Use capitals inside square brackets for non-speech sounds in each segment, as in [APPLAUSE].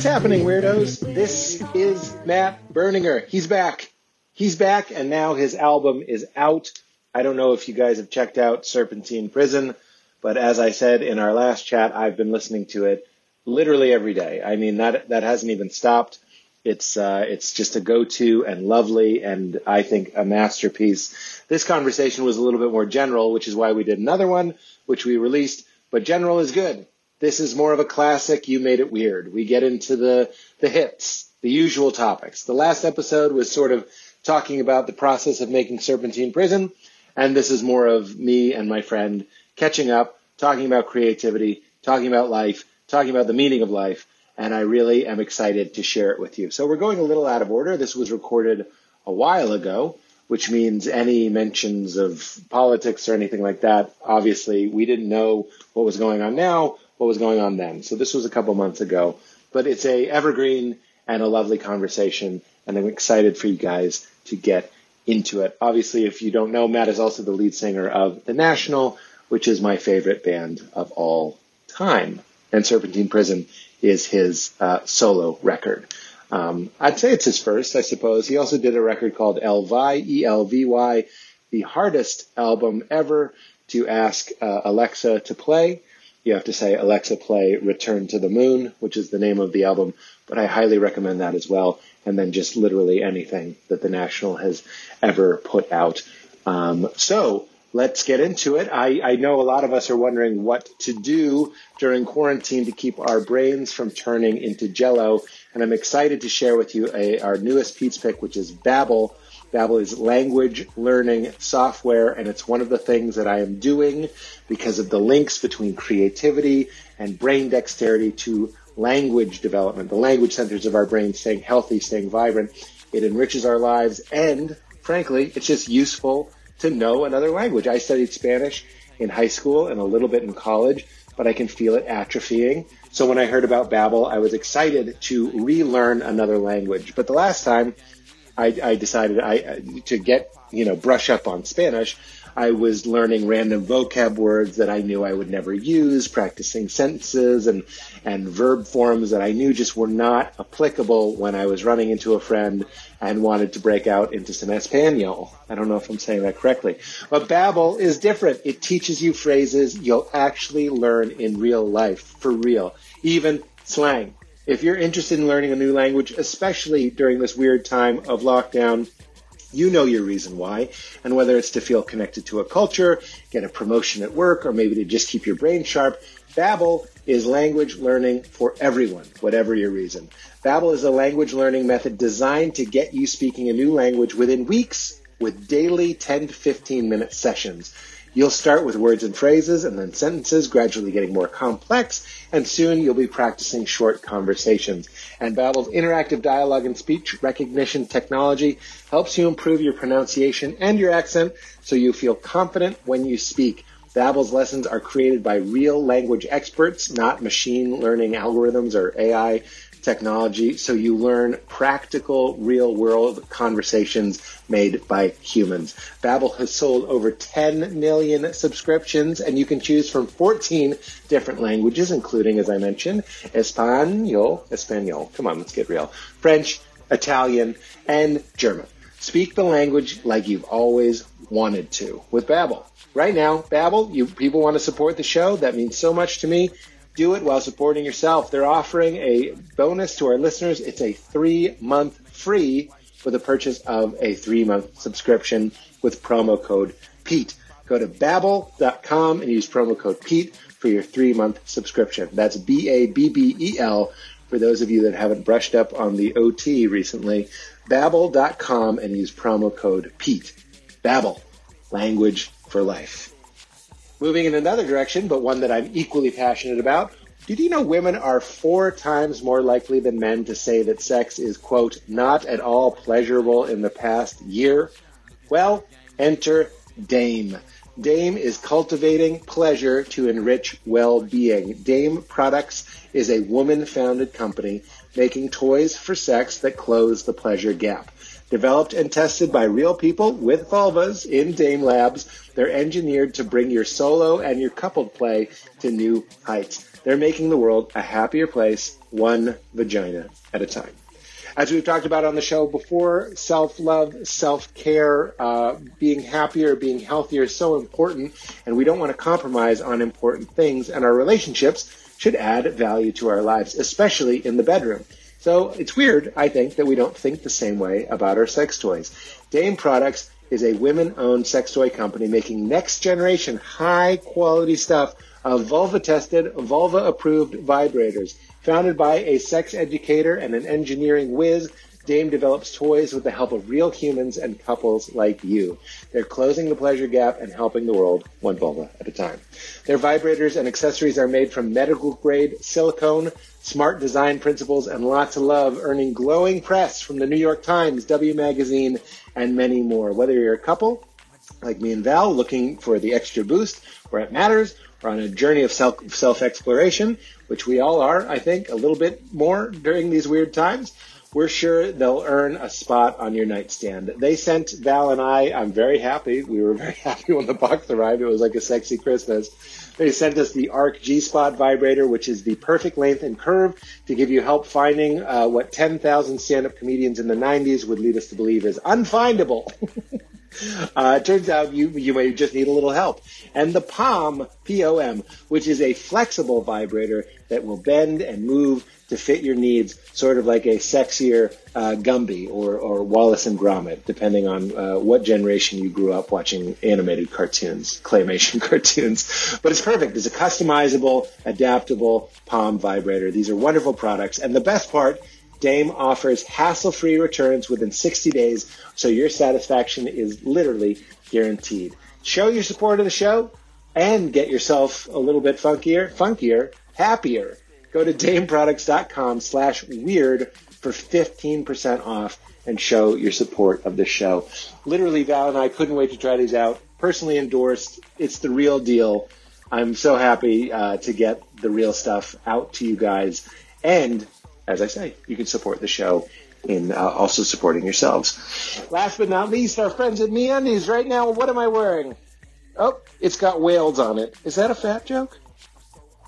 What's happening, weirdos? This is Matt Berninger. He's back. He's back, and now his album is out. I don't know if you guys have checked out Serpentine Prison, but as I said in our last chat, I've been listening to it literally every day. I mean, that that hasn't even stopped. It's uh, it's just a go-to and lovely, and I think a masterpiece. This conversation was a little bit more general, which is why we did another one, which we released. But general is good. This is more of a classic. You made it weird. We get into the, the hits, the usual topics. The last episode was sort of talking about the process of making Serpentine Prison. And this is more of me and my friend catching up, talking about creativity, talking about life, talking about the meaning of life. And I really am excited to share it with you. So we're going a little out of order. This was recorded a while ago, which means any mentions of politics or anything like that, obviously we didn't know what was going on now what was going on then. So this was a couple months ago, but it's a evergreen and a lovely conversation, and I'm excited for you guys to get into it. Obviously, if you don't know, Matt is also the lead singer of The National, which is my favorite band of all time, and Serpentine Prison is his uh, solo record. Um, I'd say it's his first, I suppose. He also did a record called Elvy, E-L-V-Y, the hardest album ever to ask uh, Alexa to play you have to say, Alexa, play Return to the Moon, which is the name of the album, but I highly recommend that as well. And then just literally anything that the National has ever put out. Um, so let's get into it. I, I know a lot of us are wondering what to do during quarantine to keep our brains from turning into jello. And I'm excited to share with you a, our newest Pete's pick, which is Babbel. Babbel is language learning software, and it's one of the things that I am doing because of the links between creativity and brain dexterity to language development, the language centers of our brain staying healthy, staying vibrant. It enriches our lives, and frankly, it's just useful to know another language. I studied Spanish in high school and a little bit in college, but I can feel it atrophying. So when I heard about Babbel, I was excited to relearn another language. But the last time I, I decided I to get you know brush up on Spanish. I was learning random vocab words that I knew I would never use, practicing sentences and and verb forms that I knew just were not applicable when I was running into a friend and wanted to break out into some Espanol. I don't know if I'm saying that correctly. But Babbel is different. It teaches you phrases you'll actually learn in real life, for real. Even slang. If you're interested in learning a new language, especially during this weird time of lockdown, you know your reason why, and whether it's to feel connected to a culture, get a promotion at work, or maybe to just keep your brain sharp, Babbel is language learning for everyone, whatever your reason. Babbel is a language learning method designed to get you speaking a new language within weeks with daily 10 to 15 minute sessions. You'll start with words and phrases and then sentences, gradually getting more complex, and soon you'll be practicing short conversations. And Babbel's interactive dialogue and speech recognition technology helps you improve your pronunciation and your accent so you feel confident when you speak. Babbel's lessons are created by real language experts, not machine learning algorithms or AI technology so you learn practical real world conversations made by humans. Babbel has sold over 10 million subscriptions and you can choose from 14 different languages including as I mentioned Espanol, Espanol. Come on, let's get real. French, Italian, and German. Speak the language like you've always wanted to with Babbel. Right now, Babbel, you people want to support the show. That means so much to me do it while supporting yourself. They're offering a bonus to our listeners. It's a three month free for the purchase of a three month subscription with promo code Pete. Go to babbel.com and use promo code Pete for your three month subscription. That's B A B B E L for those of you that haven't brushed up on the OT recently. Babbel.com and use promo code Pete. Babbel, language for life. Moving in another direction, but one that I'm equally passionate about, did you know women are four times more likely than men to say that sex is, quote, not at all pleasurable in the past year? Well, enter Dame. Dame is cultivating pleasure to enrich well-being. Dame Products is a woman-founded company making toys for sex that close the pleasure gap. Developed and tested by real people with vulvas in Dame Labs, they're engineered to bring your solo and your coupled play to new heights. They're making the world a happier place, one vagina at a time. As we've talked about on the show before, self-love, self-care, uh, being happier, being healthier is so important, and we don't want to compromise on important things, and our relationships should add value to our lives, especially in the bedroom. So it's weird, I think, that we don't think the same way about our sex toys. Dame Products is a women-owned sex toy company making next-generation high-quality stuff of vulva-tested, vulva-approved vibrators. Founded by a sex educator and an engineering whiz, Dame develops toys with the help of real humans and couples like you. They're closing the pleasure gap and helping the world one vulva at a time. Their vibrators and accessories are made from medical grade silicone, smart design principles, and lots of love, earning glowing press from the New York Times, W Magazine, and many more. Whether you're a couple, like me and Val, looking for the extra boost where it matters, or on a journey of self self exploration, which we all are, I think, a little bit more during these weird times. We're sure they'll earn a spot on your nightstand. They sent Val and I, I'm very happy. We were very [LAUGHS] happy when the box arrived. It was like a sexy Christmas. They sent us the ARC G Spot vibrator, which is the perfect length and curve to give you help finding uh, what 10,000 stand up comedians in the 90s would lead us to believe is unfindable. [LAUGHS] Uh, it turns out you you may just need a little help. And the POM, P-O-M, which is a flexible vibrator that will bend and move to fit your needs, sort of like a sexier uh, Gumby or, or Wallace and Gromit, depending on uh, what generation you grew up watching animated cartoons, [LAUGHS] claymation cartoons. But it's perfect. It's a customizable, adaptable palm vibrator. These are wonderful products. And the best part Dame offers hassle-free returns within 60 days, so your satisfaction is literally guaranteed. Show your support of the show and get yourself a little bit funkier, funkier, happier. Go to dameproducts.com slash weird for 15% off and show your support of the show. Literally, Val and I couldn't wait to try these out. Personally endorsed. It's the real deal. I'm so happy uh, to get the real stuff out to you guys. And as I say, you can support the show in uh, also supporting yourselves. Last but not least, our friends at MeUndies. Right now, what am I wearing? Oh, it's got whales on it. Is that a fat joke?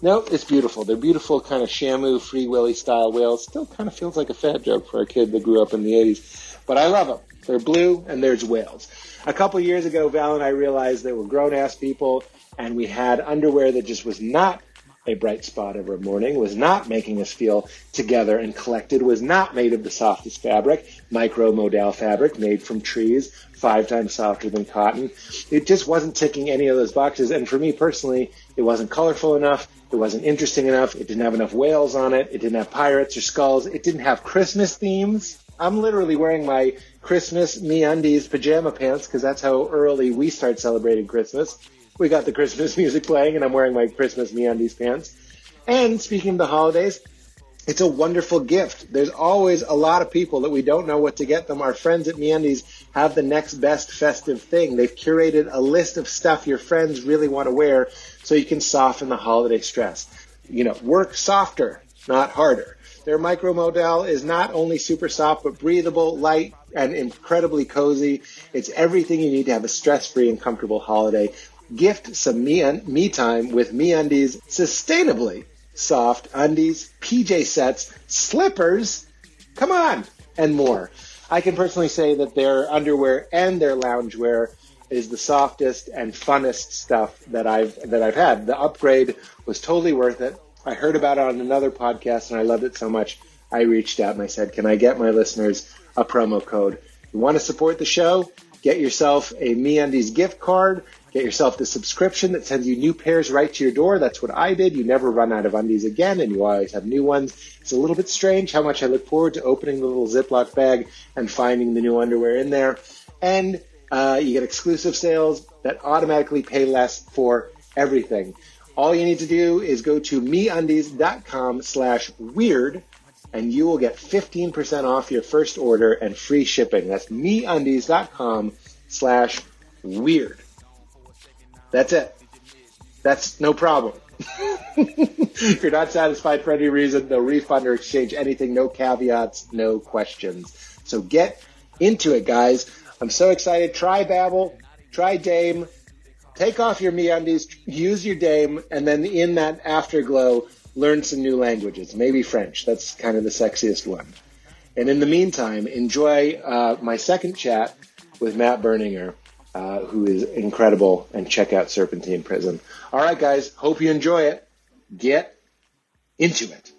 No, it's beautiful. They're beautiful, kind of Shamu, Free Willy style whales. Still kind of feels like a fat joke for a kid that grew up in the 80s. But I love them. They're blue, and there's whales. A couple years ago, Val and I realized that we're grown ass people, and we had underwear that just was not a bright spot every morning, was not making us feel together and collected, was not made of the softest fabric, micro modal fabric made from trees, five times softer than cotton. It just wasn't ticking any of those boxes. And for me personally, it wasn't colorful enough. It wasn't interesting enough. It didn't have enough whales on it. It didn't have pirates or skulls. It didn't have Christmas themes. I'm literally wearing my Christmas MeUndies pajama pants because that's how early we start celebrating Christmas we got the Christmas [LAUGHS] music playing, and I'm wearing my Christmas MeUndies pants. And speaking of the holidays, it's a wonderful gift. There's always a lot of people that we don't know what to get them. Our friends at MeUndies have the next best festive thing. They've curated a list of stuff your friends really want to wear so you can soften the holiday stress. You know, work softer, not harder. Their micromodal is not only super soft, but breathable, light, and incredibly cozy. It's everything you need to have a stress-free and comfortable holiday. Gift some me, me time with MeUndies sustainably soft undies, PJ sets, slippers, come on, and more. I can personally say that their underwear and their loungewear is the softest and funnest stuff that I've that I've had. The upgrade was totally worth it. I heard about it on another podcast and I loved it so much. I reached out and I said, "Can I get my listeners a promo code? You want to support the show? Get yourself a MeUndies gift card. Get yourself the subscription that sends you new pairs right to your door. That's what I did. You never run out of undies again, and you always have new ones. It's a little bit strange how much I look forward to opening the little Ziploc bag and finding the new underwear in there. And uh, you get exclusive sales that automatically pay less for everything. All you need to do is go to meundies.com slash weird and you will get 15% off your first order and free shipping. That's meundies.com slash weird. That's it. That's no problem. [LAUGHS] if you're not satisfied for any reason, they'll refund or exchange anything. No caveats, no questions. So get into it, guys. I'm so excited. Try Babbel, try Dame, take off your MeUndies, use your Dame, and then in that afterglow, learn some new languages, maybe French. That's kind of the sexiest one. And in the meantime, enjoy uh, my second chat with Matt Berninger, uh, who is incredible, and check out Serpentine Prison. All right, guys, hope you enjoy it. Get into it.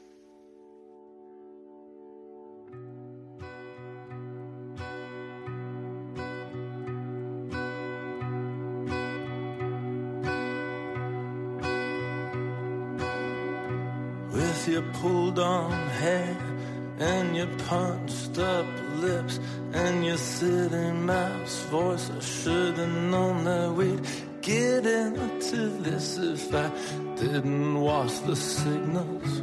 With your pulled on hair and your punched up lips and your city mouse voice, I should have known that we'd get into this if I didn't watch the signals.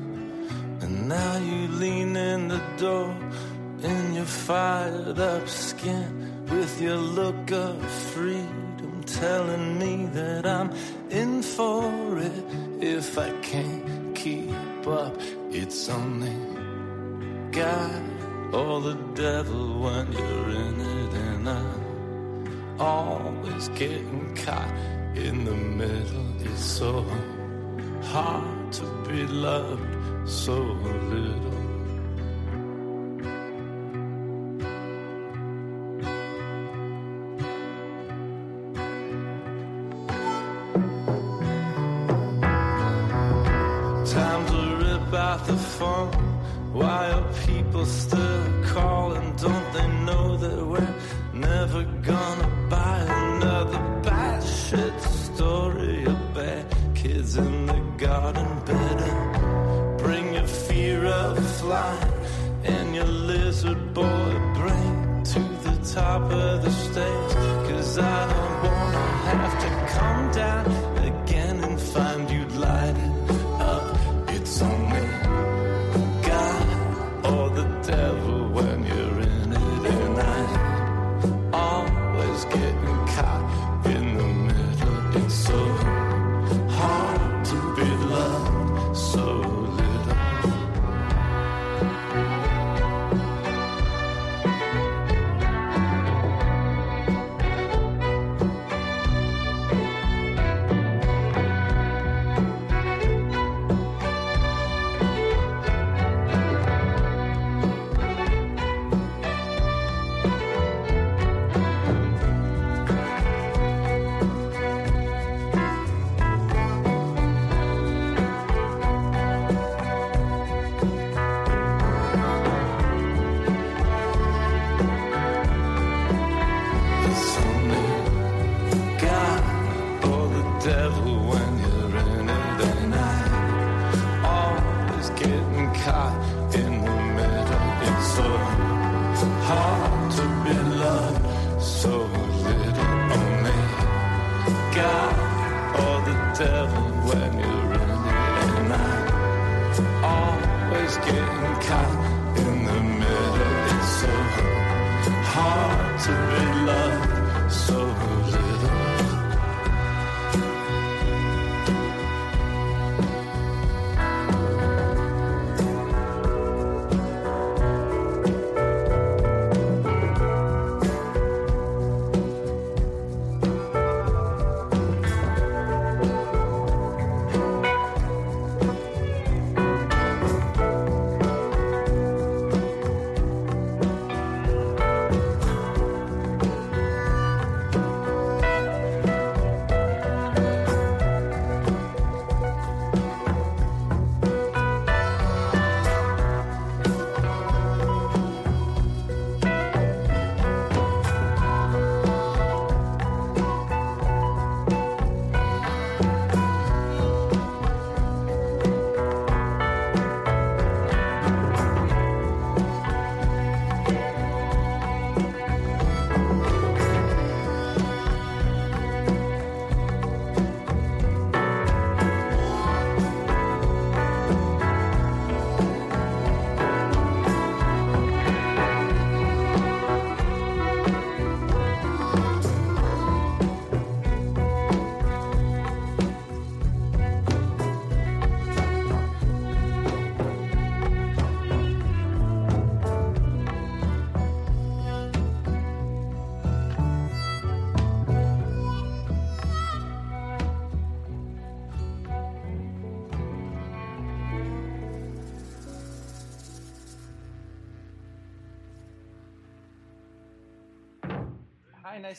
And now you lean in the door in your fired up skin with your look of freedom telling me that I'm in for it if I can't keep up. It's only God or the devil when you're in it, and I'm always getting caught in the middle. It's so hard to be loved so little.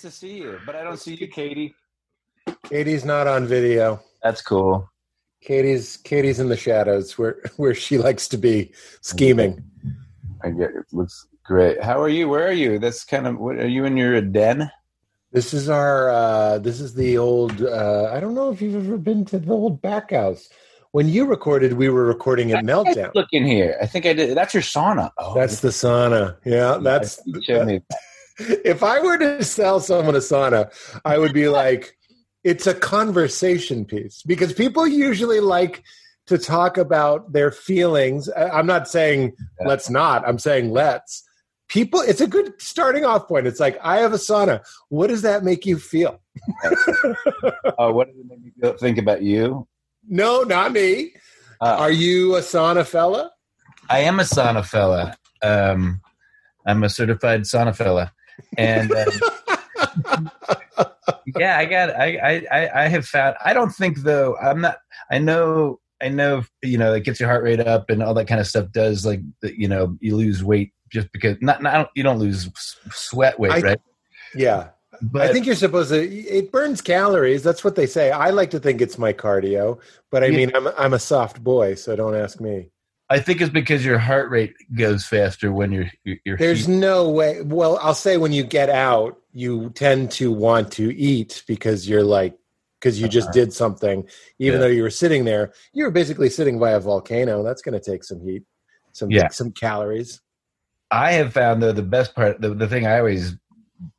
To see you. But I don't see you, Katie. Katie's not on video. That's cool. Katie's Katie's in the shadows where [LAUGHS] where she likes to be scheming. I get it. Looks great. How are you? Where are you? That's kind of. What, are you in your den? This is our uh this is the old uh I don't know if you've ever been to the old back house. When you recorded, we were recording at Meltdown. Look in here. I think I did. That's your sauna. Oh, That's the sauna. Yeah, that's you showed me. If I were to sell someone a sauna, I would be like, it's a conversation piece because people usually like to talk about their feelings. I'm not saying Yeah. let's not, I'm saying let's. People, it's a good starting off point. It's like, I have a sauna. What does that make you feel? Oh, [LAUGHS] what does it make me feel- think about you? No, not me. Uh, Are you a sauna fella? I am a sauna fella. Um, I'm a certified sauna fella, and um, [LAUGHS] yeah, I got. I, I I have found. I don't think though. I'm not. I know. I know. You know, it gets your heart rate up and all that kind of stuff. Does like you know you lose weight just because not. not you don't lose sweat weight, I- right? Yeah. But I think you're supposed to. It burns calories. That's what they say. I like to think it's my cardio, but I Yeah. mean, I'm I'm a soft boy, so don't ask me. I think it's because your heart rate goes faster when you're you're. There's no way. Well, I'll say when you get out, you tend to want to eat because you're like, because you just did something, even Uh-huh. Yeah. though you were sitting there. You were basically sitting by a volcano. That's going to take some heat, some Yeah. some calories. I have found though the best part, the, the thing I always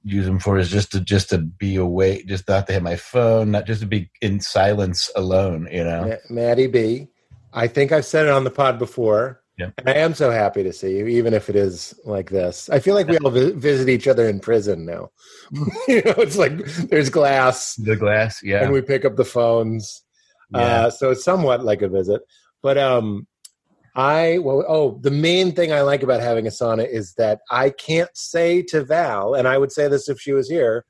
use them for is just to just to be awake, just not to have my phone, not just to be in silence alone. You know, Maddie B. I think I've said it on the pod before. Yeah. And I am so happy to see you, even if it is like this. I feel like we all vi- visit each other in prison now. [LAUGHS] you know, it's like there's glass, the glass, yeah, and we pick up the phones. yeah, Uh, so it's somewhat like a visit. But um, I well, oh, the main thing I like about having a sauna is that I can't say to Val, and I would say this if she was here.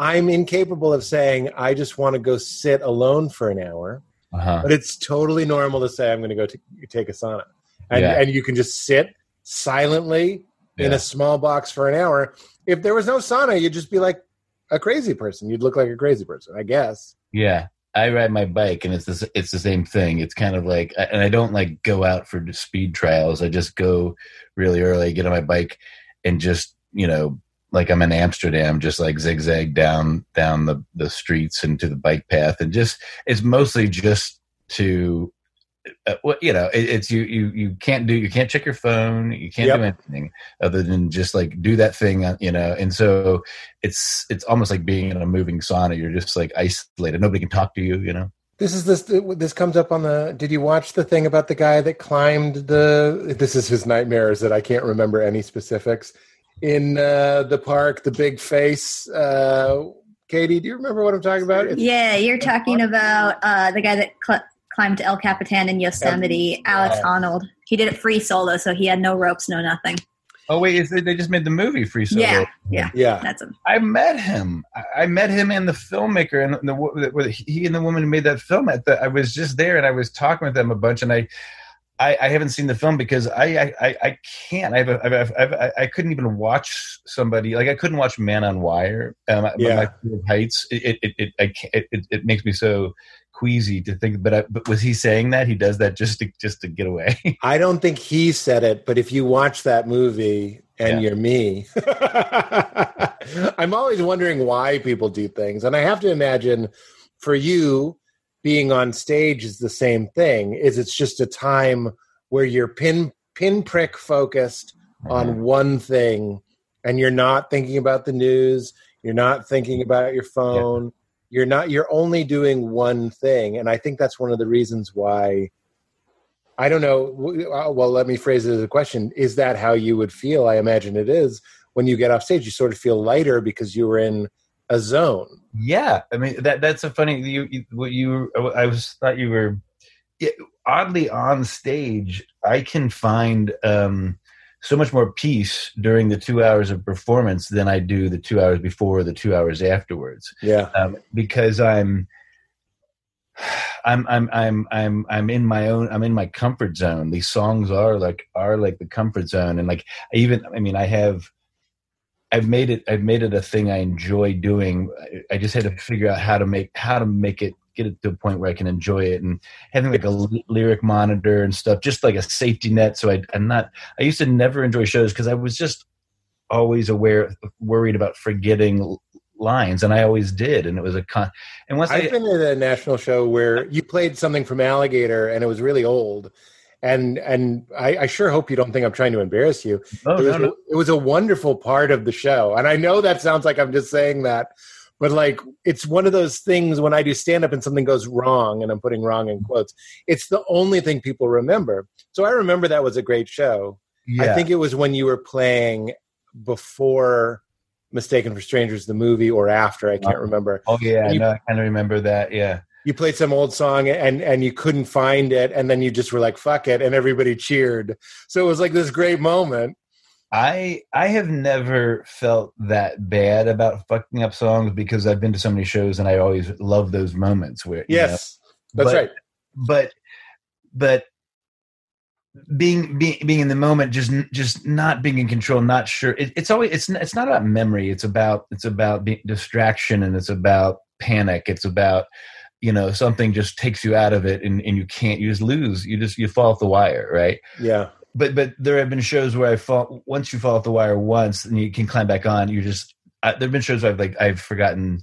I'm incapable of saying I just want to go sit alone for an hour, uh-huh. but it's totally normal to say I'm going to go t- take a sauna, and Yeah. and you can just sit silently in a small box for an hour. If there was no sauna, you'd just be like a crazy person. You'd look like a crazy person, I guess. yeah. I ride my bike, and it's the, it's the same thing. It's kind of like, and I don't like go out for speed trials. I just go really early, get on my bike, and just you know, like I'm in Amsterdam, just like zigzag down down the the streets and to the bike path, and just it's mostly just to. Uh, well, you know, it, it's you. You you can't do. You can't check your phone. You can't Yep. do anything other than just like do that thing. uh, You know, and so it's it's almost like being in a moving sauna. You're just like isolated. Nobody can talk to you. You know. This is this. This comes up on the. Did you watch the thing about the guy that climbed the? This is his nightmares that I can't remember any specifics. In uh, the park, the big face. Uh, Katie, do you remember what I'm talking about? It's- Yeah, you're talking about uh, the guy that cl- climbed El Capitan in Yosemite, Alex Honnold. He did it free solo, so he had no ropes, no nothing. Oh wait, is it, they just made the movie Free Solo? Yeah, yeah, Yeah, that's him. I met him. I- I met him and the filmmaker and the, the he and the woman who made that film. At the, I was just there and I was talking with them a bunch and I. I, I haven't seen the film because I I, I, can't I have a, I've, I've, I've, I I couldn't even watch somebody like I couldn't watch Man on Wire. Um, Yeah. my heights. It it it, I can't, it it it makes me so queasy to think. But I, but was he saying that he does that just to just to get away? [LAUGHS] I don't think he said it, but if you watch that movie and Yeah. you're me, [LAUGHS] I'm always wondering why people do things, and I have to imagine for you being on stage is the same thing. Is it's just a time where you're pin pinprick focused on one thing and you're not thinking about the news you're not thinking about your phone you're not you're only doing one thing and i think that's one of the reasons why i don't know uh, well let me phrase it as a question is that how you would feel? I imagine it is. When you get off stage you sort of feel lighter because you were in a zone Yeah, I mean that that's a funny. You, you what you I was thought you were it, oddly on stage. I can find um, so much more peace during the two hours of performance than I do the two hours before, or the two hours afterwards, yeah um, because I'm. I'm I'm I'm I'm I'm in my own I'm in my comfort zone. These songs are like are like the comfort zone and like even I mean I have I've made it I've made it a thing I enjoy doing. I, I just had to figure out how to make how to make it get it to a point where I can enjoy it and having like a l- lyric monitor and stuff, just like a safety net. So I, I'm not. I used to never enjoy shows because I was just always aware, worried about forgetting lines, and I always did, and it was a con. And once I, I've been at a national show where you played something from Alligator, and it was really old. And and I, I sure hope you don't think I'm trying to embarrass you. oh, it, was, no, no. it was a wonderful part of the show, and I know that sounds like I'm just saying that, but like it's one of those things when I do stand up and something goes wrong, and I'm putting wrong in quotes. It's the only thing people remember. So I remember that was a great show. yeah. I think it was when you were playing before Mistaken for Strangers, the movie, or after. I can't Uh, remember. oh yeah, you- no, I kind of remember that. Yeah. You played some old song and and you couldn't find it, and then you just were like, "Fuck it," and everybody cheered. So it was like this great moment. I I have never felt that bad about fucking up songs because I've been to so many shows and I always love those moments where you know, Yes, that's but- right. but but being being being in the moment just just not being in control not sure it, it's always it's it's not about memory it's about it's about being, distraction and it's about panic it's about you know something just takes you out of it and, and you can't you just lose you just you fall off the wire right Yeah, but but there have been shows where I fall once you fall off the wire once and you can climb back on. You just I, there have been shows where I've like I've forgotten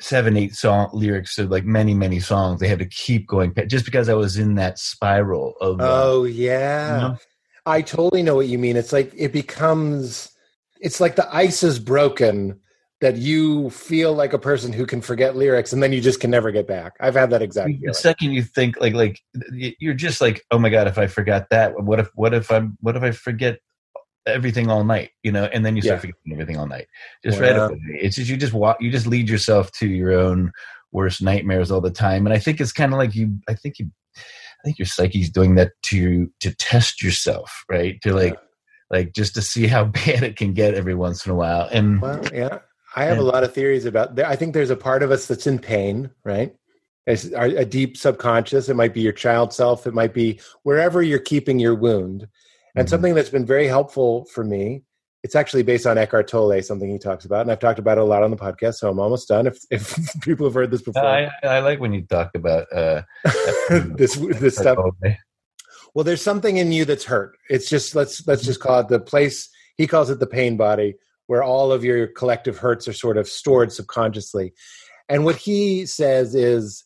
seven eight song lyrics of like many many songs. They had to keep going just because I was in that spiral of uh, Oh you yeah. know? I totally know what you mean. It's like it becomes it's like the ice is broken that you feel like a person who can forget lyrics and then you just can never get back. I've had that exact the feeling. second you think like like you're just like oh my god if I forgot that what if what if I'm what if I forget everything all night you know and then you start Yeah. forgetting everything all night just right Wow. away it's just you just walk you just lead yourself to your own worst nightmares all the time and i think it's kind of like you i think you i think your psyche's doing that to to test yourself right to like like just to see how [LAUGHS] bad it can get every once in a while and Well, yeah. I have a lot of theories about there. I think there's a part of us that's in pain, right? It's a deep subconscious. It might be your child self. It might be wherever you're keeping your wound. And Mhm. something that's been very helpful for me, it's actually based on Eckhart Tolle, something he talks about. And I've talked about it a lot on the podcast, so I'm almost done if, [LAUGHS] if people have heard this before. I, I like when you talk about uh [LAUGHS] this this stuff. Well, there's something in you that's hurt. It's just let's let's just call it the place. He calls it the pain body, where all of your collective hurts are sort of stored subconsciously. And what he says is,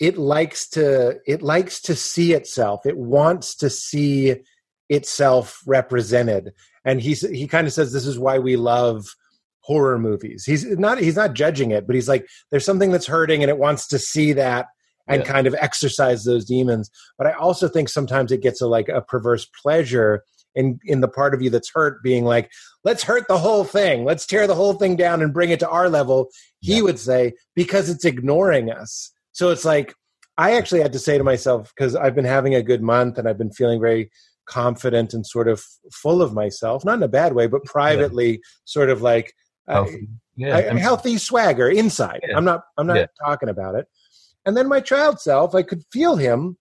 it likes to it likes to see itself. It wants to see itself represented. And he's he kind of says this is why we love horror movies. He's not he's not judging it, but he's like there's something that's hurting and it wants to see that and Yeah. kind of exercise those demons. But I also think sometimes it gets a like a perverse pleasure in in the part of you that's hurt being like, let's hurt the whole thing. Let's tear the whole thing down and bring it to our level. He Yeah. would say because it's ignoring us. So it's like I actually had to say to myself because I've been having a good month and I've been feeling very confident and sort of full of myself, not in a bad way, but privately, sort of like Healthy. yeah a I mean, healthy swagger inside. Yeah. I'm not. I'm not Yeah. talking about it. And then my child self, I could feel him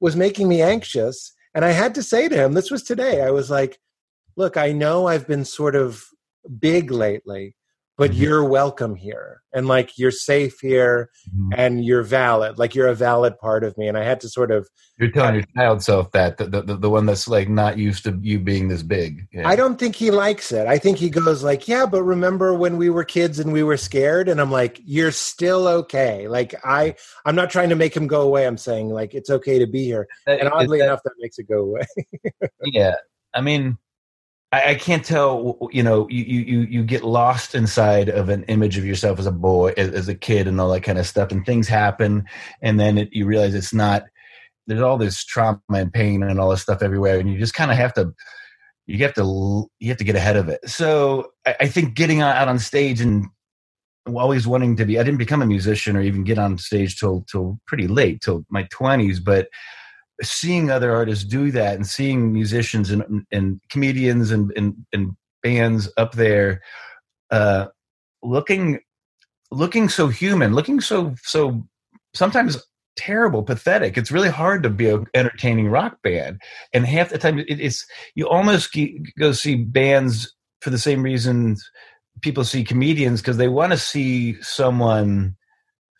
was making me anxious, and I had to say to him, "This was today." I was like, "Look, I know I've been sort of big lately, but Mhm. you're welcome here, and like you're safe here, Mhm. and you're valid. Like you're a valid part of me." And I had to sort of You're telling your child self that the, the the one that's like not used to you being this big. Yeah. I don't think he likes it. I think he goes like, "Yeah, but remember when we were kids and we were scared?" And I'm like, "You're still okay." Like I I'm not trying to make him go away. I'm saying like it's okay to be here. That- And oddly that- enough that makes it go away. [LAUGHS] yeah. I mean, I, I can't tell. You know, you, you you get lost inside of an image of yourself as a boy, as, as a kid, and all that kind of stuff, and things happen, and then it, you realize it's not. There's all this trauma and pain and all this stuff everywhere, and you just kind of have to. You have to you have to get ahead of it. So I, think getting out on stage and always wanting to be. I didn't become a musician or even get on stage till till pretty late, till my twenties, but seeing other artists do that and seeing musicians and, and comedians and, and, and bands up there uh, looking looking so human looking so so sometimes terrible pathetic. It's really hard to be an entertaining rock band. And half the time it, it's you almost go see bands for the same reasons people see comedians because they want to see someone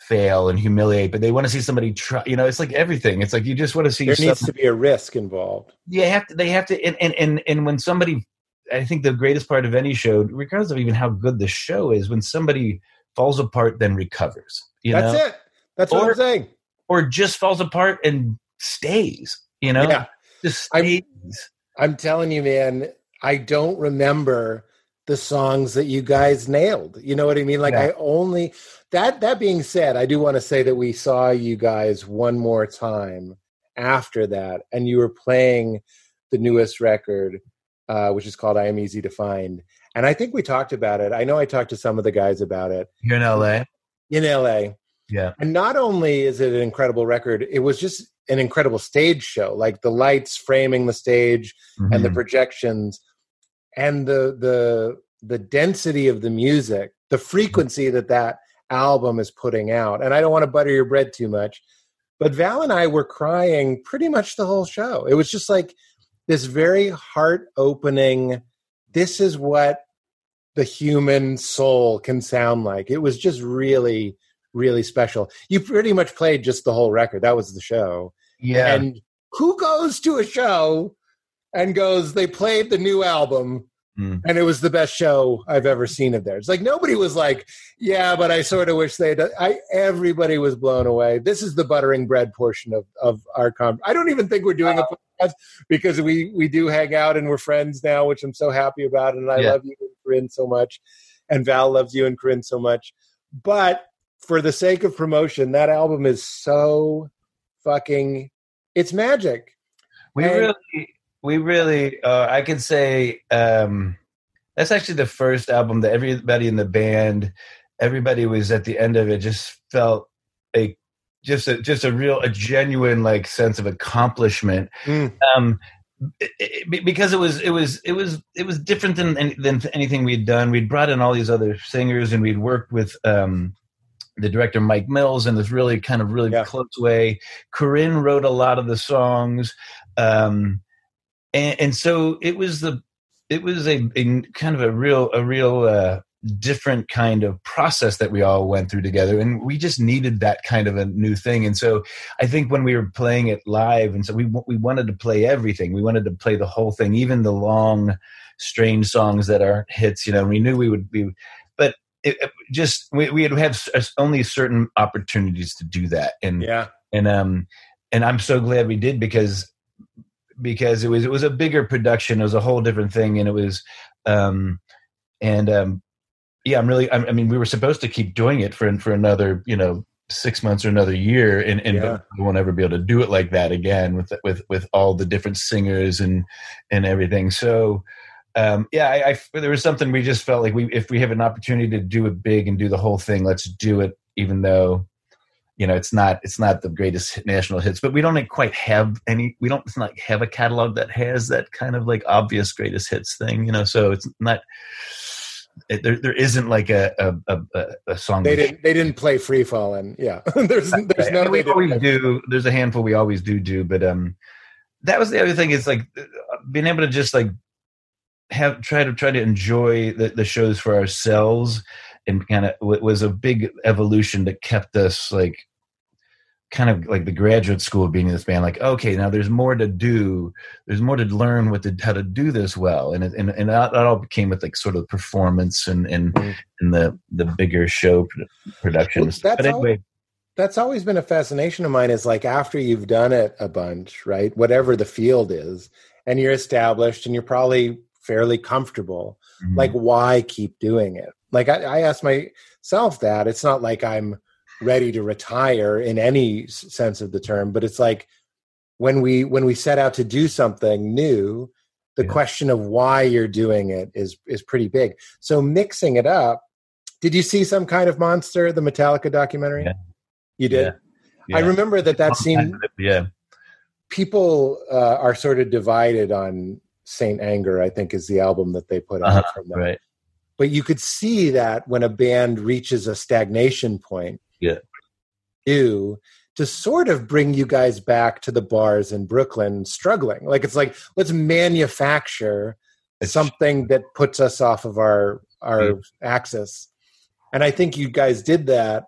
fail and humiliate, but they want to see somebody try. You know, it's like everything. It's like you just want to see. There needs to be a risk involved. Yeah, have to, they have to. And, and and and when somebody, I think the greatest part of any show, regardless of even how good the show is, when somebody falls apart then recovers. You That's know? it. That's what Or- I'm saying. or just falls apart and stays. You know, Yeah. just I'm- stays. I'm telling you, man, I don't remember the songs that you guys nailed. You know what I mean? Like Yeah. I only that that being said, I do want to say that we saw you guys one more time after that, and you were playing the newest record, uh, which is called I Am Easy to Find. And I think we talked about it. I know I talked to some of the guys about it You're in LA. in LA. Yeah. And not only is it an incredible record, it was just an incredible stage show. Like the lights framing the stage, and the Mhm. projections and the the the density of the music the frequency that that album is putting out and i don't want to butter your bread too much but val and i were crying pretty much the whole show. It was just like this very heart opening this is what the human soul can sound like. It was just really really special. You pretty much played just the whole record. That was the show. Yeah. and who goes to a show and goes, they played the new album Mm. and it was the best show I've ever seen of theirs. Like nobody was like, yeah, but I sort of wish they'd. I everybody was blown away. This is the buttering bread portion of of our con. I don't even think we're doing a podcast because we we do hang out and we're friends now, which I'm so happy about. And I Yeah. love you and Carin so much, and Val loves you and Carin so much. But for the sake of promotion, that album is so fucking. It's magic. we and- really, we really, uh, I could say um, that's actually the first album that everybody in the band, everybody was at the end of it, just felt a just a just a real a genuine like sense of accomplishment. Mm. Um, it- it- because it was it was it was it was different than than anything we'd done. We'd brought in all these other singers, and we'd worked with um, the director Mike Mills in this really kind of really Yeah. close way. Carin wrote a lot of the songs, um, and, and so it was the it was a, a kind of a real a real uh, different kind of process that we all went through together, and we just needed that kind of a new thing. And so I think when we were playing it live, and so we we wanted to play everything. We wanted to play the whole thing, even the long, strange songs that aren't hits. You know, we knew we would be, but it, it just we we had have only certain opportunities to do that, and Yeah. and um and I'm so glad we did because because it was it was a bigger production, it was a whole different thing, and it was um and um yeah, I'm really I, I mean we were supposed to keep doing it for for another you know six months or another year, and and Yeah. we won't ever be able to do it like that again with with with all the different singers and and everything. So um, yeah, I, I there was something we just felt like we if we have an opportunity to do it big and do the whole thing, let's do it, even though you know it's not it's not the greatest national hits, but we don't quite have any. We don't not like have a catalog that has that kind of like obvious greatest hits thing, you know. So it's not. It, there, there isn't like a a, a, a song. They didn't. They didn't play free falling. Yeah. [LAUGHS] there's there's no. we always do. There's a handful we always do do, but um, that was the other thing. Is like uh, being able to just like have try to try to enjoy the, the shows for ourselves, and kind of was a big evolution that kept us like kind of like the graduate school of being in this band like okay now there's more to do there's more to learn what to how to do this well and it, and, and that, that all became with like sort of performance and and, Mhm. and the the bigger show produ- productions Well, that's but all- that's always been a fascination of mine is like after you've done it a bunch right whatever the field is and you're established and you're probably fairly comfortable mhm. like why keep doing it like i, I ask myself that it's not like i'm ready to retire in any sense of the term but it's like when we when we set out to do something new the Yeah. question of why you're doing it is is pretty big. So mixing it up did you see some kind of monster the metallica documentary? Yeah. you did? Yeah. i remember that that scene yeah. people uh, are sort of divided on saint anger i think is the album that they put out Uh-huh, from them right but you could see that when a band reaches a stagnation point Yeah. do to sort of bring you guys back to the bars in brooklyn struggling like it's like let's manufacture something that puts us off of our our Mm. axis. And I think you guys did that.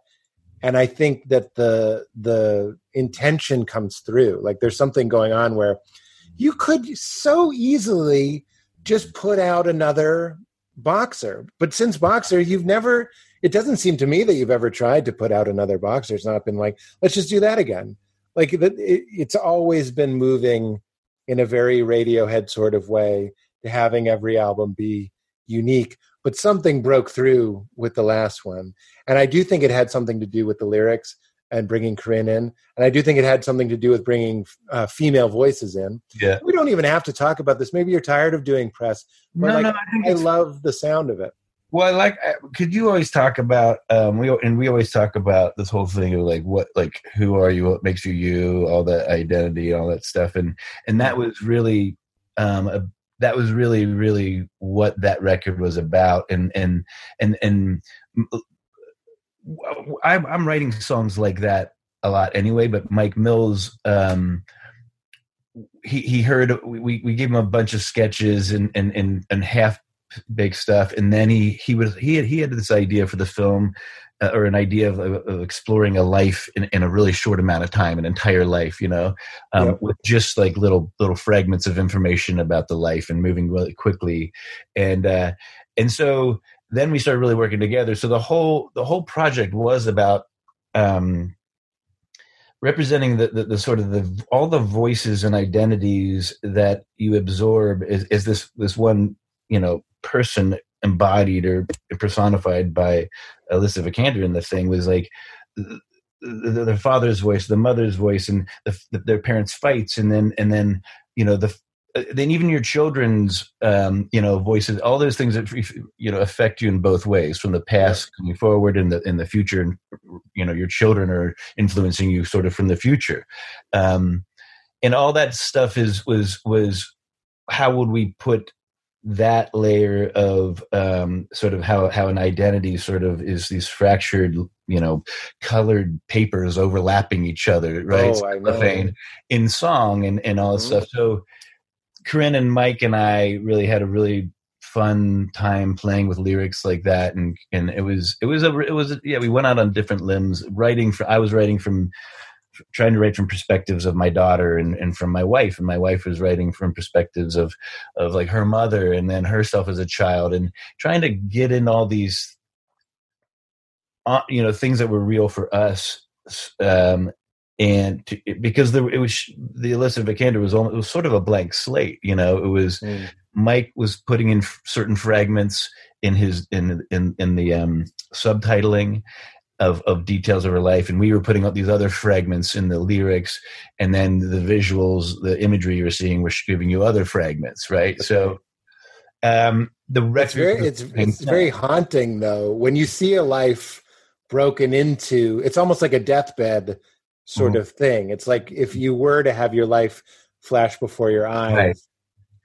And I think that the the intention comes through. Like there's something going on where you could so easily just put out another boxer. But since boxer, you've never it doesn't seem to me that you've ever tried to put out another boxer. It's not been like, let's just do that again. Like it, it, it's always been moving in a very Radiohead sort of way to having every album be unique. But something broke through with the last one, and I do think it had something to do with the lyrics and bringing Carin in, and I do think it had something to do with bringing uh, female voices in. Yeah. We don't even have to talk about this. Maybe you're tired of doing press. But No, like, no, I think I love the sound of it. Well, I like, uh, could you always talk about um, we and we always talk about this whole thing of like what, like, who are you? What makes you you? All that identity, all that stuff, and and that was really, um, a, that was really, really what that record was about, and and and and I'm I'm writing songs like that a lot anyway. But Mike Mills, um, he he heard we we gave him a bunch of sketches and and and, and half baked stuff and then he he was he had he had this idea for the film uh, or an idea of, of, exploring a life in, in a really short amount of time an entire life you know um, Yep. with just like little little fragments of information about the life and moving really quickly and uh and so then we started really working together. So the whole the whole project was about um representing the, the, the sort of the all the voices and identities that you absorb is, is this this one you know person embodied or personified by Alicia Vikander in the thing was like the, the, the father's voice, the mother's voice, and the, the, their parents' fights, and then and then you know the then even your children's um, you know voices, all those things that you know affect you in both ways, from the past coming forward and the in the future, and you know your children are influencing you sort of from the future, um, and all that stuff is was was how would we put that layer of um, sort of how how an identity sort of is these fractured you know colored papers overlapping each other right Oh, I know. In song and and all this Mhm. stuff so Carin and mike and i really had a really fun time playing with lyrics like that. And and it was it was a it was a, yeah we went out on different limbs writing for i was writing from trying to write from perspectives of my daughter and, and from my wife. And my wife was writing from perspectives of of like her mother and then herself as a child and trying to get in all these uh, you know things that were real for us um and to, because the, it was the Alicia Vikander was it was sort of a blank slate you know it was Mm. Mike was putting in f- certain fragments in his in in in the um subtitling of of details of her life and we were putting up these other fragments in the lyrics and then the visuals the imagery you were seeing was giving you other fragments right so um the It's very, it's, it's very haunting though when you see a life broken into. It's almost like a deathbed sort Mhm. of thing. It's like if you were to have your life flash before your eyes. Right.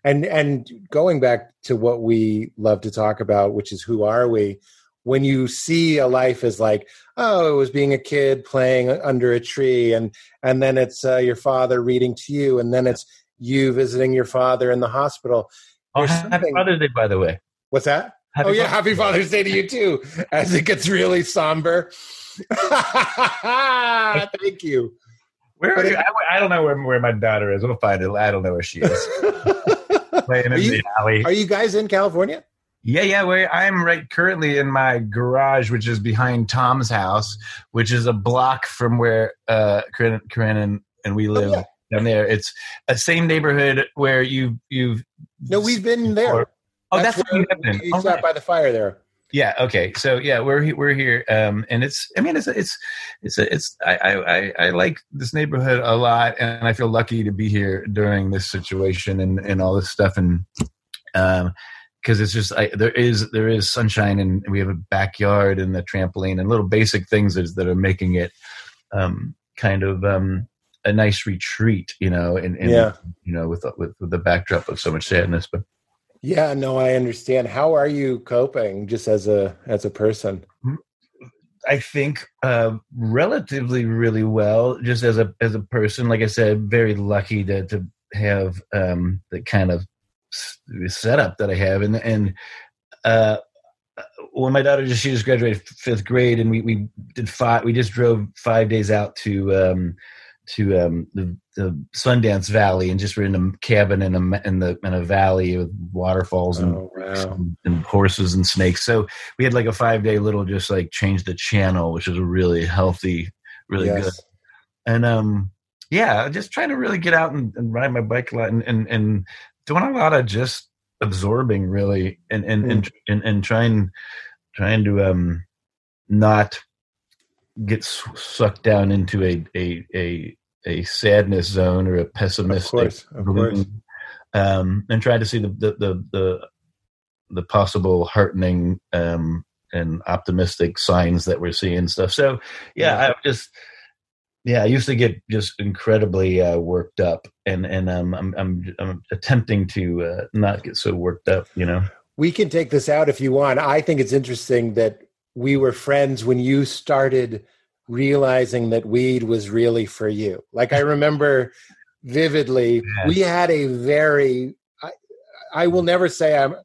And and going back to what we love to talk about, which is who are we? When you see a life as like, oh, it was being a kid playing under a tree, and and then it's uh, your father reading to you, and then it's you visiting your father in the hospital. oh, happy Father's Day by the way What's that? Happy oh yeah, Father's happy Father's Day to you too. As it gets really somber. [LAUGHS] Thank you. Where are you? I, I don't know where, where my daughter is. We'll find it. I don't know where she is. [LAUGHS] Playing in Are you- the alley. Are you guys in California? Yeah, yeah. Where I'm right currently in my garage, which is behind Tom's house, which is a block from where uh, Carin, Carin and, and we live yeah. down there. It's a same neighborhood where you you've. No, we've been there. Oh, that's, have where you Oh, sat right. by the fire there. Yeah. Okay. So yeah, we're he- we're here, um, and it's. I mean, it's it's it's it's. I, I I like this neighborhood a lot, and I feel lucky to be here during this situation and and all this stuff, and um, because it's just I, there is there is sunshine, and we have a backyard and the trampoline and little basic things that, that are making it um kind of um a nice retreat, you know, and, and Yeah. you know with, with with the backdrop of so much sadness, but. Yeah, no, I understand. How are you coping just as a as a person? I think uh, relatively really well. Just as a as a person, like I said, very lucky to to have um, the kind of setup that I have, and and uh, when my daughter just she just graduated fifth grade, and we we did five. We just drove five days out to um, to um, the the Sundance Valley, and just were in a cabin in a in the in a valley with waterfalls and Oh, wow. and horses and snakes. So we had like a five day little just like change the channel, which is a really healthy, really Yes. good. And um yeah, just trying to really get out and, and ride my bike a lot and, and and doing a lot of just absorbing really and and and, and, and trying trying to um not get s- sucked down into a a a a sadness zone or a pessimistic Of course. Of course. um, and try to see the the the the, the possible heartening um, and optimistic signs that we're seeing stuff. So yeah, Yeah. I just yeah, I used to get just incredibly uh, worked up, and and um, I'm I'm I'm attempting to uh, not get so worked up, you know. We can take this out if you want. I think it's interesting that we were friends when you started realizing that weed was really for you. Like I remember vividly, Yeah. we had a very I, I will never say I'm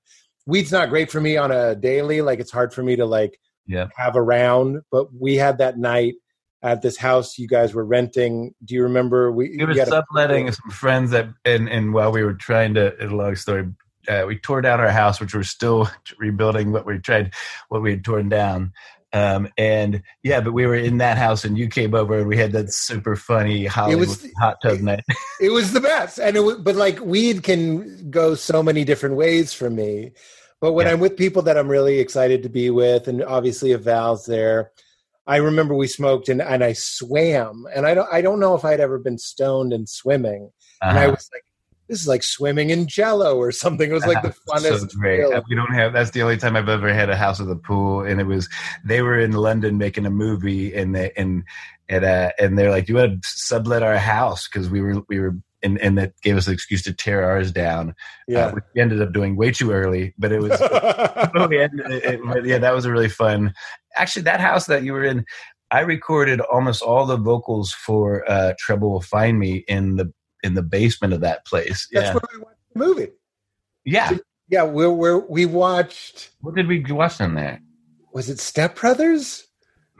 weed's not great for me on a daily, like it's hard for me to like Yeah. have around, but we had that night at this house you guys were renting. Do you remember we We were we had a- subletting [LAUGHS] some friends that, and and while we were trying to, a long story, uh, we tore down our house, which we're still [LAUGHS] rebuilding what we tried, what we had torn down. Um, and yeah, but we were in that house, and you came over, and we had that super funny Hollywood was- hot tub night. [LAUGHS] it was the best and it was, but like weed can go so many different ways for me but when Yeah. i'm with people that i'm really excited to be with and obviously if val's there i remember we smoked and, and i swam and i don't i don't know if i'd ever been stoned and swimming and i Uh-huh. was like this is like swimming in jello or something it was like the [LAUGHS] funnest so great. We don't have. That's the only time I've ever had a house with a pool, and it was they were in London making a movie, and they, and and uh, and they're like, you want to sublet our house?" Because we were we were. And, and that gave us an excuse to tear ours down. yeah uh, which we ended up doing way too early, but it was [LAUGHS] yeah, it- it- but yeah, that was a really fun. Actually, that house that you were in, I recorded almost all the vocals for uh, "Trouble Will Find Me" in the in the basement of that place. that's Yeah, where we watched the movie yeah. yeah we're, we're we watched What did we watch in there? was it step brothers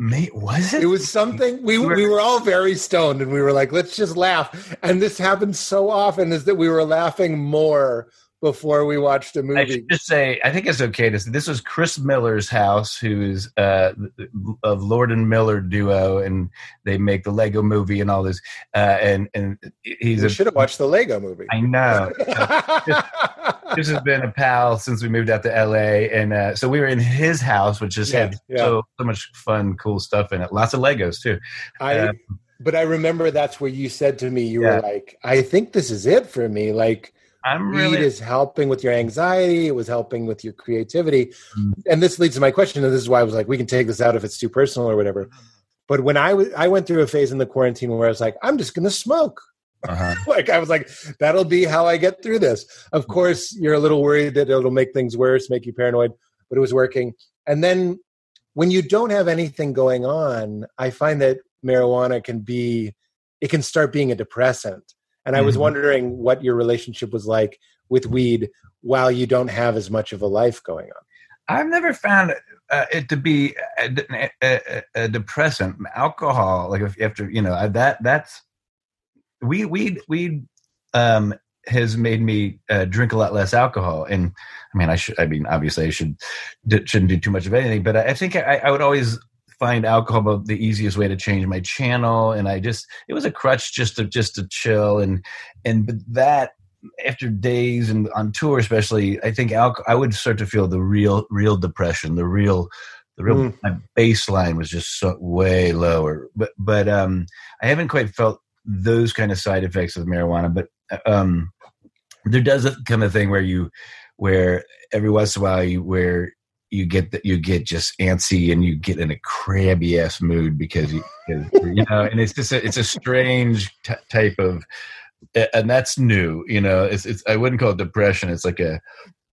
Mate, was it? It was something we We were- we were all very stoned and we were like, let's just laugh. And this happens so often is that we were laughing more before we watched a I movie. should just say, I think it's okay to say this was Chris Miller's house, who is uh, of Lord and Miller duo, and they make the Lego movie and all this. Uh, and and he's we a should have watched the Lego movie. I know. [LAUGHS] Chris has been a pal since we moved out to LA, and uh, so we were in his house, which just had Yeah, yeah. so so much fun, cool stuff in it. Lots of Legos too. I Uh, but I remember that's where you said to me, you Yeah. were like, I think this is it for me. Like I'm really is helping with your anxiety, it was helping with your creativity. Mm. And this leads to my question, and this is why I was like, we can take this out if it's too personal or whatever. But when I was I went through a phase in the quarantine where I was like, I'm just gonna smoke. uh-huh. [LAUGHS] like I was like, that'll be how I get through this. Of course, you're a little worried that it'll make things worse, make you paranoid, but it was working. And then when you don't have anything going on, I find that marijuana can be, it can start being a depressant. And I was Mhm. wondering what your relationship was like with weed while you don't have as much of a life going on. I've never found uh, it to be a, a, a, depressant. Alcohol, like if after you know that that's we we we um has made me uh, drink a lot less alcohol. And I mean, I should. I mean, obviously, I should d- shouldn't do too much of anything. But I, I think I, I would always find alcohol the easiest way to change my channel. And I just it was a crutch just to just to chill and and but that after days and on tour especially i think alcohol i would start to feel the real real depression the real the real Mm. my baseline was just so way lower but but um i haven't quite felt those kind of side effects of marijuana but um there does come a thing where you where every once in a while you where you get that you get just antsy and you get in a crabby ass mood because you, you know and it's just a, it's a strange t- type of and that's new you know it's it's i wouldn't call it depression it's like a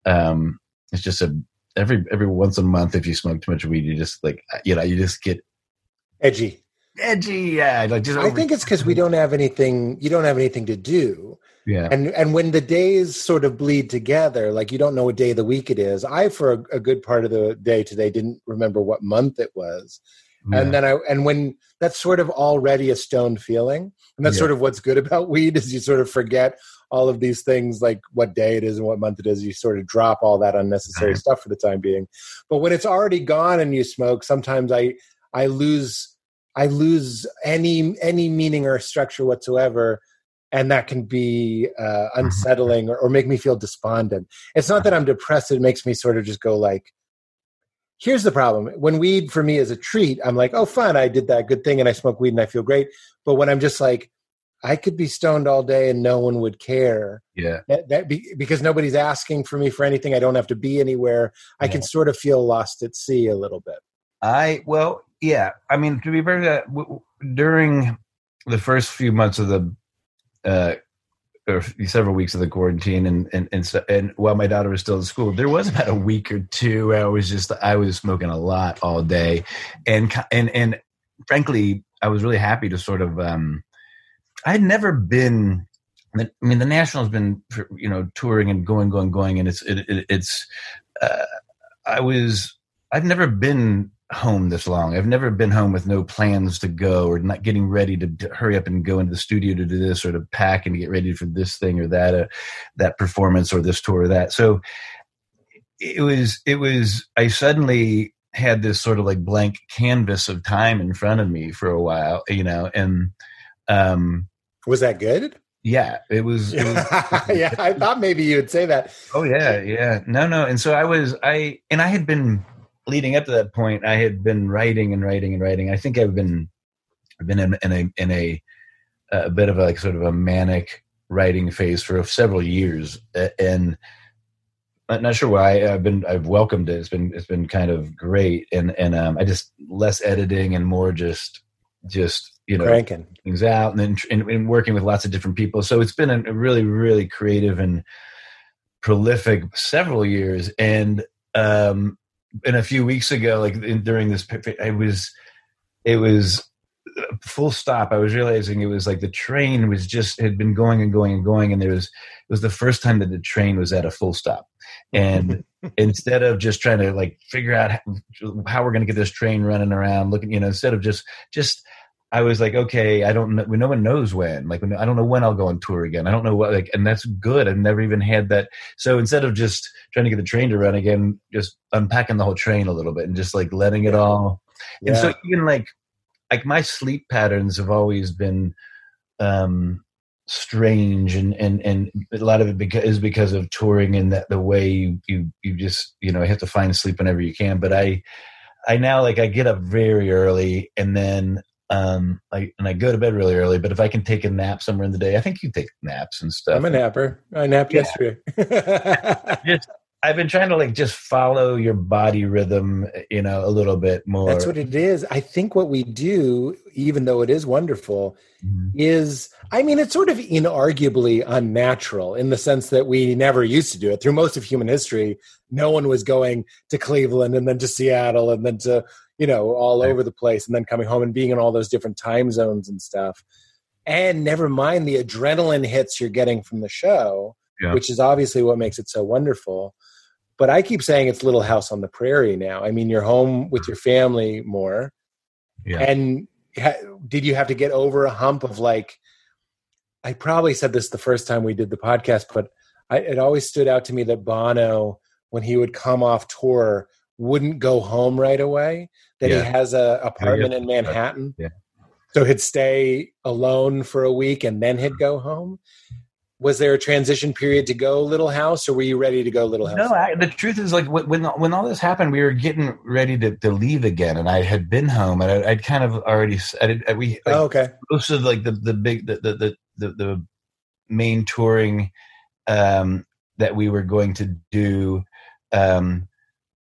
um it's just a every every once a month if you smoke too much weed you just like you know you just get Edgy. edgy yeah like just I think it's because we don't have anything. You don't have anything to do. Yeah. And and when the days sort of bleed together, like you don't know what day of the week it is. I for a, a good part of the day today didn't remember what month it was. Yeah. And then I and when that's sort of already a stoned feeling. And that's Yeah. sort of what's good about [LAUGHS] weed is you sort of forget all of these things like what day it is and what month it is. You sort of drop all that unnecessary Mhm. stuff for the time being. But when it's already gone and you smoke, sometimes I I lose I lose any any meaning or structure whatsoever, and that can be uh, unsettling or, or make me feel despondent. It's not that I'm depressed; it makes me sort of just go like. Here's the problem: when weed for me is a treat, I'm like, "Oh, fun! I did that good thing, and I smoke weed, and I feel great." But when I'm just like, I could be stoned all day and no one would care. yeah. That, that be, because nobody's asking for me for anything. I don't have to be anywhere. I Yeah. can sort of feel lost at sea a little bit. I well, yeah. I mean, to be very uh, w- w- during the first few months of the uh, or several weeks of the quarantine, and and and, so, and while my daughter was still in school, there was about a week or two where I was just I was smoking a lot all day, and and and frankly, I was really happy to sort of. um I'd never been. I mean, the National's been you know touring and going, going, going, and it's it, it, it's. Uh, I was. I've never been home this long. I've never been home with no plans to go or not getting ready to, to hurry up and go into the studio to do this or to pack and get ready for this thing or that, uh, that performance or this tour or that. So it was, it was, I suddenly had this sort of like blank canvas of time in front of me for a while, you know, and, um, Was that good? yeah, it was, it was [LAUGHS] yeah, I thought maybe you would say that. Oh yeah, yeah. No, no. And so I was I and I had been leading up to that point, I had been writing and writing and writing. I think I've been I've been in, in a in a a bit of a like sort of a manic writing phase for several years and I'm not sure why I've been I've welcomed it. It's been it's been kind of great and and um I just less editing and more just just you know Cranking. things out and then and, and working with lots of different people. So it's been a, a really, really creative and prolific several years. And um, and a few weeks ago, like in, during this, pe- pe- I was, it was full stop. I was realizing it was like the train was just had been going and going and going, and there was it was the first time that the train was at a full stop. And [LAUGHS] instead of just trying to like figure out how, how we're going to get this train running around, looking, you know, instead of just just I was like, okay, I don't know. No one knows when. Like, when, I don't know when I'll go on tour again. I don't know what. Like, and that's good. I've never even had that. So instead of just trying to get the train to run again, just unpacking the whole train a little bit and just like letting it all. Yeah. And so even like, like my sleep patterns have always been um strange and and and a lot of it beca- is because of touring and that the way you you you just you know have to find sleep whenever you can but i i now like i get up very early and then um i and i go to bed really early but if i can take a nap somewhere in the day i think you take naps and stuff I'm a napper. I napped Yeah. yesterday. [LAUGHS] just i've been trying to like just follow your body rhythm you know a little bit more That's what it is. I think what we do, even though it is wonderful, Mhm. is I mean, it's sort of inarguably unnatural in the sense that we never used to do it. Through most of human history, no one was going to Cleveland and then to Seattle and then to, you know, all over the place and then coming home and being in all those different time zones and stuff. And never mind the adrenaline hits you're getting from the show, Yeah. which is obviously what makes it so wonderful. But I keep saying it's Little House on the Prairie now. I mean, you're home with your family more. Yeah. And ha- did you have to get over a hump of like, I probably said this the first time we did the podcast, but I, it always stood out to me that Bono, when he would come off tour, wouldn't go home right away. That Yeah. he has a apartment in Manhattan. Yeah. So he'd stay alone for a week and then he'd go home. Was there a transition period to go Little House, or were you ready to go Little House? No, I, the truth is, like when when all this happened, we were getting ready to, to leave again, and I had been home, and I, I'd kind of already. I did, we like, oh, okay. most of like the the big the the the, the, the main touring um, that we were going to do. Um,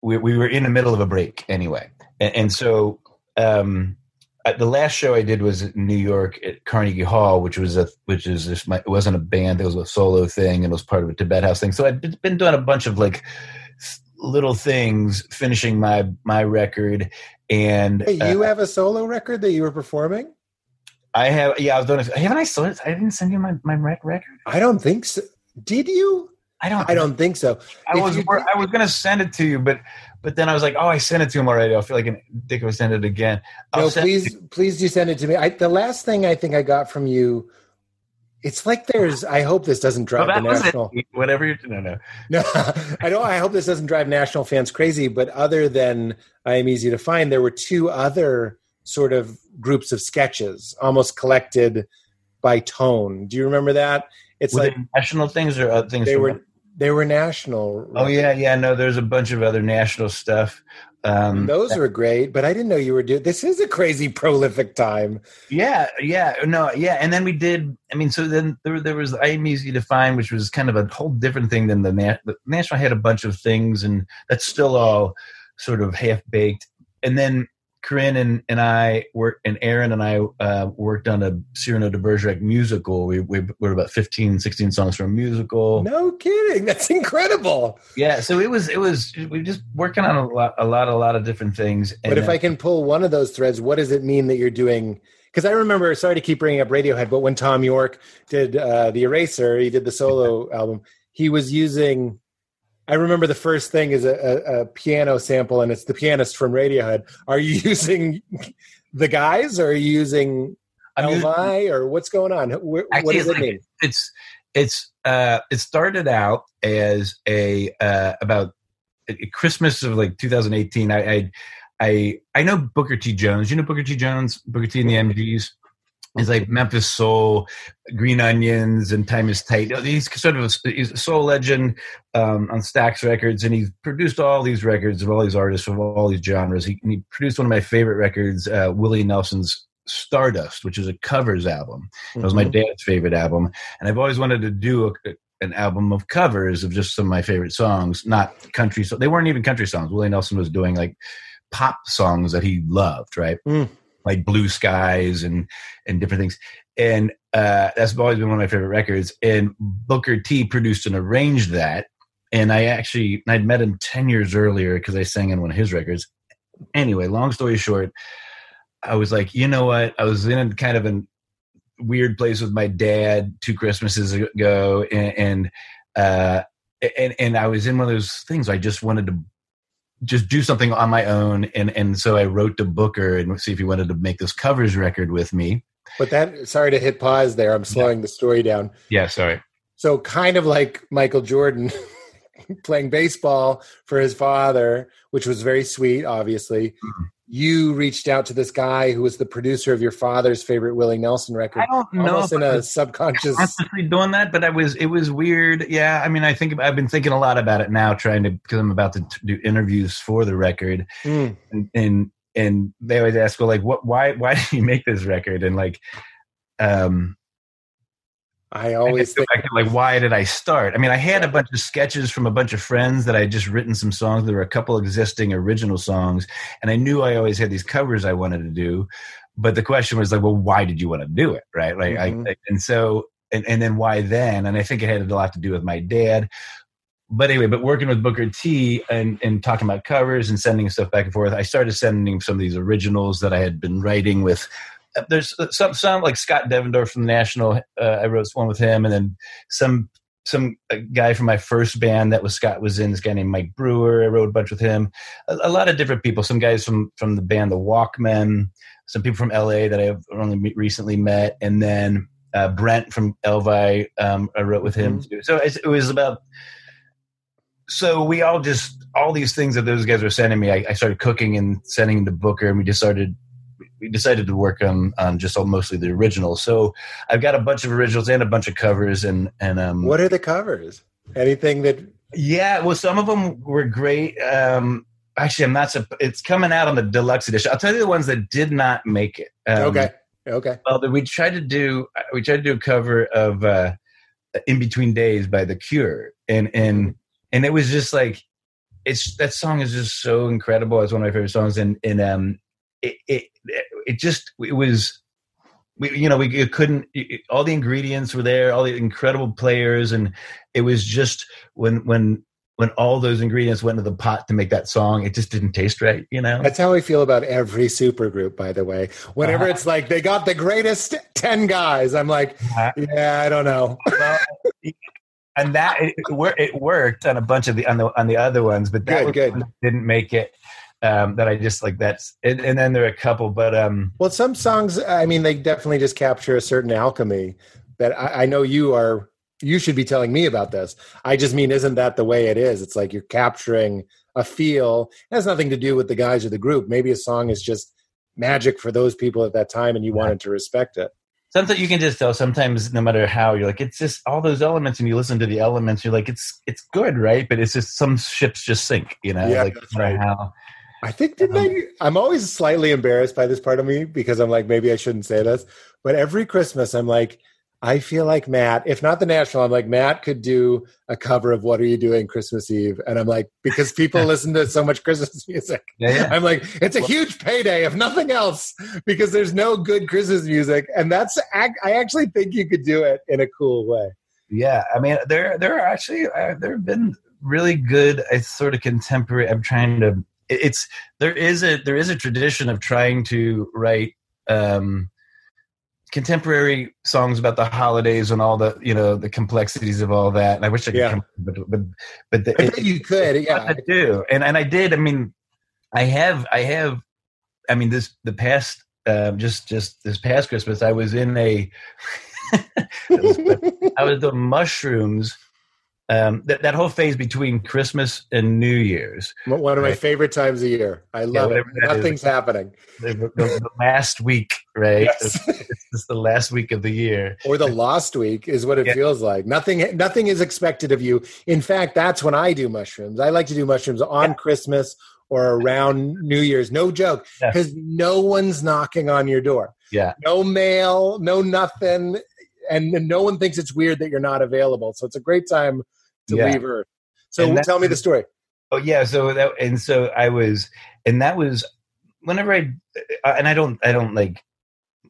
we we were in the middle of a break anyway, and, and so. Um, uh, the last show I did was in New York at Carnegie Hall, which was a which is just my, it wasn't a band, it was a solo thing, and it was part of a Tibet House thing. So I'd been- doing a bunch of like little things, finishing my my record, and Hey, uh, you have a solo record that you were performing? I have. Yeah, I was doing. it. Haven't I still? I didn't send you my my rec- record. I don't think so. Did you? I don't. I don't think so. I If was. you I was gonna send it to you, but but then I was like, oh, I sent it to him already. I feel like a dick if I send it again. I'll no, please, please do send it to me. I, the last thing I think I got from you, it's like there's. I hope this doesn't drive the national. it. Whatever you're. No, no. No, [LAUGHS] I don't. I hope this doesn't drive national fans crazy. But other than I am easy to find, there were two other sort of groups of sketches, almost collected by tone. Do you remember that? It's Were like they national things or other things? they were they were national. Oh yeah, yeah. No, there's a bunch of other national stuff. Um, those were great. But I didn't know you were doing. This is a crazy prolific time. Yeah, yeah, no, yeah, and then we did. I mean, so then there, there was I am easy to find, which was kind of a whole different thing than the, Na- the national had a bunch of things, and that's still all sort of half baked. And then Carin and, and I worked, and Aaron and I uh, worked on a Cyrano de Bergerac musical. We we were about 15, 16 songs for a musical. No kidding. That's incredible. Yeah, so it was it was we were just working on a lot, a lot, a lot of different things. But if I can pull one of those threads, what does it mean that you're doing? Because I remember, sorry to keep bringing up Radiohead, but when Thom Yorke did uh, the Eraser, he did the solo [LAUGHS] album. He was using. I remember the first thing is a, a, a piano sample, and it's the pianist from Radiohead. Are you [LAUGHS] using the guys, or are you using using- or what's going on? What Actually, does it like- mean? it's it's uh it started out as a uh about uh, christmas of like 2018 i i i, I know booker t. Jones. You know booker t. Jones? Booker t and the mgs It's like Memphis Soul, Green Onions, and Time Is Tight. He's sort of a, he's a soul legend um, on Stax Records, and he's produced all these records of all these artists from all these genres. He, he produced one of my favorite records, uh, Willie Nelson's Stardust, which is a covers album. It was my Mhm. dad's favorite album, and I've always wanted to do a, an album of covers of just some of my favorite songs, not country. So they weren't even country songs. Willie Nelson was doing like pop songs that he loved, right? Mm. Like Blue Skies and and different things. And uh, that's always been one of my favorite records. And Booker T produced and arranged that. And I actually I'd met him ten years earlier because I sang in one of his records. Anyway, long story short, I was like, you know what? I was in kind of a weird place with my dad two Christmases ago, and and uh, and, and I was in one of those things. I just wanted to just do something on my own, and and so I wrote to Booker and see if he wanted to make this covers record with me. But that, sorry to hit pause there. I'm slowing the story down. Yeah, sorry. So kind of like Michael Jordan [LAUGHS] playing baseball for his father, which was very sweet, obviously. Mhm. You reached out to this guy who was the producer of your father's favorite Willie Nelson record. I don't know Almost if in I a was subconscious. consciously doing that, but I was it was weird. Yeah, I mean, I think I've been thinking a lot about it now, trying to because I'm about to do interviews for the record, Mm. and and and they always ask, well, like, what, why, why [LAUGHS] did you make this record? And like, um, I I always go think back to like, why did I start? I mean, I had a bunch of sketches from a bunch of friends that I had just written some songs. There were a couple existing original songs, and I knew I always had these covers I wanted to do. But the question was like, well, why did you want to do it, right? Like, Mhm. I, and so, and, and then why then? And I think it had a lot to do with my dad. But anyway, but working with Booker T and, and talking about covers and sending stuff back and forth, I started sending some of these originals that I had been writing with there's some some like Scott Devendorf from the National. Uh, I wrote one with him, and then some some a guy from my first band that was Scott was in. This guy named Mike Brewer. I wrote a bunch with him. A, a lot of different people. Some guys from from the band The Walkmen. Some people from LA that I've only recently met, and then uh, Brent from EL VY. Um, I wrote with him too. So it's, it was about. So we all just all these things that those guys were sending me. I, I started cooking and sending to Booker, and we just started we decided to work on on just all, mostly the originals. So I've got a bunch of originals and a bunch of covers, and and um, what are the covers? Anything that yeah, well, some of them were great. Um, actually, I'm not. supp- It's coming out on the deluxe edition. I'll tell you the ones that did not make it. Um, okay, okay. Well, we tried to do we tried to do a cover of uh, "In Between Days" by The Cure, and and and it was just like it's that song is just so incredible. It's one of my favorite songs, and and um, it it it just it was. We, you know, we it couldn't. It, all the ingredients were there, all the incredible players, and it was just when when when all those ingredients went into the pot to make that song, it just didn't taste right, you know? That's how I feel about every supergroup, by the way. Whenever Uh-huh. it's like they got the greatest 10 guys, I'm like, Uh-huh. yeah, I don't know. And that it, it, worked on a bunch of the on the on the other ones, but that Good, good. that didn't make it. Um, that I just like that's and, and then there are a couple, but um, Well, some songs, I mean, they definitely just capture a certain alchemy that I, I know you are, you should be telling me about this. I just mean, isn't that the way it is? It's like you're capturing a feel. It has nothing to do with the guys or the group. Maybe a song is just magic for those people at that time and you wanted to respect it. Sometimes you can just tell. Sometimes, no matter how you're like, it's just all those elements, and you listen to the elements, you're like, it's it's good, right? But it's just some ships just sink, you know. Yeah, like no right. how. I think didn't I? I'm always slightly embarrassed by this part of me because I'm like maybe I shouldn't say this, but every Christmas I'm like I feel like Matt, if not the national, I'm like Matt could do a cover of "What Are You Doing Christmas Eve," and I'm like because people [LAUGHS] listen to so much Christmas [LAUGHS] music, Yeah, yeah. I'm like it's a huge payday if nothing else because there's no good Christmas music, and that's I actually think you could do it in a cool way. Yeah, I mean, there there are actually uh, there have been really good uh, sort of contemporary. I'm trying to. It- It's there is a there is a tradition of trying to write um, contemporary songs about the holidays and all the you know the complexities of all that. And I wish I could Yeah. come, but but but the, I bet you could, yeah. I do, and and I did. I mean, I have I have. I mean, this the past um, just just this past Christmas, I was in a. [LAUGHS] I, was- I was doing mushrooms. Um, that that whole phase between Christmas and New Year's, One of my Right. favorite times of year. I love it. whatever that is. Nothing's happening. the, the, the last week, right? Yes. It's just the last week of the year. or the lost week is what it Yeah. feels like. Nothing nothing is expected of you. In fact, that's when I do mushrooms. I like to do mushrooms on Yeah. Christmas or around New Year's. No joke. Yeah. Because no one's knocking on your door. Yeah, No mail, no nothing. And no one thinks it's weird that you're not available. So it's a great time to Yeah. leave Earth. So that- tell me the story. Oh yeah, so that and so I was, and that was whenever I, uh, and I don't, I don't like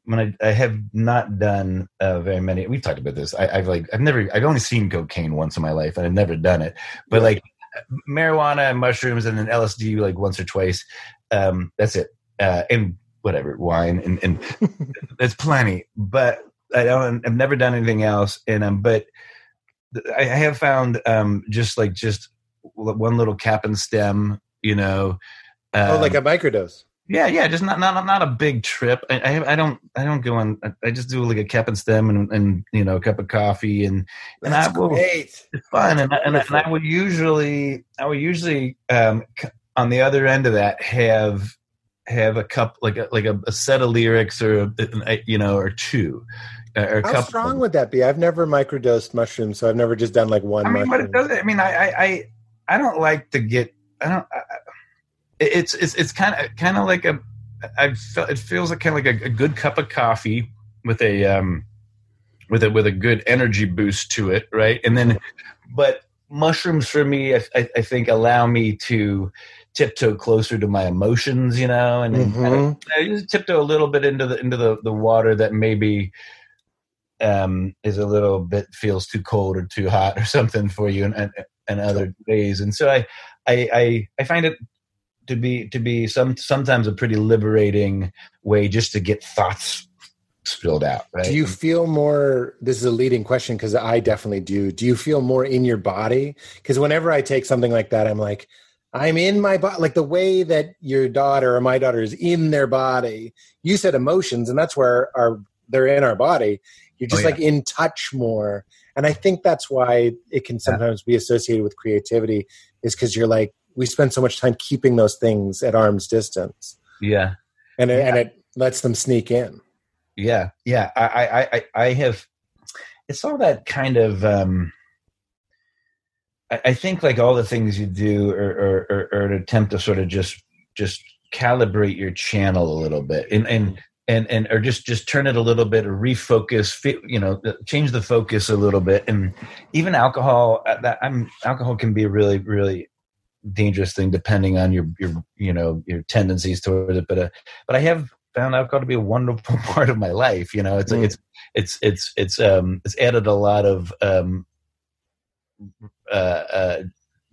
when I, I have not done uh, very many. We've talked about this. I, I've like, I've never, I've only seen cocaine once in my life, and I've never done it. But like marijuana and mushrooms and then LSD like once or twice. Um, that's it. Uh, and whatever wine and and [LAUGHS] that's plenty. But I don't. I've never done anything else. And um, but I have found um just like just one little cap and stem, you know. oh, um, like a microdose. yeah, yeah, just not not not a big trip. I I, I don't I don't go on. I- just do like a cap and stem and and you know a cup of coffee and and That's I will, great. it's fun and I, and, I, and I would usually I would usually um on the other end of that have have a cup like a like a, a set of lyrics or a, a- you know or two uh, or a How couple. strong would that be? I've never microdosed mushrooms, so I've never just done like one I mean, but it doesn't. I mean, I, I, I, I don't like to get. I don't. I, I- it's it's it's kind of kind of like a. I felt it feels like kind of like a, a good cup of coffee with a um, with a with a good energy boost to it, right? And then, but mushrooms for me, I, I, I think allow me to tiptoe closer to my emotions, you know, and, and kind of Mhm. I just tiptoe a little bit into the into the the water that maybe um is a little bit feels too cold or too hot or [LAUGHS] something for you and and, and other days and so I, I i i find it to be to be some sometimes a pretty liberating way just to get thoughts spilled out right Do you feel more? This is a leading question because I definitely do. Do you feel more in your body? Because whenever I take something like that, I'm like, I'm in my body. Like the way that your daughter or my daughter is in their body. You said emotions, and that's where our they're in our body. You're just Oh, yeah. like in touch more, and I think that's why it can sometimes be associated with creativity. Is because you're like we spend so much time keeping those things at arm's distance, yeah. And it, and it lets them sneak in. yeah. Yeah. I, I i i have it's all that kind of um i, I think like all the things you do are, are, are, are an attempt to sort of just just calibrate your channel a little bit. And and and and or just just turn it a little bit or refocus you know change the focus a little bit and even alcohol uh, that i'm alcohol can be a really really dangerous thing depending on your your you know your tendencies towards it but uh, but i have found alcohol to be a wonderful [LAUGHS] part of my life you know it's Mm. it's it's it's it's um it's added a lot of um uh, uh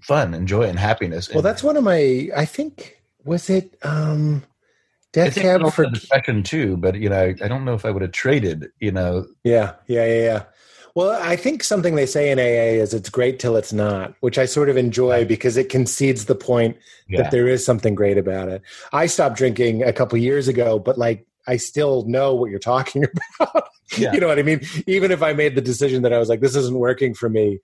fun and joy and happiness. Well, that's one of my. I think was it um, Death Cab for depression too, but you know, I don't know if I would have traded. You know, Yeah, yeah, yeah, yeah. Well, I think something they say in AA is it's great till it's not, which I sort of enjoy because it concedes the point yeah, that there is something great about it. I stopped drinking a couple years ago, but like I still know what you're talking [LAUGHS] about. Yeah. You know what I mean? Even if I made the decision that I was like, this isn't working for me,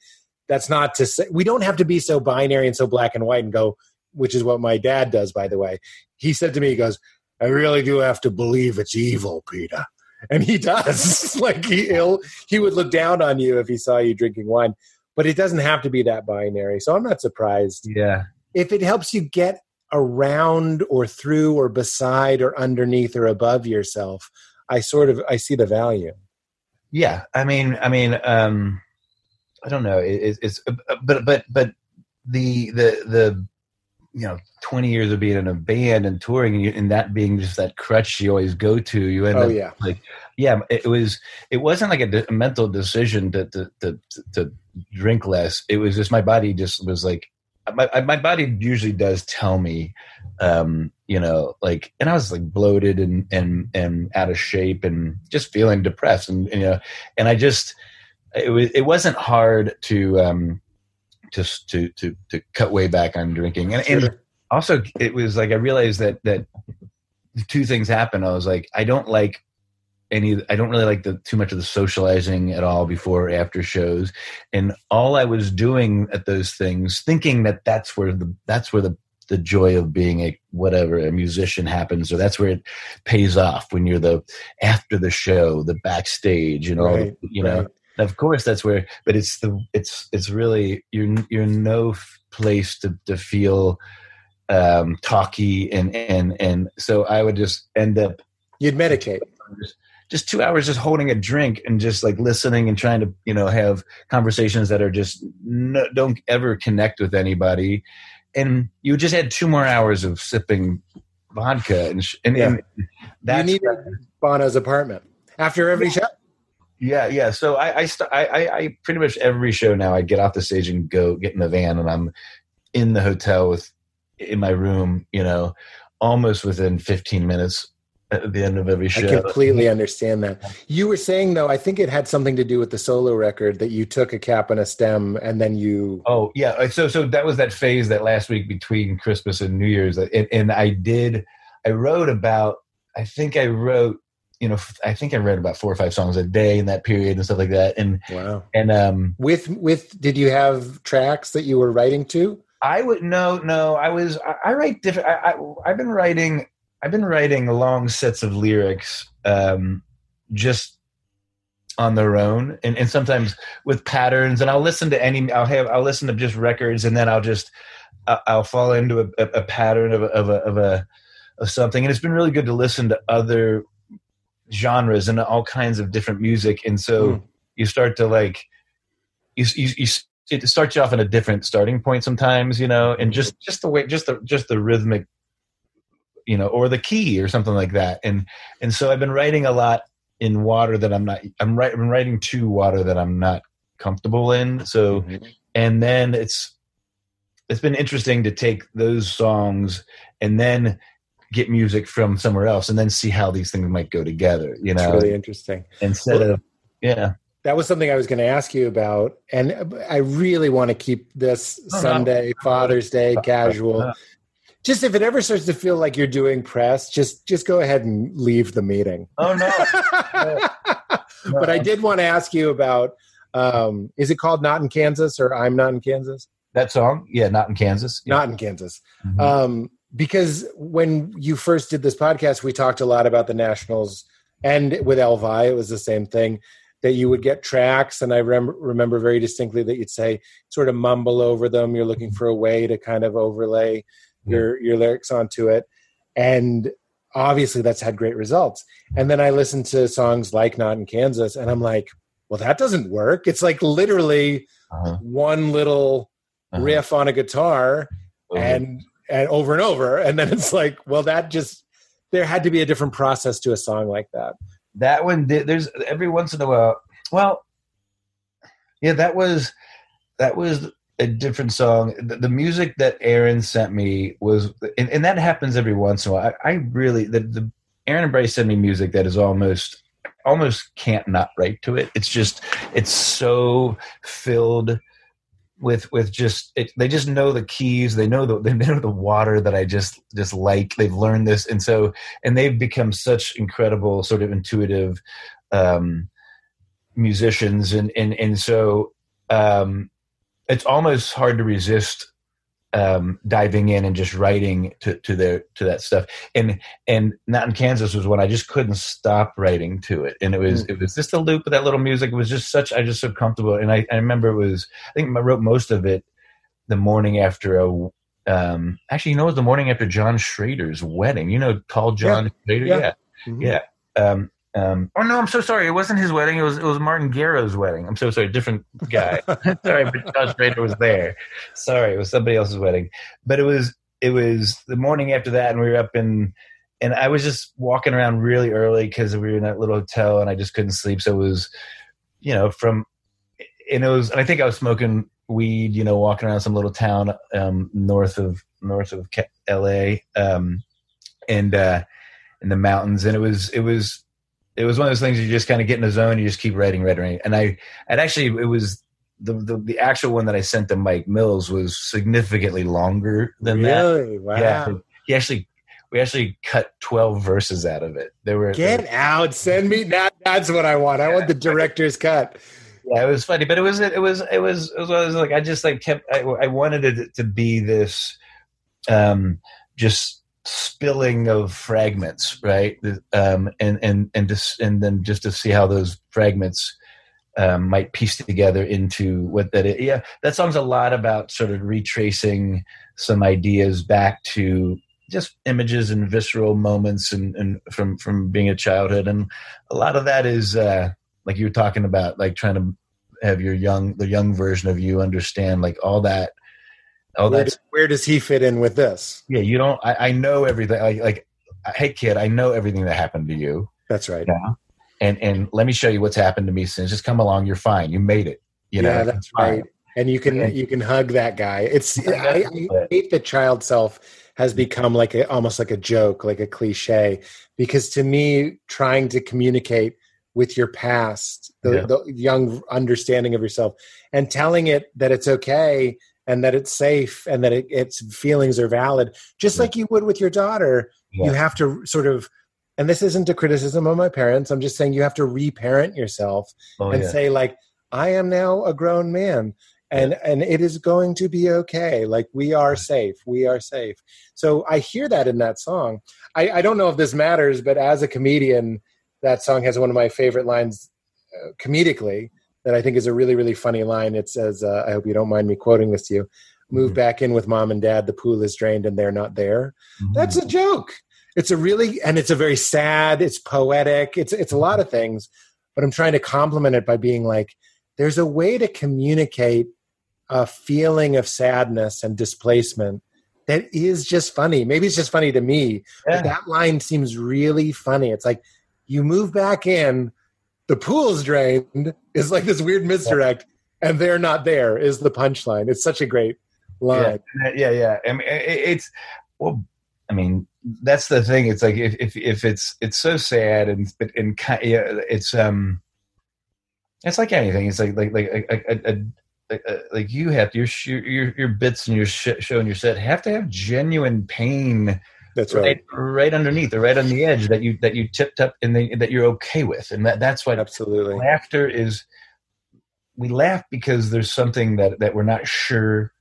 that's not to say we don't have to be so binary and so black and white and go, which is what my dad does, by the way. He said to me, he goes, I really do have to believe it's evil, Peter. And he does. [LAUGHS] like he he'll, he would look down on you if he saw you drinking wine. But it doesn't have to be that binary. So I'm not surprised yeah, if it helps you get around or through or beside or underneath or above yourself i sort of i see the value yeah. I mean, I mean, um, I don't know. It, it's, it's but but but the the the you know 20 years of being in a band and touring and, you, and that being just that crutch you always go to you end oh up yeah. like yeah it was it wasn't like a, de- a mental decision to, to to to drink less. It was just my body just was like my my body usually does tell me um you know like and i was like bloated and and and out of shape and just feeling depressed and, and you know and i just it was it wasn't hard to um just to to to cut way back on drinking and, and Sure. also it was like i realized that that two things happened i was like i don't like any i don't really like the too much of the socializing at all before or after shows and all i was doing at those things thinking that that's where the that's where the the joy of being a whatever a musician happens or that's where it pays off when you're the after the show the backstage and all Right, the, you know right. Of course that's where but it's the it's it's really you're you're no place to to feel um talky and and and so i would just end up you'd medicate. Just, just two hours just holding a drink and just like listening and trying to you know have conversations that are just no, don't ever connect with anybody. And you just had two more hours of sipping vodka and sh- and, and you that's needed bono's apartment. After every show yeah yeah. So i I, st- I I I pretty much every show now i get off the stage and go get in the van and i'm in the hotel with in my room you know almost within 15 minutes at the end of every show. i completely understand that. You were saying though i think it had something to do with the solo record that you took a cap and a stem and then you Oh yeah, uh, so so that was that phase that last week between Christmas and New Year's, and, and I did, I wrote about, I think I wrote, you know, I think I read about four or five songs a day in that period and stuff like that, and wow. and um, with with did you have tracks that you were writing to? I would no no, I was I, I write different. I, I I've been writing, I've been writing long sets of lyrics, um, just on their own. And, and sometimes with patterns and i'll listen to any i'll have i'll listen to just records and then i'll just I- i'll fall into a, a, a pattern of a, of a of a of something. And it's been really good to listen to other genres and all kinds of different music. And so Mm. you start to like you, you, you it starts you off in a different starting point sometimes you know and just just the way just the just the rhythmic you know or the key or something like that. And and so i've been writing a lot in water that i'm not i'm, write, I'm writing to water that i'm not comfortable in. So and then it's it's been interesting to take those songs and then get music from somewhere else and then see how these things might go together you it's know really interesting instead Well- of yeah that was something I was going to ask you about, and I really want to keep this Oh, no. Sunday, Father's Day, casual. Uh, [LAUGHS] Just if it ever starts to feel like you're doing press, just just go ahead and leave the meeting. oh no [LAUGHS] but I did want to ask you about. Um, is it called "Not in Kansas" or "I'm Not in Kansas"? that song yeah not in kansas yeah. Not in Kansas. Mhm. Um, because when you first did this podcast, we talked a lot about the Nationals, and with EL VY, it was the same thing. That you would get tracks, and I rem- remember very distinctly that you'd say, sort of mumble over them. You're looking for a way to kind of overlay your your lyrics onto it, and obviously that's had great results. And then I listened to songs like "Not in Kansas," and I'm like, well, that doesn't work. It's like literally Uh-huh. one little Uh-huh. riff on a guitar Uh-huh. and and over and over and then it's like well that just there had to be a different process to a song like that that one there's every once in a while well yeah that was that was a different song. The, the music that Aaron sent me was, and, and that happens every once in a while. I, I really the, the Aaron and Bryce send me music that is almost almost can't not write to it. It's just it's so filled with with just it, they just know the keys. They know the [LAUGHS] they know the water that i just just like. They've learned this. And so and they've become such incredible sort of intuitive um musicians. And and and so um it's almost hard to resist um, diving in and just writing to, to their to that stuff. And and not in Kansas was when I just couldn't stop writing to it. And it was mm. it was just a loop of that little music. It was just such I just so comfortable. And I, I remember it was I think I wrote most of it the morning after a um, actually you know it was the morning after John Schrader's wedding. You know tall John yeah. Schrader? Yeah. Yeah. Mm-hmm. yeah. Um, um, oh no, I'm so sorry. It wasn't his wedding. It was it was Martin Garo's wedding. I'm so sorry, different guy. [LAUGHS] sorry, but Josh Schrader was there. Sorry, it was somebody else's wedding. But it was it was the morning after that, and we were up in, and I was just walking around really early because we were in that little hotel, and I just couldn't sleep. So it was, you know, from, and it was, and I think I was smoking weed, you know, walking around some little town um, north of north of L.A. Um, and uh, in the mountains, and it was it was it was one of those things you just kind of get in the zone. You just keep writing, writing, writing. And I, and actually, it was the, the, the actual one that I sent to Mike Mills was significantly longer than that. really? that. Wow. Yeah, he actually we actually cut 12 verses out of it. There were Get out, send me that that's what I want. I want the director's cut. Yeah, it was funny, but it was it was it was it was, it was like I just like kept I, I wanted it to be this um just spilling of fragments, right? Um, and and and just and then just to see how those fragments um, might piece together into what that. Yeah, that song's a lot about sort of retracing some ideas back to just images and visceral moments and, and from from being a childhood, and a lot of that is uh, like you were talking about, like trying to have your young the young version of you understand like all that Oh, where, does, where does he fit in with this? Yeah, you don't. I, I know everything. Like, like, hey, kid, I know everything that happened to you. That's right. Yeah. And and let me show you what's happened to me since. Just come along. You're fine. You made it. You yeah, know. that's right. And you can you can hug that guy. It's I, I hate that child self has become like a almost like a joke, like a cliche. Because to me, trying to communicate with your past, the, yeah. the young understanding of yourself, and telling it that it's okay and that it's safe and that it, its feelings are valid just yeah. like you would with your daughter. Yeah. you have to sort of and this isn't a criticism of my parents i'm just saying you have to reparent yourself oh, and yeah. say like i am now a grown man and and it is going to be okay. Like we are safe. We are safe. So i hear that in that song. I, I don't know if this matters but as a comedian that song has one of my favorite lines uh, comedically that I think is a really, really funny line. It says, uh, I hope you don't mind me quoting this to you. Move mm-hmm. back in with mom and dad. The pool is drained and they're not there. Mm-hmm. That's a joke. It's a really, and it's a very sad, it's poetic, it's, it's a lot of things, but I'm trying to compliment it by being like, there's a way to communicate a feeling of sadness and displacement that is just funny. Maybe it's just funny to me, yeah. but that line seems really funny. It's like, you move back in the pool's drained is like this weird misdirect, and they're not there is the punchline. It's such a great line. Yeah, yeah, yeah. I mean, it's well. I mean, that's the thing. It's like if if, if it's it's so sad and and yeah, it's um, it's like anything. It's like like like a, a, a like you have to, your your your bits and your show and your set have to have genuine pain that's right. right. Right underneath, or right on the edge that you that you tipped up and they, that you're okay with, and that that's what absolutely laughter is. We laugh because there's something that that we're not sure.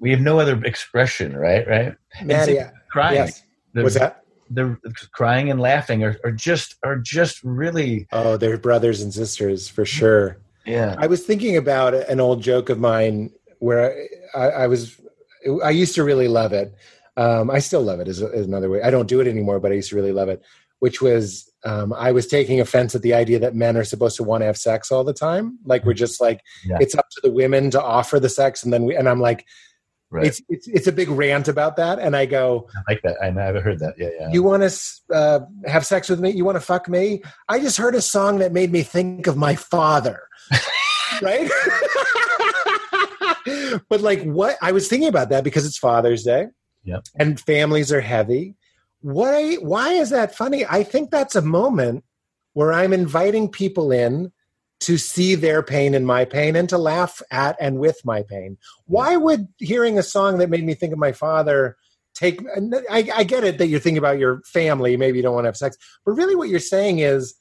We have no other expression, right? Right. Maddie, crying. Yes. The, What's that? The crying and laughing are, are just are just really. Oh, they're brothers and sisters for sure. Yeah. I was thinking about an old joke of mine where I, I was I used to really love it um, I still love it. Is, is another way. I don't do it anymore, but I used to really love it. Which was um, I was taking offense at the idea that men are supposed to want to have sex all the time. Like we're just like yeah. it's up to the women to offer the sex, and then we and I'm like, Right. It's, it's it's a big rant about that, and I go, I like that. I never heard that. Yeah, yeah. You want to uh, have sex with me? You want to fuck me? I just heard a song that made me think of my father. [LAUGHS] right? [LAUGHS] but like what I was thinking about that because it's Father's Day. Yep. And families are heavy. Why why is that funny? I think that's a moment where I'm inviting people in to see their pain and my pain and to laugh at and with my pain. Why would hearing a song that made me think of my father take I, I get it that you're thinking about your family, maybe you don't want to have sex, but really what you're saying is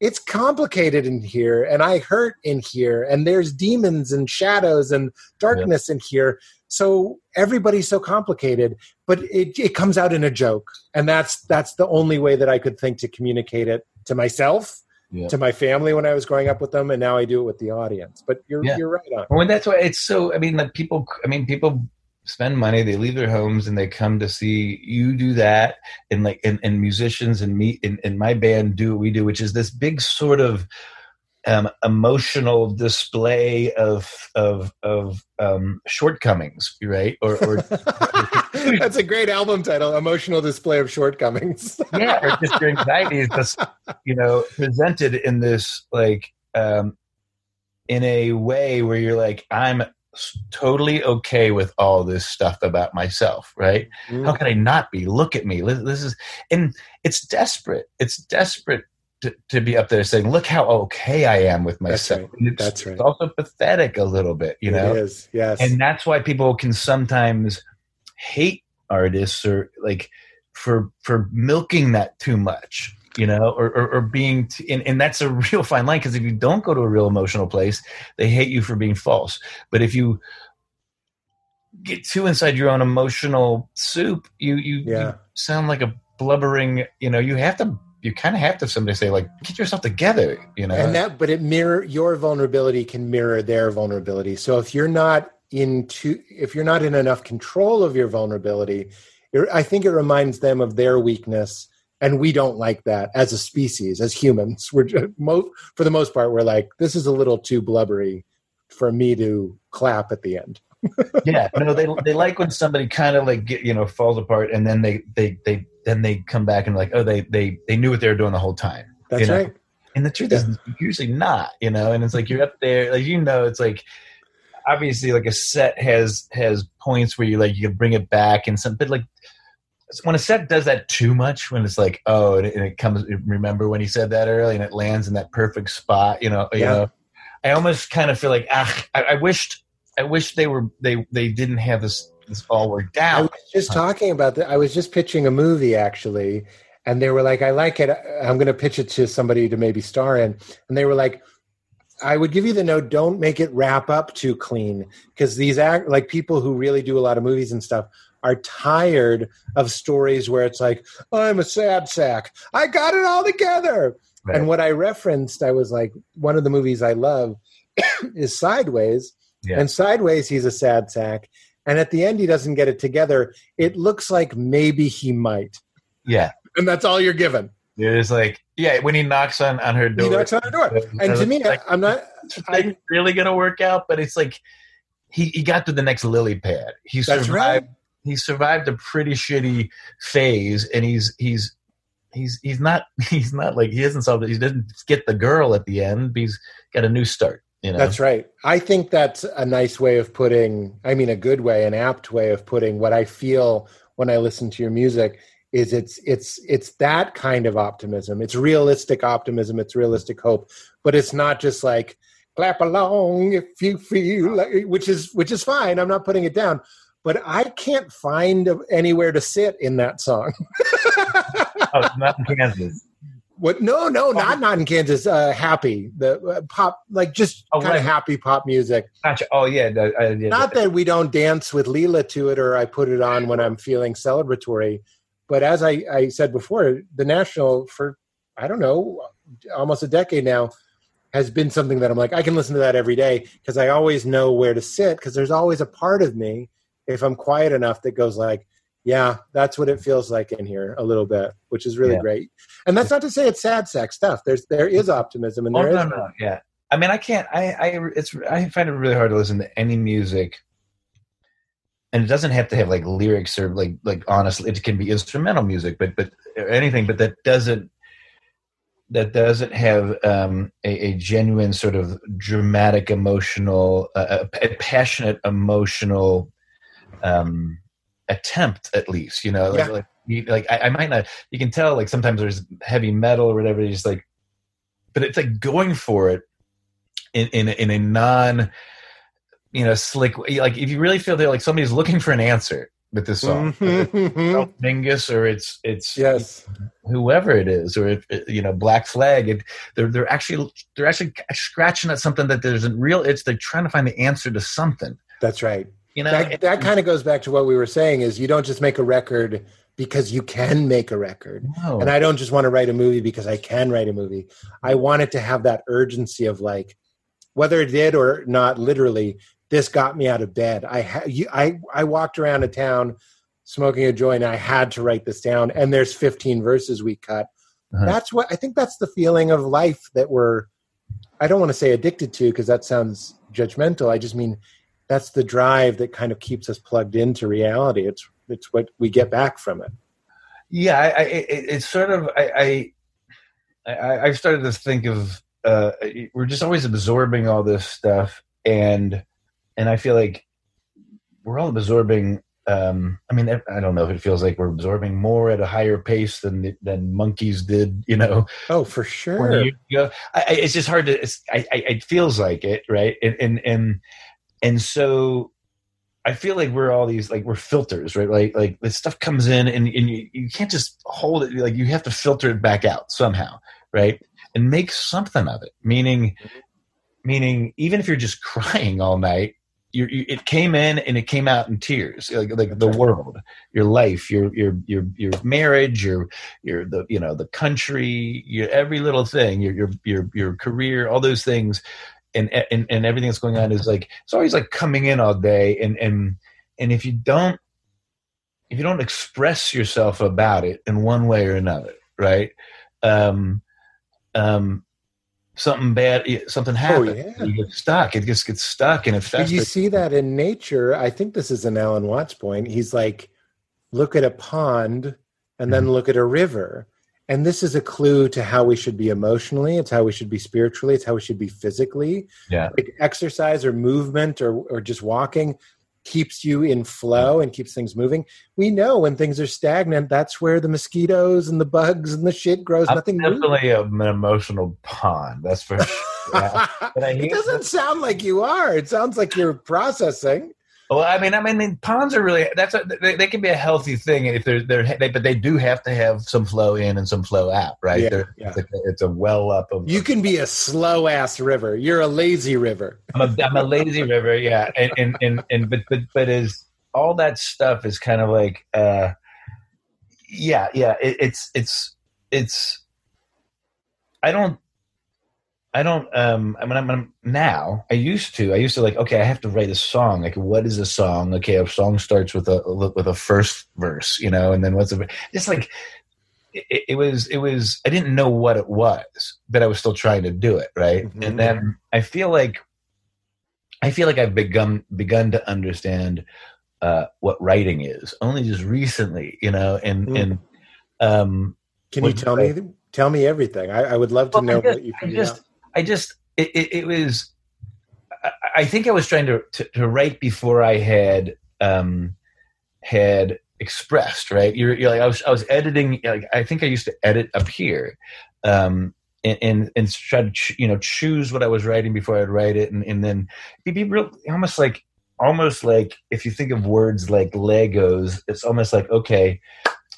it's complicated in here and I hurt in here and there's demons and shadows and darkness in here. So everybody's so complicated, but it, it comes out in a joke. And that's that's the only way that I could think to communicate it to myself Yeah. to my family when I was growing up with them, and now I do it with the audience. But you're Yeah. you're right on. Well, that's why it's so. I mean, like people. I mean, people spend money. They leave their homes and they come to see you do that, and like and, and musicians and me and, and my band do what we do, which is this big sort of um, emotional display of of of um, shortcomings, right? Or, or [LAUGHS] That's a great album title: "Emotional Display of Shortcomings." [LAUGHS] yeah, or just your anxiety is just you know presented in this like um, in a way where you're like I'm totally okay with all this stuff about myself, right? How can I not be? Look at me. This is and it's desperate. It's desperate. To, to be up there saying, "Look how okay I am with myself." That's myself." right. It's, That's right. it's also pathetic a little bit, you know it is. Yes. and that's why people can sometimes hate artists or like for for milking that too much you know or or, or being t- and, and that's a [LAUGHS] real fine line because if you don't go to a real emotional place they hate you for being false but if you get too inside your own emotional soup you you, Yeah. you sound like a blubbering you know you have to you kind of have to somebody say like get yourself together you know? And that but it mirror your vulnerability can mirror their vulnerability. So if you're not into if you're not in enough control of your vulnerability i think it reminds them of their weakness and we don't like that as a species as humans. We're ju- mo- for the most part we're like this is a little too blubbery for me to clap at the end. [LAUGHS] Yeah, no, they they like when somebody kind of like you know falls apart, and then they they they then they come back and like oh they they they knew what they were doing the whole time. that's you know? right And the truth is usually not, you know. And it's like you're up there, like you know, it's like obviously like a set has has points where you like you can bring it back and some, but like when a set does that too much, when it's like oh, and it, and it comes, remember when he said that early, and it lands in that perfect spot, you know, you Yeah. know. I almost kind of feel like ah, I, I wished I wish they were they they didn't have this this all worked I was just talking about that. I was just pitching a movie actually, and they were like, "I like it. I'm going to pitch it to somebody to maybe star in." And they were like, "I would give you the note. Don't make it wrap up too clean because these act like people who really do a lot of movies and stuff." Are tired of stories where it's like, I'm a sad sack. I got it all together. Right. And what I referenced, I was like, one of the movies I love [COUGHS] is Sideways. Yeah. And Sideways, he's a sad sack. And at the end, he doesn't get it together. It looks like maybe he might. Yeah, And that's all you're given. there's like yeah when he knocks on on her door. He knocks on the door. And to me, like, I'm not. I think really gonna work out, but it's like he, he got to the next lily pad. He That's survived. right. He survived a pretty shitty phase, and he's he's he's he's not [LAUGHS] he's not like he hasn't solved it. He didn't get the girl at the end. He's got a new start. You know, That's right. I think that's a nice way of putting, I mean, a good way, an apt way of putting what I feel when I listen to your music is it's it's it's that kind of optimism. It's realistic optimism, it's realistic hope, but it's not just like clap along if you feel like which is which is fine. I'm not putting it down, but I can't find anywhere to sit in that song. [LAUGHS] oh, not in Kansas. What? No, no, not not in Kansas. Uh, happy the uh, pop, like just Oh, kind of right. happy pop music. Gotcha. Oh yeah, no, I, yeah. Not that we don't dance with Leela to it, or I put it on when I'm feeling celebratory. But as I, I said before, the national for I don't know almost a decade now has been something that I'm like I can listen to that every day because I always know where to sit because there's always a part of me if I'm quiet enough that goes like yeah that's what it feels like in here a little bit which is really Yeah. great and that's not to say it's sad sack stuff there's there is optimism and Oh there is no, no, yeah. I mean, I can't. I, I, it's. I find it really hard to listen to any music, and it doesn't have to have like lyrics or like, like honestly, it can be instrumental music, but but anything, but that doesn't that doesn't have um, a, a, genuine sort of dramatic emotional uh, a, a, passionate emotional um, attempt at least you know like, yeah. like, you, like I, I, might not you can tell like sometimes there's heavy metal or whatever just like but it's like going for it in in, in a non you know slick like if you really feel that like somebody's looking for an answer with this song. Mm-hmm. Mingus or it's it's yes whoever it is or if you know Black Flag. It, they're they're actually they're actually scratching at something that there's a real. It's they're trying to find the answer to something. That's right. You know that, that kind of goes back to what we were saying is you don't just make a record because you can make a record. No. And I don't just want to write a movie because I can write a movie. I want it to have that urgency of like whether it did or not literally this got me out of bed. I ha- you, I I walked around a town smoking a joint. And I had to write this down, and there's 15 verses we cut. Uh-huh. That's what I think. That's the feeling of life that we're. I don't want to say addicted to because that sounds judgmental. I just mean that's the drive that kind of keeps us plugged into reality. It's it's what we get back from it. Yeah, I, I, it, it's sort of I, I I've started to think of uh, we're just always absorbing all this stuff and and I feel like we're all absorbing. Um, I mean, I don't know if it feels like we're absorbing more at a higher pace than than monkeys did. You know? Oh, for sure. I, it's just hard to. I, I, it feels like it, right? And and and and so I feel like we're all these like we're filters, right? Like like this stuff comes in and, and you, you can't just hold it like you have to filter it back out somehow, right? And make something of it. Meaning meaning even if you're just [LAUGHS] crying all night, you, you, it came in and it came out in tears like, like the world your life your your your your marriage your your the you know the country your every little thing your your your your career all those things and and and everything that's going on is like it's always like coming in all day and and and if you don't if you don't express yourself about it in one way or another right um um something bad, something oh, happens. Oh, yeah. You get stuck. It just gets stuck and festers. You see that in nature. I think this is an Alan Watts point. He's like, look at a pond and then mm-hmm. look at a river. And this is a clue to how we should be emotionally. It's how we should be spiritually. It's how we should be physically. Yeah. Like exercise or movement or, or just walking keeps you in flow and keeps things moving. We know when things are stagnant, that's where the mosquitoes and the bugs and the shit grows. I'm Nothing definitely an emotional pond. That's for sure. Yeah. [LAUGHS] it doesn't sound like you are. It sounds like you're processing. Well, I mean, I mean, ponds are really that's a, they, they, can be a healthy thing if they're they're they, but they do have to have some flow in and some flow out, right? Yeah, yeah. It's, a, well up of. You can be a slow ass river. You're a lazy river. I'm a, I'm a lazy [LAUGHS] river, yeah, and and and, and but but but is all that stuff is kind of like, uh yeah, yeah. It, it's it's it's. I don't I don't. Um, I mean, I'm, I'm, now. I used to. I used to like. Okay, I have to write a song. Like, what is a song? Okay, a song starts with a with a first verse, you know, and then what's a just like it, it, was. It was. I didn't know what it was, but I was still trying to do it right. Mm-hmm. And then I feel like I feel like I've begun begun to understand uh, what writing is only just recently, you know, and mm. and um, can you tell me tell me everything? I, I would love to well, know just, what you figured out. I just it, it, it was. I think I was trying to, to, to write before I had um, had expressed. Right, you're, you're, like I was I was editing. Like I think I used to edit up here, um, and, and and try to you know choose what I was writing before I'd write it, and and then be, be real almost like almost like if you think of words like Legos, it's almost like okay,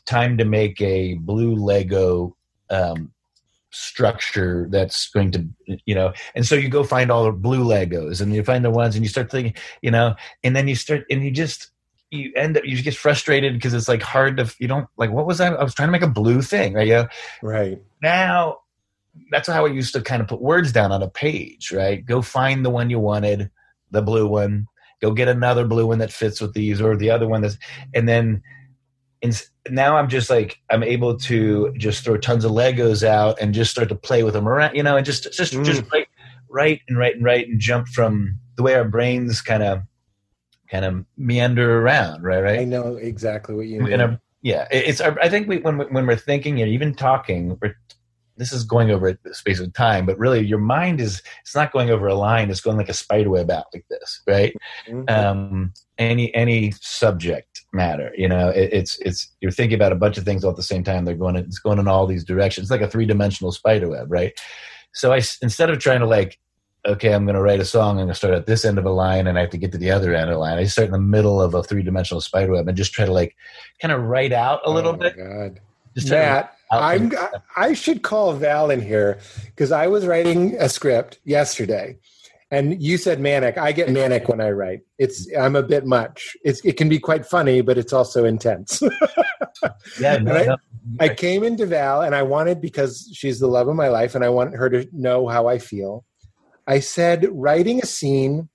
time to make a blue Lego um, structure that's going to you know and so you go find all the blue legos and you find the ones and you start thinking you know and then you start and you just you end up you just get frustrated because it's like hard to you don't like what was I I was trying to make a blue thing right? Yeah. Right. Now that's how I used to kind of put words down on a page right? Go find the one you wanted the blue one. Go get another blue one that fits with these or the other one that's and then and now I'm just like I'm able to just throw tons of Legos out and just start to play with them around, you know, and just just mm. just write, write and write and write and jump from the way our brains kind of kind of meander around, right? Right. I know exactly what you mean. yeah, it's. I think we when when we're thinking and even talking, we're this is going over a space of time, but really your mind is it's not going over a line. It's going like a spider web out like this, right? Mm-hmm. Um, any any subject matter, you know, it, it's it's you're thinking about a bunch of things all at the same time. They're going it's going in all these directions. It's like a three dimensional spider web, right? So I instead of trying to like okay, I'm going to write a song. I'm going to start at this end of a line and I have to get to the other end of the line. I start in the middle of a three dimensional spider web and just try to like kind of write out a little oh bit. God. Just Matt, I'm, I should call Val in here because I was writing a script yesterday, and you said manic. I get manic when I write. It's I'm a bit much. It's it can be quite funny, but it's also intense. [LAUGHS] yeah, no, I, no. I came into Val, and I wanted because she's the love of my life, and I want her to know how I feel. I said writing a scene.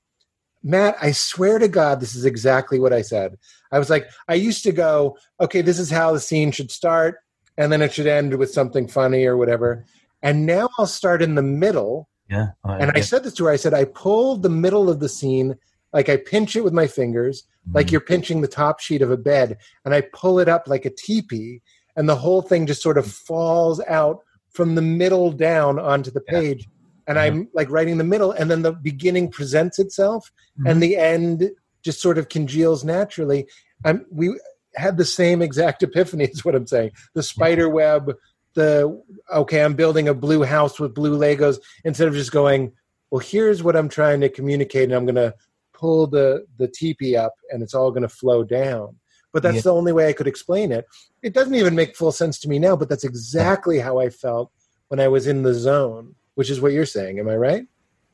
Matt, I swear to God, this is exactly what I said. I was like, I used to go, okay, this is how the scene should start and then it should end with something funny or whatever. And now I'll start in the middle. Yeah. Oh, and I said this to her. I said, I pull the middle of the scene, like I pinch it with my fingers, mm-hmm. like you're pinching the top sheet of a bed, and I pull it up like a teepee, and the whole thing just sort of falls out from the middle down onto the page. Yeah. And mm-hmm. I'm like writing the middle, and then the beginning presents itself, mm-hmm. and the end just sort of congeals naturally. And we had the same exact [LAUGHS] epiphany is what i'm saying. The spider web the okay i'm building a blue house with blue legos instead of just going well here's what i'm trying to communicate and i'm going to pull the the teepee up and it's all going to flow down. But that's yeah. the only way i could explain it. It doesn't even make full sense to me now but that's exactly how i felt when i was in the zone which is what you're saying. Am i right?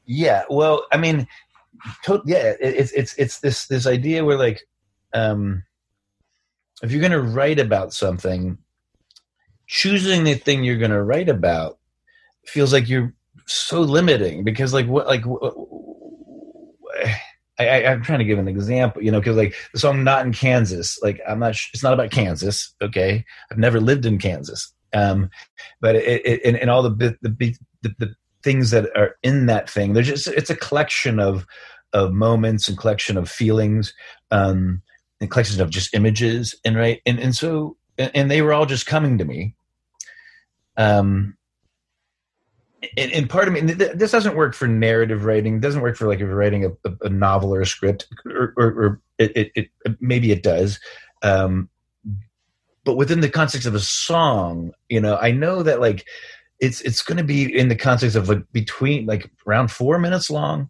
Yeah. Well i mean to- yeah it's it's it's this this idea where like um if you're going to write about something, choosing the thing you're going to write about feels like you're so limiting because like what like I, I, am trying to give an example, you know, because like the song "Not in Kansas," like I'm not, it's not about Kansas. Okay, I've never lived in Kansas, um, but it, it and, and all the, the the the things that are in that thing, there's just it's a collection of of moments and collection of feelings. Um, and collections of just images and right and and so and, they were all just coming to me. Um and, and, part of me this doesn't work for narrative writing it doesn't work for like if you're writing a, a, novel or a script or, or, or it, it, it, maybe it does. Um but within the context of a song you know i know that like it's it's going to be in the context of like between like around four minutes long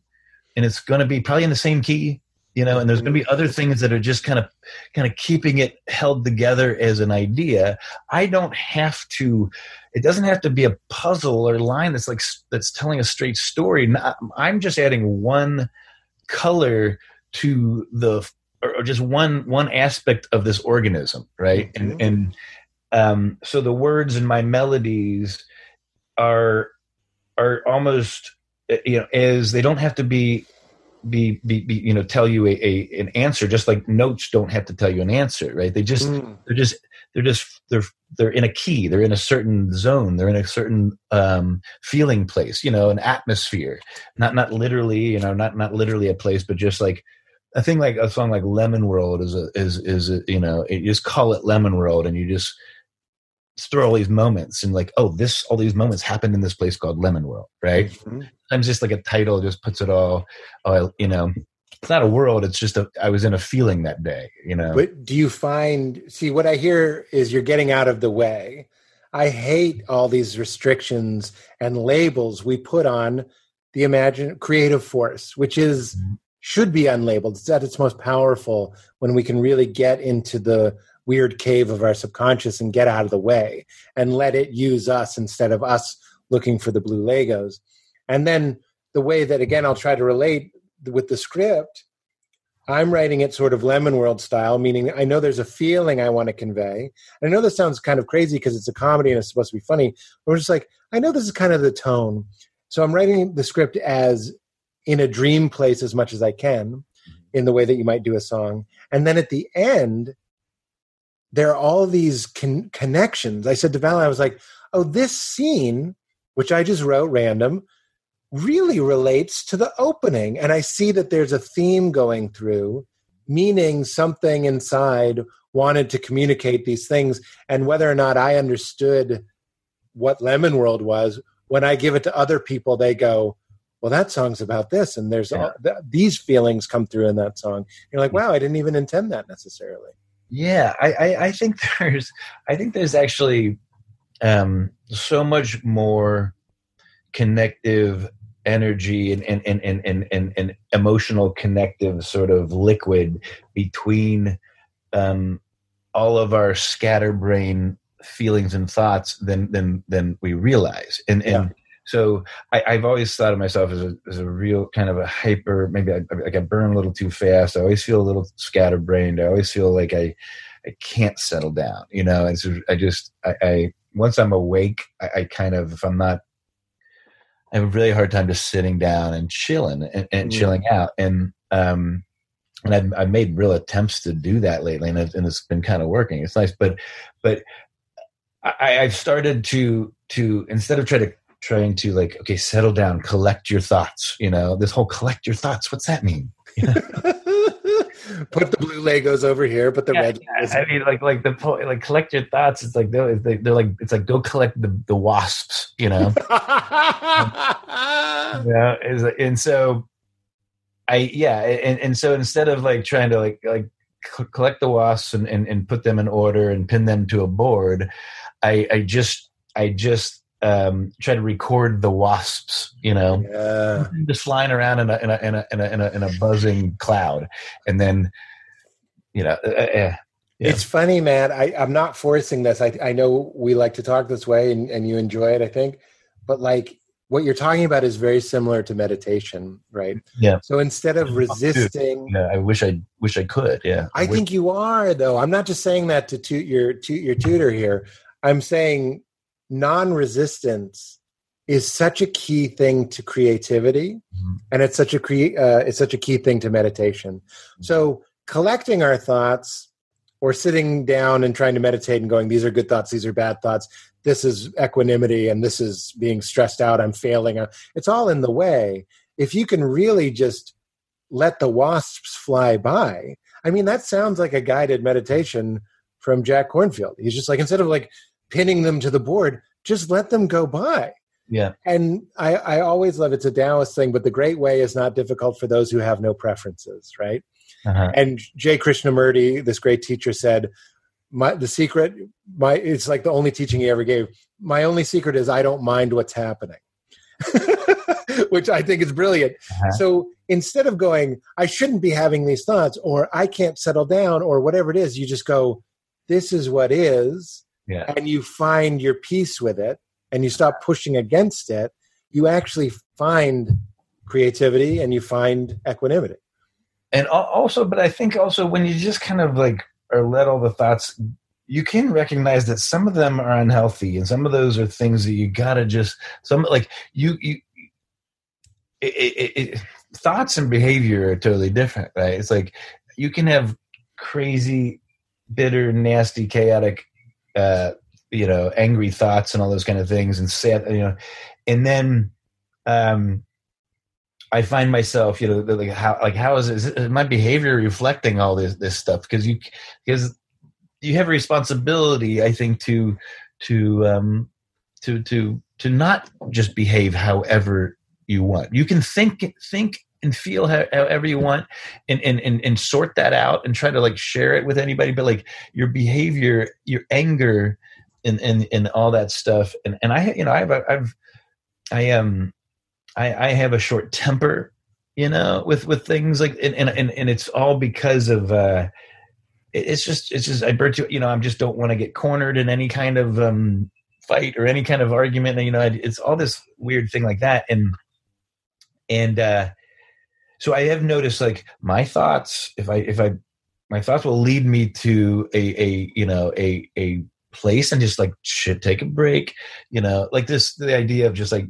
and it's going to be probably in the same key you know and there's going to be other things that are just kind of kind of keeping it held together as an idea. I don't have to it doesn't have to be a puzzle or line that's like that's telling a straight story. I'm just adding one color to the or just one one aspect of this organism right? Mm-hmm. and and um so the words in my melodies are are almost eh, you know as they don't have to be be, be, be you know tell you a, a, an answer just like notes don't have to tell you an answer right they just mm. they're just they're just they're they're in a key they're in a certain zone they're in a certain um, feeling place you know an atmosphere not not literally you know not not literally a place but just like a thing like a song like lemon world is a is is a, you know you just call it lemon world and you just throw all these moments and like oh this all these moments happened in this place called lemon world right mm-hmm. sometimes just like a title just puts it all uh, you know it's not a world it's just a i was in a feeling that day you know but do you find see what i hear is you're getting out of the way i hate all these restrictions and labels we put on the imagine creative force which is mm-hmm. should be unlabeled it's at its most powerful when we can really get into the weird cave of our subconscious and get out of the way and let it use us instead of us looking for the blue Legos. And then the way that, again, I'll try to relate with the script, I'm writing it sort of Lemon World style, meaning I know there's a feeling I want to convey. I know this sounds kind of crazy because it's a comedy and it's supposed to be funny. But we're just like, I know this is kind of the tone. So I'm writing the script as in a dream place as much as I can in the way that you might do a song. And then at the end, there are all these con- connections. I said to Val, I was like, oh, this scene, which I just wrote random, really relates to the opening. And I see that there's a theme going through, meaning something inside wanted to communicate these things. And whether or not I understood what Lemon World was. When I give it to other people, they go, "Well, that song's about this," and there's all, th- these feelings come through in that song. You're like, mm. "Wow, I didn't even intend that necessarily." Yeah, I, I, I think [LAUGHS] there's I think there's actually um, so much more connective energy and and, and, and, and, and, and emotional connective sort of liquid between um, all of our scatterbrain feelings and thoughts than than than we realize and and. So I, I've always thought of myself as a, as a real kind of a hyper maybe I, like I burn a little too fast. I always feel a little scatterbrained. I always feel like I I can't settle down you know? And so I just I, I once I'm awake I, I kind of if I'm not I have a really hard time just sitting down and chilling and, and Mhm. chilling out. And um and I've, I've made real attempts to do that lately and, and it's been kind of working. It's nice. But but I, I've started to to instead of try to trying to like okay settle down collect your thoughts you know this whole collect your thoughts what's that mean put the blue Legos over here. Put the Yeah, red. Legos I mean, like, like the po- like collect your thoughts. It's like they're, they- they're like it's like go collect the the wasps, you know. [LAUGHS] yeah, is and so I yeah, and and so instead of like trying to like like collect the wasps and, and and put them in order and pin them to a board, I I just I just um try to record the wasps, you know yeah. just flying around in a in a in a in a, in a, in a buzzing cloud, and then you know, uh, uh, Yeah. It's funny, man. I, I'm not forcing this. I, I know we like to talk this way and, and you enjoy it, I think. But like what you're talking about is very similar to meditation, right? Yeah. So instead of resisting, yeah, I wish I wish I could. Yeah, I think you are though. I'm not just saying that to toot your toot your tutor here. I'm saying non-resistance is such a key thing to creativity, Mhm. and it's such a cre- uh, it's such a key thing to meditation. So collecting our thoughts or sitting down and trying to meditate and going, these are good thoughts, these are bad thoughts. This is equanimity, and this is being stressed out. I'm failing. Uh, It's all in the way. If you can really just let the wasps fly by, I mean, that sounds like a guided meditation from Jack Kornfield. He's just like, instead of like pinning them to the board, just let them go by. Yeah. And I, I always love it's a Taoist thing, but the great way is not difficult for those who have no preferences, right? Uh-huh. And J. Krishnamurti, this great teacher, said, "My the secret, my it's like the only teaching he ever gave. My only secret is I don't mind what's happening." [LAUGHS] Which I think is brilliant. Uh-huh. So instead of going, I shouldn't be having these thoughts, or I can't settle down, or whatever it is, you just go, This is what is, Yeah. and you find your peace with it, and you stop pushing against it. You actually find creativity and you find equanimity. and also but i think also when you just kind of like or let all the thoughts you can recognize that some of them are unhealthy and some of those are things that you gotta just some like you you it, it, it, thoughts and behavior are totally different right it's like you can have crazy bitter nasty chaotic uh you know angry thoughts and all those kind of things and sad you know and then um I find myself, you know, like how, like how is, is my behavior reflecting all this this stuff? Because you, because you have a responsibility, I think, to to um, to to to not just behave however you want. You can think think and feel how, however you want, and, and and and sort that out and try to like share it with anybody. But like your behavior, your anger, and and and all that stuff. And and I, you know, I've I've I am. Um, I, I have a short temper, you know, with with things like and and and, and it's all because of uh it's just it's just I burnt you you know I just don't want to get cornered in any kind of um fight or any kind of argument you know it's all this weird thing like that and and uh so I have noticed like my thoughts if I if I my thoughts will lead me to a a you know a a place and just like shit take a break you know like this the idea of just like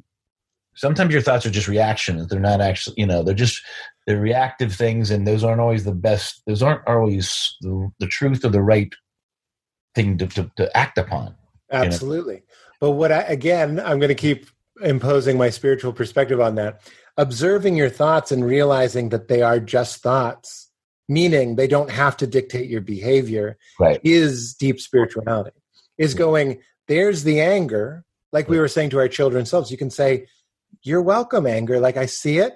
sometimes your thoughts are just reactions they're not actually you know they're just they're reactive things and those aren't always the best those aren't always the, the truth or the right thing to, to, to act upon Absolutely. But what I, again, I'm going to keep imposing my spiritual perspective on that. Observing your thoughts and realizing that they are just thoughts, meaning they don't have to dictate your behavior, right is deep spirituality. Is going, there's the anger. like we were saying to our children selves, you can say, You're welcome, anger. Like I see it.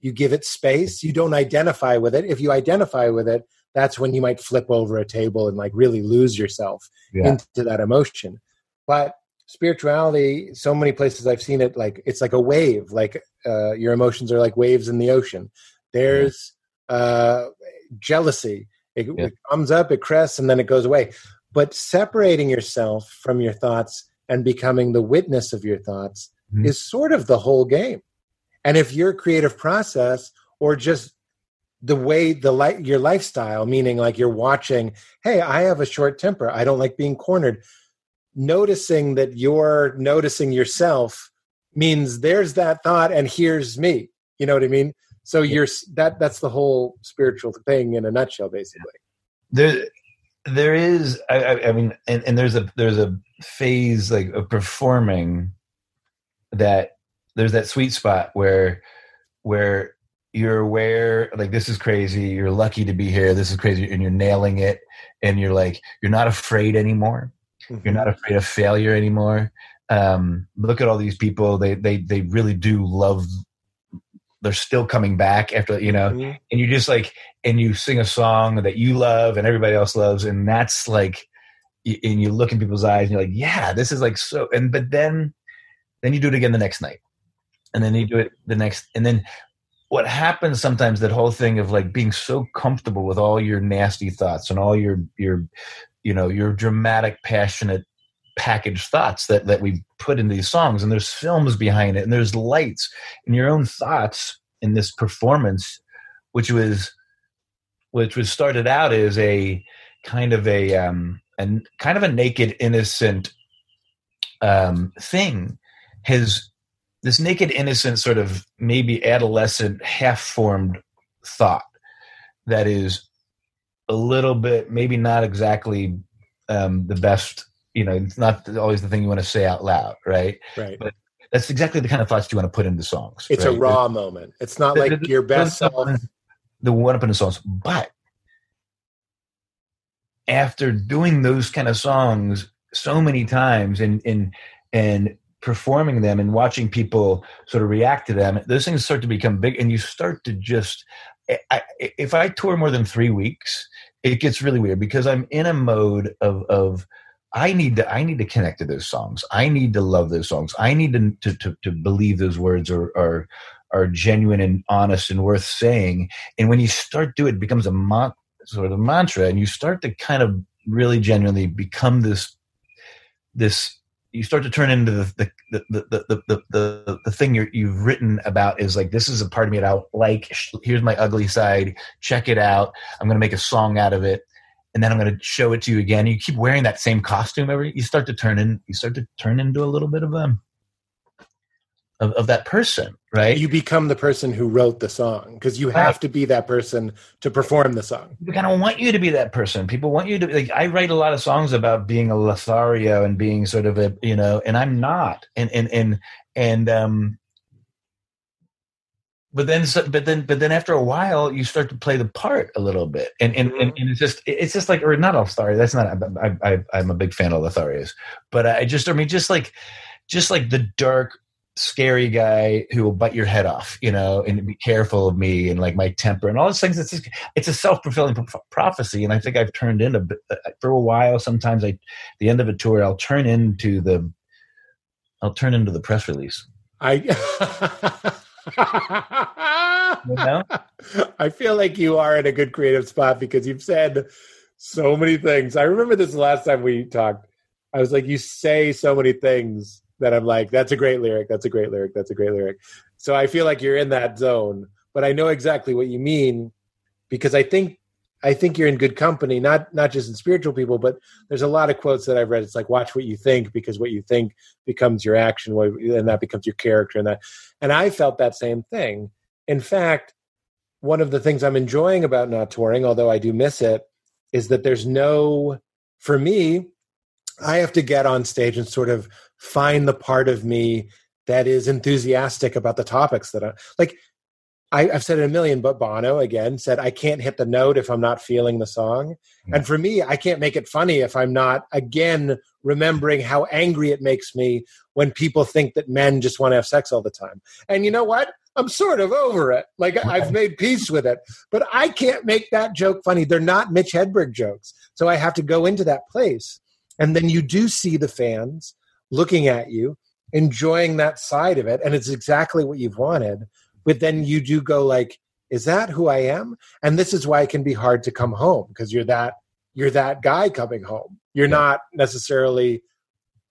You give it space. You don't identify with it. If you identify with it, that's when you might flip over a table and like really lose yourself Yeah. into that emotion. But spirituality, so many places I've seen it, like it's like a wave. Like uh, your emotions are like waves in the ocean. There's uh, jealousy. It, Yeah. it comes up, it crests, and then it goes away. But separating yourself from your thoughts and becoming the witness of your thoughts Mhm. is sort of the whole game. And if your creative process or just the way the light your lifestyle, meaning like you're watching, hey, I have a short temper. I don't like being cornered. Noticing that you're noticing yourself means there's that thought and here's me. You know what I mean? So you're that that's the whole spiritual thing in a nutshell, basically. there there is I, I, I mean and, and there's a there's a phase like of performing that there's that sweet spot where where you're aware like this is crazy you're lucky to be here this is crazy and you're nailing it and you're like you're not afraid anymore you're not afraid of failure anymore. Um look at all these people. They they they really do love they're still coming back after you know Mhm. and you just like and you sing a song that you love and everybody else loves and that's like and you look in people's eyes and you're like yeah this is like so and but then then you do it again the next night. And then you do it the next and then what happens sometimes that whole thing of like being so comfortable with all your nasty thoughts and all your your you know your dramatic passionate packaged thoughts that that we put in these songs and there's films behind it and there's lights and your own thoughts in this performance which was which was started out as a kind of a um and kind of a naked innocent um thing has this naked innocent sort of maybe adolescent half formed thought that is a little bit maybe not exactly um the best you know it's not always the thing you want to say out loud right Right. But that's exactly the kind of thoughts you want to put into songs It's a right? raw moment. It's not like the- your best the- self. the one up in the songs. But after doing those kind of songs so many times and and and performing them and watching people sort of react to them, those things start to become big, and you start to just. I, if I tour more than three weeks, it gets really weird because I'm in a mode of of I need to I need to connect to those songs. I need to love those songs. I need to to to, to believe those words are are are genuine and honest and worth saying. And when you start to it, it becomes a mon- sort of mantra, and you start to kind of really genuinely become this this. You start to turn into the the the the the, the, the, the thing you're, you've written about is like this is a part of me that I like. Here's my ugly side. Check it out. I'm going to make a song out of it and then I'm going to show it to you again. You keep wearing that same costume every. You start to turn in. You start to turn into a little bit of um of, of that person, right? You become the person who wrote the song because you have to be that person to perform the song. People kind of want you to be that person. People want you to. Like, I write a lot of songs about being a Lothario and being sort of a you know, and I'm not. And and and and um. But then, so- but then, but then, after a while, you start to play the part a little bit, and and, and, mm-hmm. and it's just, it's just like, or not Lothario. That's not. I, I, I'm a big fan of Lotharios, but I just, I mean, just like, just like the dark, scary guy who will bite your head off, you know, and be careful of me and like my temper and all those things. It's just, it's a self fulfilling prophecy, and I think I've turned into uh, uh, for a while. Sometimes I, the end of a tour, I'll turn into the, I'll turn into the press release. I You know? [LAUGHS] I feel like you are in a good creative spot because you've said so many things. I remember this last time we talked. I was like, you say so many things that I'm like, that's a great lyric. That's a great lyric. That's a great lyric. So I feel like you're in that zone, but I know exactly what you mean because I think I think you're in good company, not not just in spiritual people, but there's a lot of quotes that I've read. It's like watch what you think because what you think becomes your action, and that becomes your character, and that. And I felt that same thing. In fact, one of the things I'm enjoying about not touring, although I do miss it, is that there's no. For me, I have to get on stage and sort of find the part of me that is enthusiastic about the topics that I like I, I've said it a million, but Bono again said, I can't hit the note if I'm not feeling the song. Hmm. And for me, I can't make it funny if I'm not, again, remembering how angry it makes me when people think that men just want to have sex all the time. And you know what? I'm sort of over it. Like I've made peace with it, but I can't make that joke funny. They're not Mitch Hedberg jokes. So I have to go into that place. And then you do see the fans looking at you, enjoying that side of it. And it's exactly what you've wanted. But then you do go like, is that who I am? And this is why it can be hard to come home because you're that you're that guy coming home. You're Yeah. not necessarily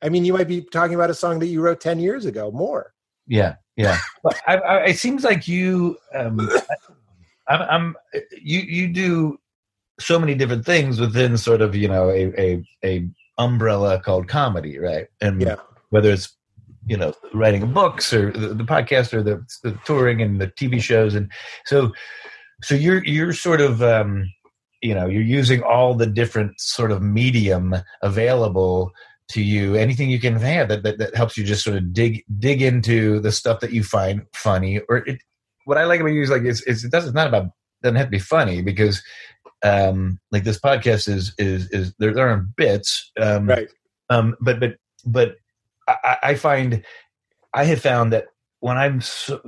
I mean, you might be talking about a song that you wrote 10 years ago, more. Yeah, yeah. [LAUGHS] I, I, it seems like you, um, [COUGHS] I'm, I'm, you, you do so many different things within sort of you know a a, a umbrella called comedy, right? And Yeah. whether it's you know writing books or the, the podcast or the, the touring and the TV shows, and so so you're you're sort of um, you know you're using all the different sort of medium available to you. Anything you can have that, that that helps you just sort of dig dig into the stuff that you find funny or it what i like about you is like it's, it's it doesn't it's not about doesn't have to be funny because um like this podcast is is is there, there are bits. Um Right. um but but but i, I find i have found that when i'm so,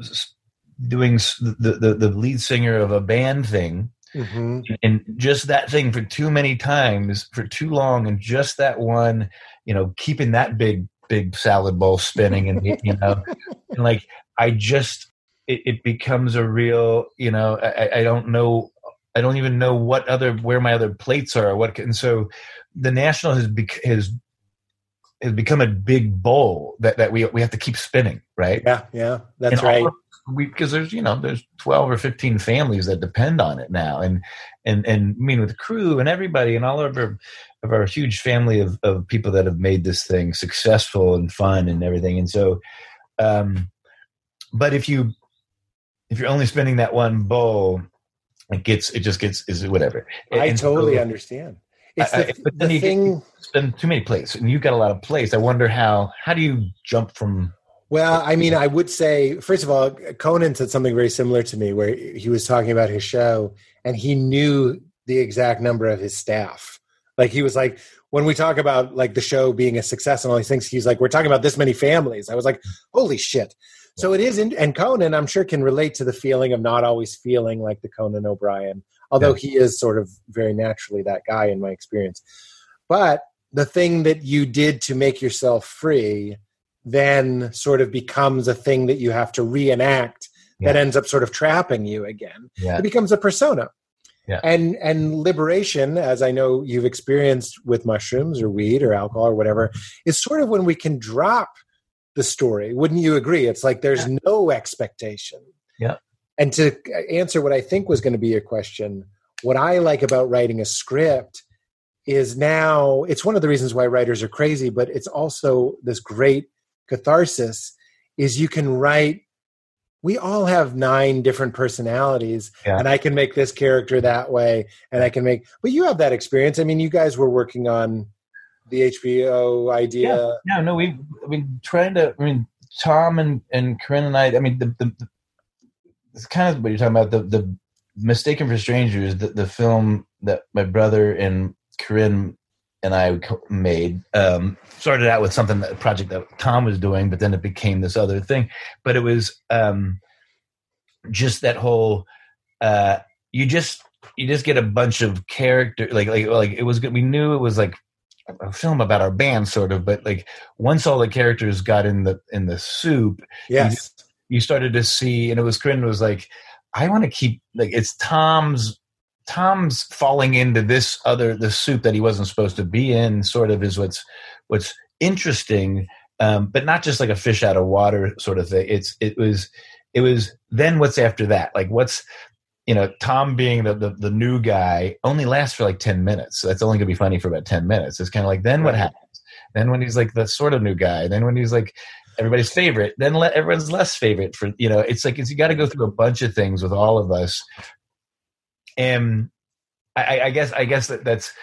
doing the, the the lead singer of a band thing hmm and just that thing for too many times for too long and just that one you know keeping that big big salad bowl spinning and you know [LAUGHS] and like i just it, it becomes a real you know I, I don't know i don't even know what other where my other plates are what and so the national has bec- has has become a big bowl that, that we we have to keep spinning right Yeah, yeah, that's and right. we because there's you know there's 12 or 15 families that depend on it now and and and I mean with the crew and everybody and all of our of our huge family of, of people that have made this thing successful and fun and everything and so um but if you if you're only spending that one bowl it gets it just gets is whatever I And so totally understand. It's the, I- but then the you thing. spend too many plates and you've got a lot of plates i wonder how how do you jump from Well, I mean, I would say, first of all, Conan said something very similar to me where he was talking about his show and he knew the exact number of his staff. Like, he was like, when we talk about like the show being a success and all these things, he's like, we're talking about this many families. I was like, holy shit. So it is, in, and Conan, I'm sure, can relate to the feeling of not always feeling like the Conan O'Brien, although he is sort of very naturally that guy in my experience. But the thing that you did to make yourself free then sort of becomes a thing that you have to reenact that ends up sort of trapping you again. yeah It becomes a persona. Yeah. And and liberation, as I know you've experienced with mushrooms or weed or alcohol or whatever, is sort of when we can drop the story. Wouldn't you agree? It's like there's no expectation. Yeah. And to answer what I think was going to be your question, what I like about writing a script is now it's one of the reasons why writers are crazy, but it's also this great catharsis is you can write we all have nine different personalities Yeah. and i can make this character that way and i can make but you have that experience. I mean you guys were working on the hbo idea. Yeah, No, no, we've I mean trying to I mean Tom and and Carin and I I mean the the, the it's kind of what you're talking about the the Mistaken for Strangers the the film that my brother and Carin and I made um started out with something that a project that Tom was doing but then it became this other thing. But it was um just that whole uh you just you just get a bunch of character like like like it was good. We knew it was like a film about our band sort of but like once all the characters got in the in the soup yes you started to see and it was Carin was like i want to keep like it's tom's tom's falling into this other the soup that he wasn't supposed to be in sort of is what's what's interesting um but not just like a fish out of water sort of thing. It's it was it was then what's after that? Like what's you know tom being the, the the new guy only lasts for like 10 minutes so that's only gonna be funny for about 10 minutes. It's kind of like then what happens? Then when he's like the sort of new guy then when he's like everybody's favorite then let everyone's less favorite for you know it's like it's you got to go through a bunch of things with all of us. And I, I- guess I guess that that's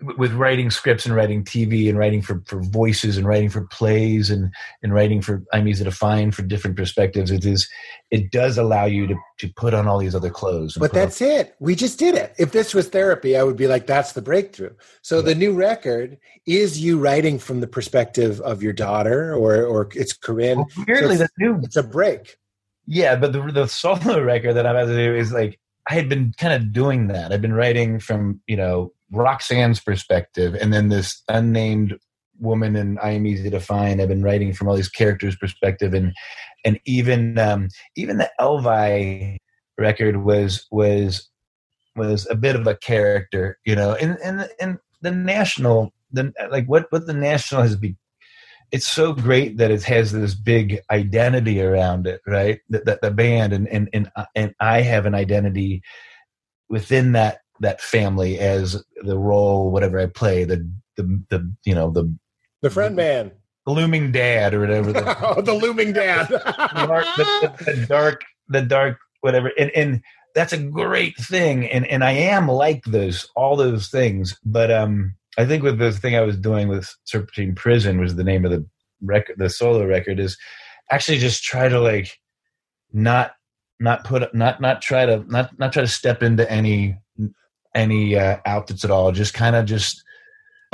with writing scripts and writing TV and writing for, for voices and writing for plays and, and writing for I'm easy to find for different perspectives. It is it does allow you to, to put on all these other clothes. But that's on. it. We just did it. If this was therapy, I would be like, that's the breakthrough. So yeah. the new record is you writing from the perspective of your daughter or or it's Carin. Well, weirdly, so the new it's a break. Yeah, but the the solo [LAUGHS] record that I'm about to do is like I had been kind of doing that. I've been writing from, you know, Roxanne's perspective, and then this unnamed woman and I am easy to find. I've been writing from all these characters' perspective, and and even um, even the EL VY record was was was a bit of a character, you know. And and and the national, the like what what the national has be. It's so great that it has this big identity around it, right? That the, the band and and and and I have an identity within that that family as the role whatever I play the the the you know the the friend man. The looming dad or whatever the, [LAUGHS] oh, the looming dad. The, the, the, dark the dark whatever. And and that's a great thing. And and I am like those all those things. But um I think with the thing I was doing with Serpentine Prison was the name of the record the solo record is actually just try to like not not put not not try to not not try to step into any any uh, outfits at all. Just kind of just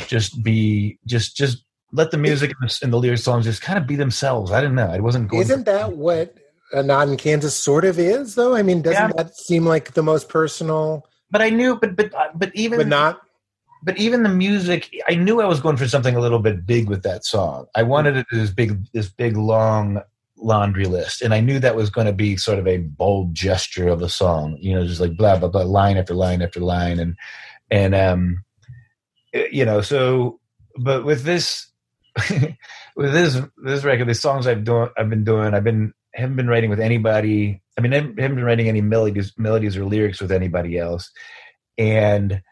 just be just just let the music and the lyric songs just kind of be themselves. I didn't know. I wasn't going. Isn't that what a not in Kansas sort of is though? I mean, doesn't yeah. that seem like the most personal? But I knew, but but uh, but even but not. But even the music, I knew I was going for something a little bit big with that song. I wanted it this big, this big long laundry list. And i knew that was going to be sort of a bold gesture of a song you know just like blah blah blah line after line after line. And and um you know so but with this [LAUGHS] with this this record the songs i've done i've been doing i've been haven't been writing with anybody i mean i haven't been writing any melodies melodies or lyrics with anybody else. And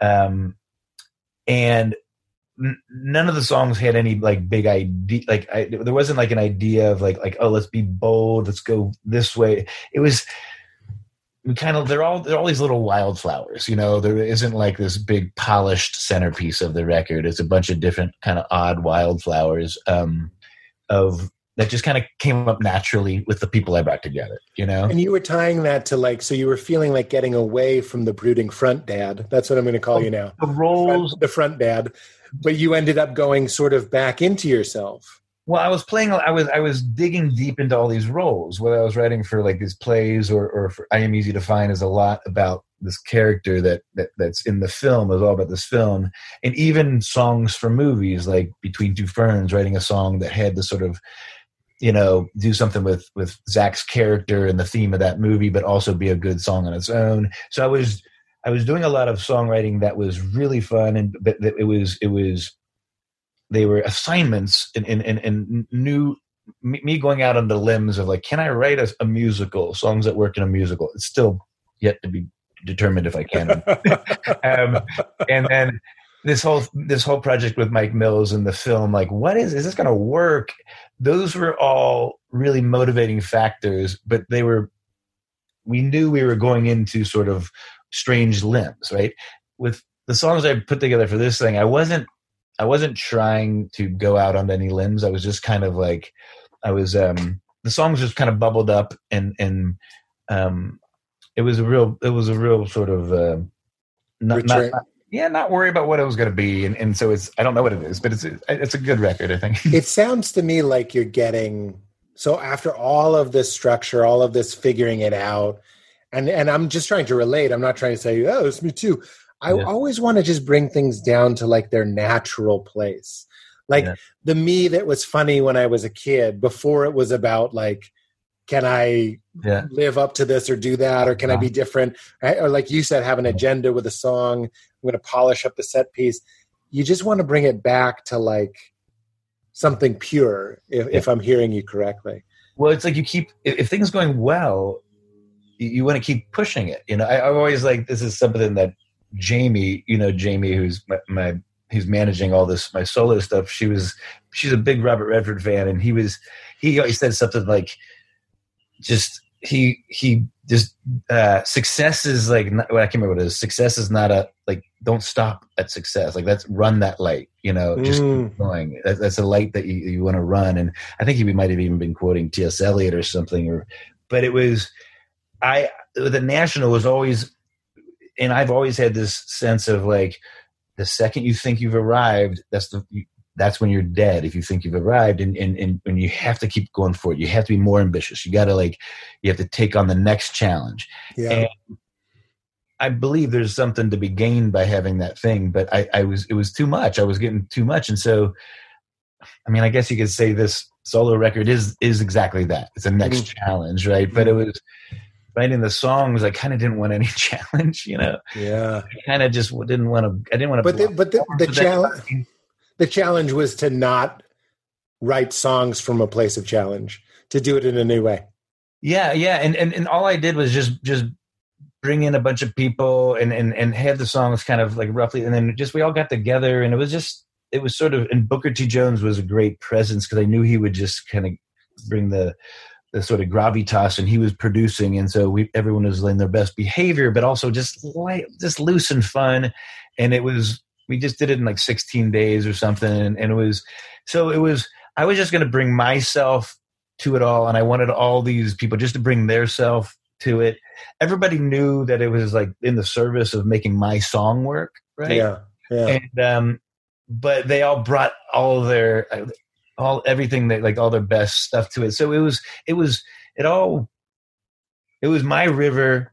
um and none of the songs had any like big idea like I, there wasn't like an idea of like like oh let's be bold let's go this way it was we kind of they're all they're all these little wildflowers you know there isn't like this big polished centerpiece of the record it's a bunch of different kind of odd wildflowers um of that just kind of came up naturally with the people I brought together, you know. And you were tying that to like, so you were feeling like getting away from the brooding front dad. That's what I'm going to call you now. The roles, front, the front dad, but you ended up going sort of back into yourself. Well, I was playing. I was I was digging deep into all these roles. Whether I was writing for like these plays or or for I am easy to find is a lot about this character that, that that's in the film is all about this film, and even songs for movies like Between Two Ferns, writing a song that had the sort of you know do something with with Zach's character and the theme of that movie, but also be a good song on its own. So I was I was doing a lot of songwriting that was really fun, and but it was it was they were assignments and and and, new me going out on the limbs of like, can I write a, a, musical songs that work in a musical? It's still yet to be determined if I can. [LAUGHS] um, and then this whole this whole project with Mike Mills and the film, like, what is is this going to work? Those were all really motivating factors, but they were. We knew we were going into sort of strange limbs, right? With the songs I put together for this thing, I wasn't I wasn't trying to go out on any limbs. I was just kind of like I was um the songs just kind of bubbled up and and um it was a real it was a real sort of uh not, not, not yeah, not worry about what it was going to be, and, and so it's I don't know what it is, but it's it's a good record. I think [LAUGHS] it sounds to me like you're getting so after all of this structure, all of this figuring it out, and and i'm just trying to relate i'm not trying to say oh it's me too i yeah. always want to just bring things down to like their natural place like yeah. the me that was funny when i was a kid before it was about like can i yeah. live up to this or do that or can i be uh-huh. different or like you said have an agenda with a song i'm going to polish up the set piece you just want to bring it back to like something pure if, if i'm hearing you correctly well it's like you keep if, if things going well you, you want to keep pushing it. You know, I, I always like this is something that Jamie, you know, Jamie, who's my, my who's managing all this my solo stuff. She was she's a big Robert Redford fan, and he was he always said something like, just he he just uh, success is like not, what I can't remember what it is. Success is not a like don't stop at success. Like that's run that light, you know, just Mm. keep going. That, that's a light that you, you want to run. And I think he might have even been quoting T.S. Eliot or something. Or, but it was, I the national was always, and I've always had this sense of like, the second you think you've arrived, that's the that's when you're dead. If you think you've arrived, and and and, and you have to keep going for it. You have to be more ambitious. You got to like, you have to take on the next challenge. Yeah. And I believe there's something to be gained by having that thing, but I, I was it was too much. I was getting too much, and so, I mean, I guess you could say this solo record is is exactly that. It's a next Mhm. challenge, right? But it was writing the songs. I kind of didn't want any [LAUGHS] challenge, you know. yeah. I kind of just didn't want to. I didn't want to. But the, but the, the challenge the challenge was to not write songs from a place of challenge, to do it in a new way. Yeah, yeah, and, and and all I did was just just bring in a bunch of people and and and had the songs kind of like roughly, and then just we all got together, and it was just it was sort of and Booker T Jones was a great presence because I knew he would just kind of bring the the sort of gravitas, and he was producing, and so we everyone was in their best behavior, but also just light, just loose and fun, and it was we just did it in like 16 days or something, and, and it was so it was I was just going to bring myself to it all and i wanted all these people just to bring their self to it everybody knew that it was like in the service of making my song work right Yeah. Yeah. and um but they all brought all their all everything that like all their best stuff to it. So it was it was it all it was my river.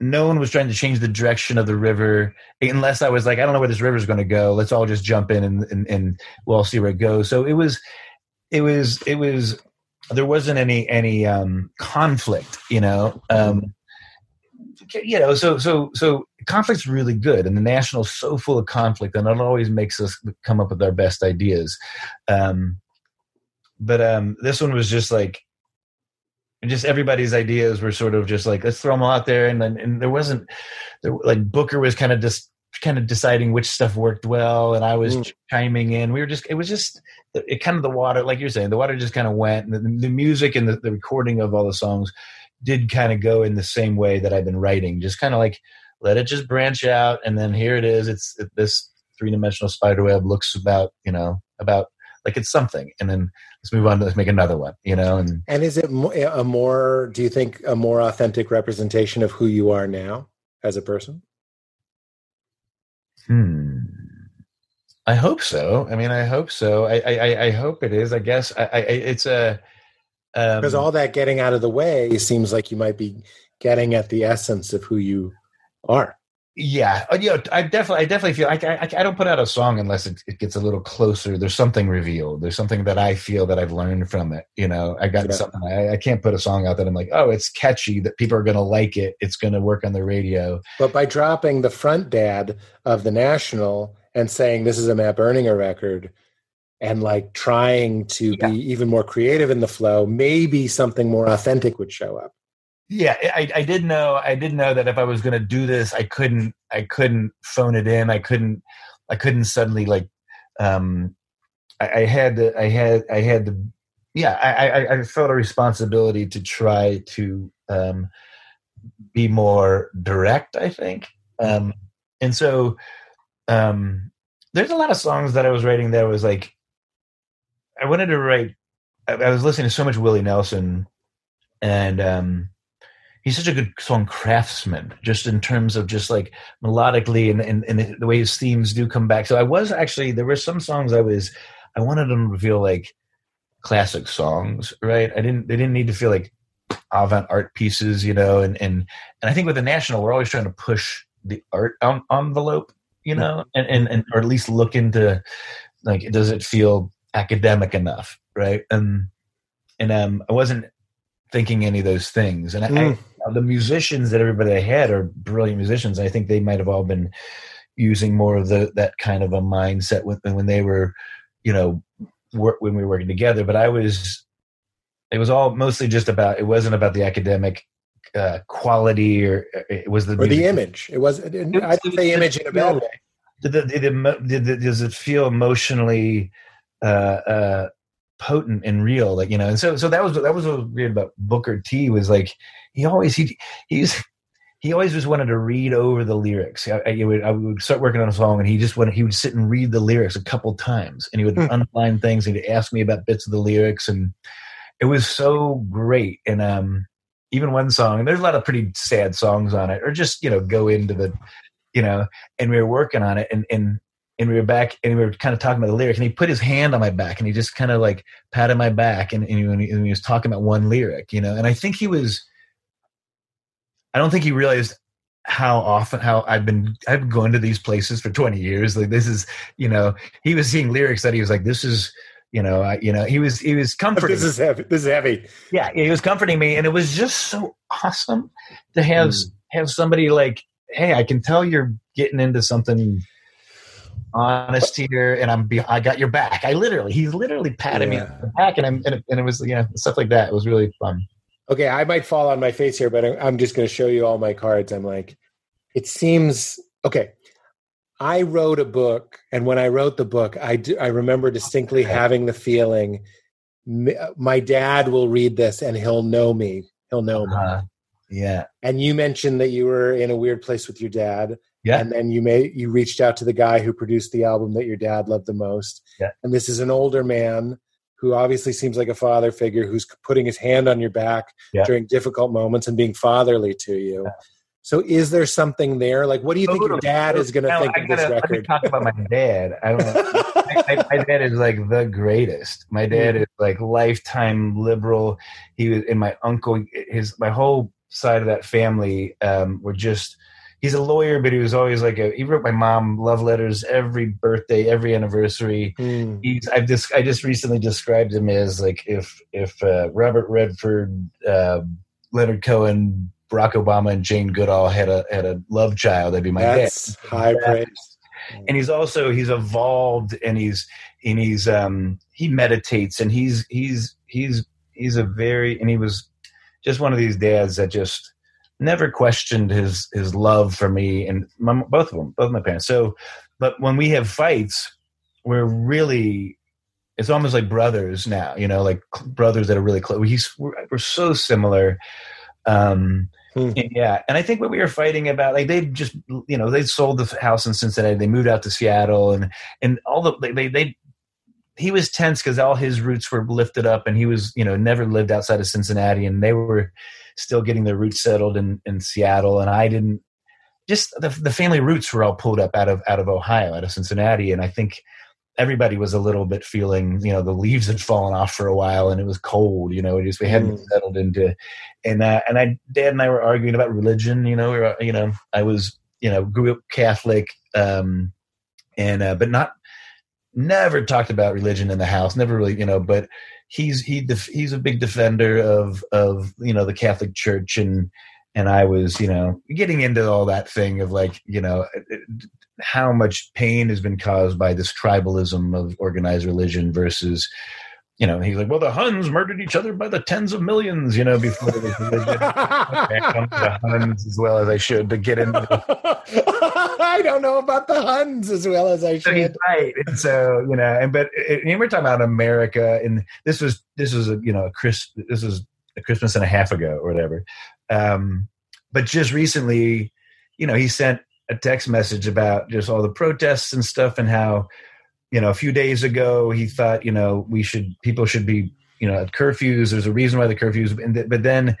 No one was trying to change the direction of the river unless i was like i don't know where this river is going to go. Let's all just jump in and, and and we'll see where it goes. So it was it was it was there wasn't any any um conflict you know? Um you know so so so conflict's really good and the national's so full of conflict and it always makes us come up with our best ideas. Um but um this one was just like just everybody's ideas were sort of just like let's throw them all out there. And then and there wasn't there like booker was kind of just kind of deciding which stuff worked well and i was Mm. chiming in. We were just it was just it kind of the water like you're saying the water just kind of went. And the, the music and the, the recording of all the songs did kind of go in the same way that i've been writing. Just kind of like let it just branch out and then here it is. It's it, this three-dimensional spider web looks about you know about like it's something and then let's move on to let's make another one you know and And is it a more, do you think, a more authentic representation of who you are now as a person? Hmm. I hope so. I mean, I hope so. I I, I hope it is. I guess I, I it's a um, Because all that getting out of the way seems like you might be getting at the essence of who you are. Yeah. Uh, You know, I definitely I definitely feel I I, I don't put out a song unless it, it gets a little closer. There's something revealed. There's something that I feel that I've learned from it. You know, I got Yeah. something. I, I can't put a song out that I'm like, oh, it's catchy that people are going to like it. It's going to work on the radio. But by dropping the front dad of the National and saying this is a Matt Berninger record and like trying to Yeah. be even more creative in the flow, maybe something more authentic would show up. Yeah I, I did know i did know that if i was going to do this i couldn't i couldn't phone it in. I couldn't i couldn't suddenly like um i, I had to i had i had to yeah I, I i felt a responsibility to try to um be more direct i think. Um and so um there's a lot of songs that i was writing that was like i wanted to write i, I was listening to so much willie nelson and um he's such a good song craftsman just in terms of just like melodically and, and, and the way his themes do come back. So i was actually there were some songs i was i wanted them to feel like classic songs right? I didn't they didn't need to feel like avant art pieces you know and and and i think with the national we're always trying to push the art envelope you know and, and and or at least look into like does it feel academic enough right? And and um i wasn't thinking any of those things. And I, Mm. I the musicians that everybody I had are brilliant musicians. I think they might have all been using more of the that kind of a mindset when when they were, you know, work, when we were working together. But I was, it was all mostly just about. It wasn't about the academic uh, quality or it was the Or the image. It was, I didn't say image in a bad way. Did the, did, the, did the, does it feel emotionally uh, uh, potent and real? Like you know, and so so that was that was what was weird about Booker T was like he always he he's he always just wanted to read over the lyrics. I, I, would, I would start working on a song, and he just wanted, he would sit and read the lyrics a couple times, and he would Hmm. underline things, and he'd ask me about bits of the lyrics, and it was so great. And um, even one song, and there's a lot of pretty sad songs on it, or just you know go into the, you know, and we were working on it, and and and we were back, and we were kind of talking about the lyric, and he put his hand on my back, and he just kind of like patted my back, and and he, and he was talking about one lyric, you know, and I think he was. I don't think he realized how often how I've been I've been going to these places for 20 years. Like this is, you know, he was seeing lyrics that he was like, this is, you know, I, you know, he was he was comforting. This is heavy. This is heavy. yeah, he was comforting me, and it was just so awesome to have hmm. have somebody like, hey, I can tell you're getting into something honest here, and I'm be, I got your back. I literally, he literally patted me Yeah. on the back, and I'm and it, and it was you know stuff like that. It was really fun. Okay, I might fall on my face here, but I- I'm just going to show you all my cards. I'm like, it seems okay. I wrote a book, and when I wrote the book, I do, I remember distinctly having the feeling, my dad will read this and he'll know me. He'll know me. Uh, yeah, And you mentioned that you were in a weird place with your dad, yeah, and then you may you reached out to the guy who produced the album that your dad loved the most. Yeah. And this is an older man who obviously seems like a father figure who's putting his hand on your back Yeah. during difficult moments and being fatherly to you. So is there something there? Like what do you think your dad is going to think I of this gotta- Let me talk about my dad. I don't know. my, [LAUGHS] my, my dad is like the greatest. My dad is like lifetime liberal. He was, and my uncle, his my whole side of that family um, were just. He's a lawyer, but he was always like a. He wrote my mom love letters every birthday, every anniversary. Hmm. He's. I've just. I just recently described him as like if if uh, Robert Redford, uh, Leonard Cohen, Barack Obama, and Jane Goodall had a had a love child, that'd be my dad That's high praise. and he's also he's evolved and he's and he's um he meditates and he's he's he's he's a very and he was just one of these dads that just never questioned his his love for me and my, both of them both of my parents. So but when we have fights we're really it's almost like brothers now you know like brothers that are really close. He's we're, we're so similar. Um Hmm. and yeah and i think what we were fighting about like they just you know they sold the house in cincinnati. They moved out to seattle and and all the they they, they he was tense because all his roots were lifted up and he was you know never lived outside of cincinnati and they were still getting their roots settled in in seattle and i didn't just the, the family roots were all pulled up out of out of ohio out of cincinnati and i think everybody was a little bit feeling you know the leaves had fallen off for a while and it was cold you know just we hadn't Mm. settled into and uh, and i dad and i were arguing about religion you know we were, you know i was you know grew up catholic um and uh, but not never talked about religion in the house never really you know but he's he def- he's a big defender of of you know the catholic church and and i was you know getting into all that thing of like you know uh, uh, how much pain has been caused by this tribalism of organized religion versus you know he's like well the huns murdered each other by the tens of millions you know before the religion Okay, I come to the huns as well as i should to get into [LAUGHS] I don't know about the Huns as well as I so should. right and so you know and but and we're talking about america and this was this was a you know a chris this was a christmas and a half ago or whatever um but just recently you know he sent a text message about just all the protests and stuff and how you know a few days ago he thought you know we should people should be you know at curfews. There's a reason why the curfews but then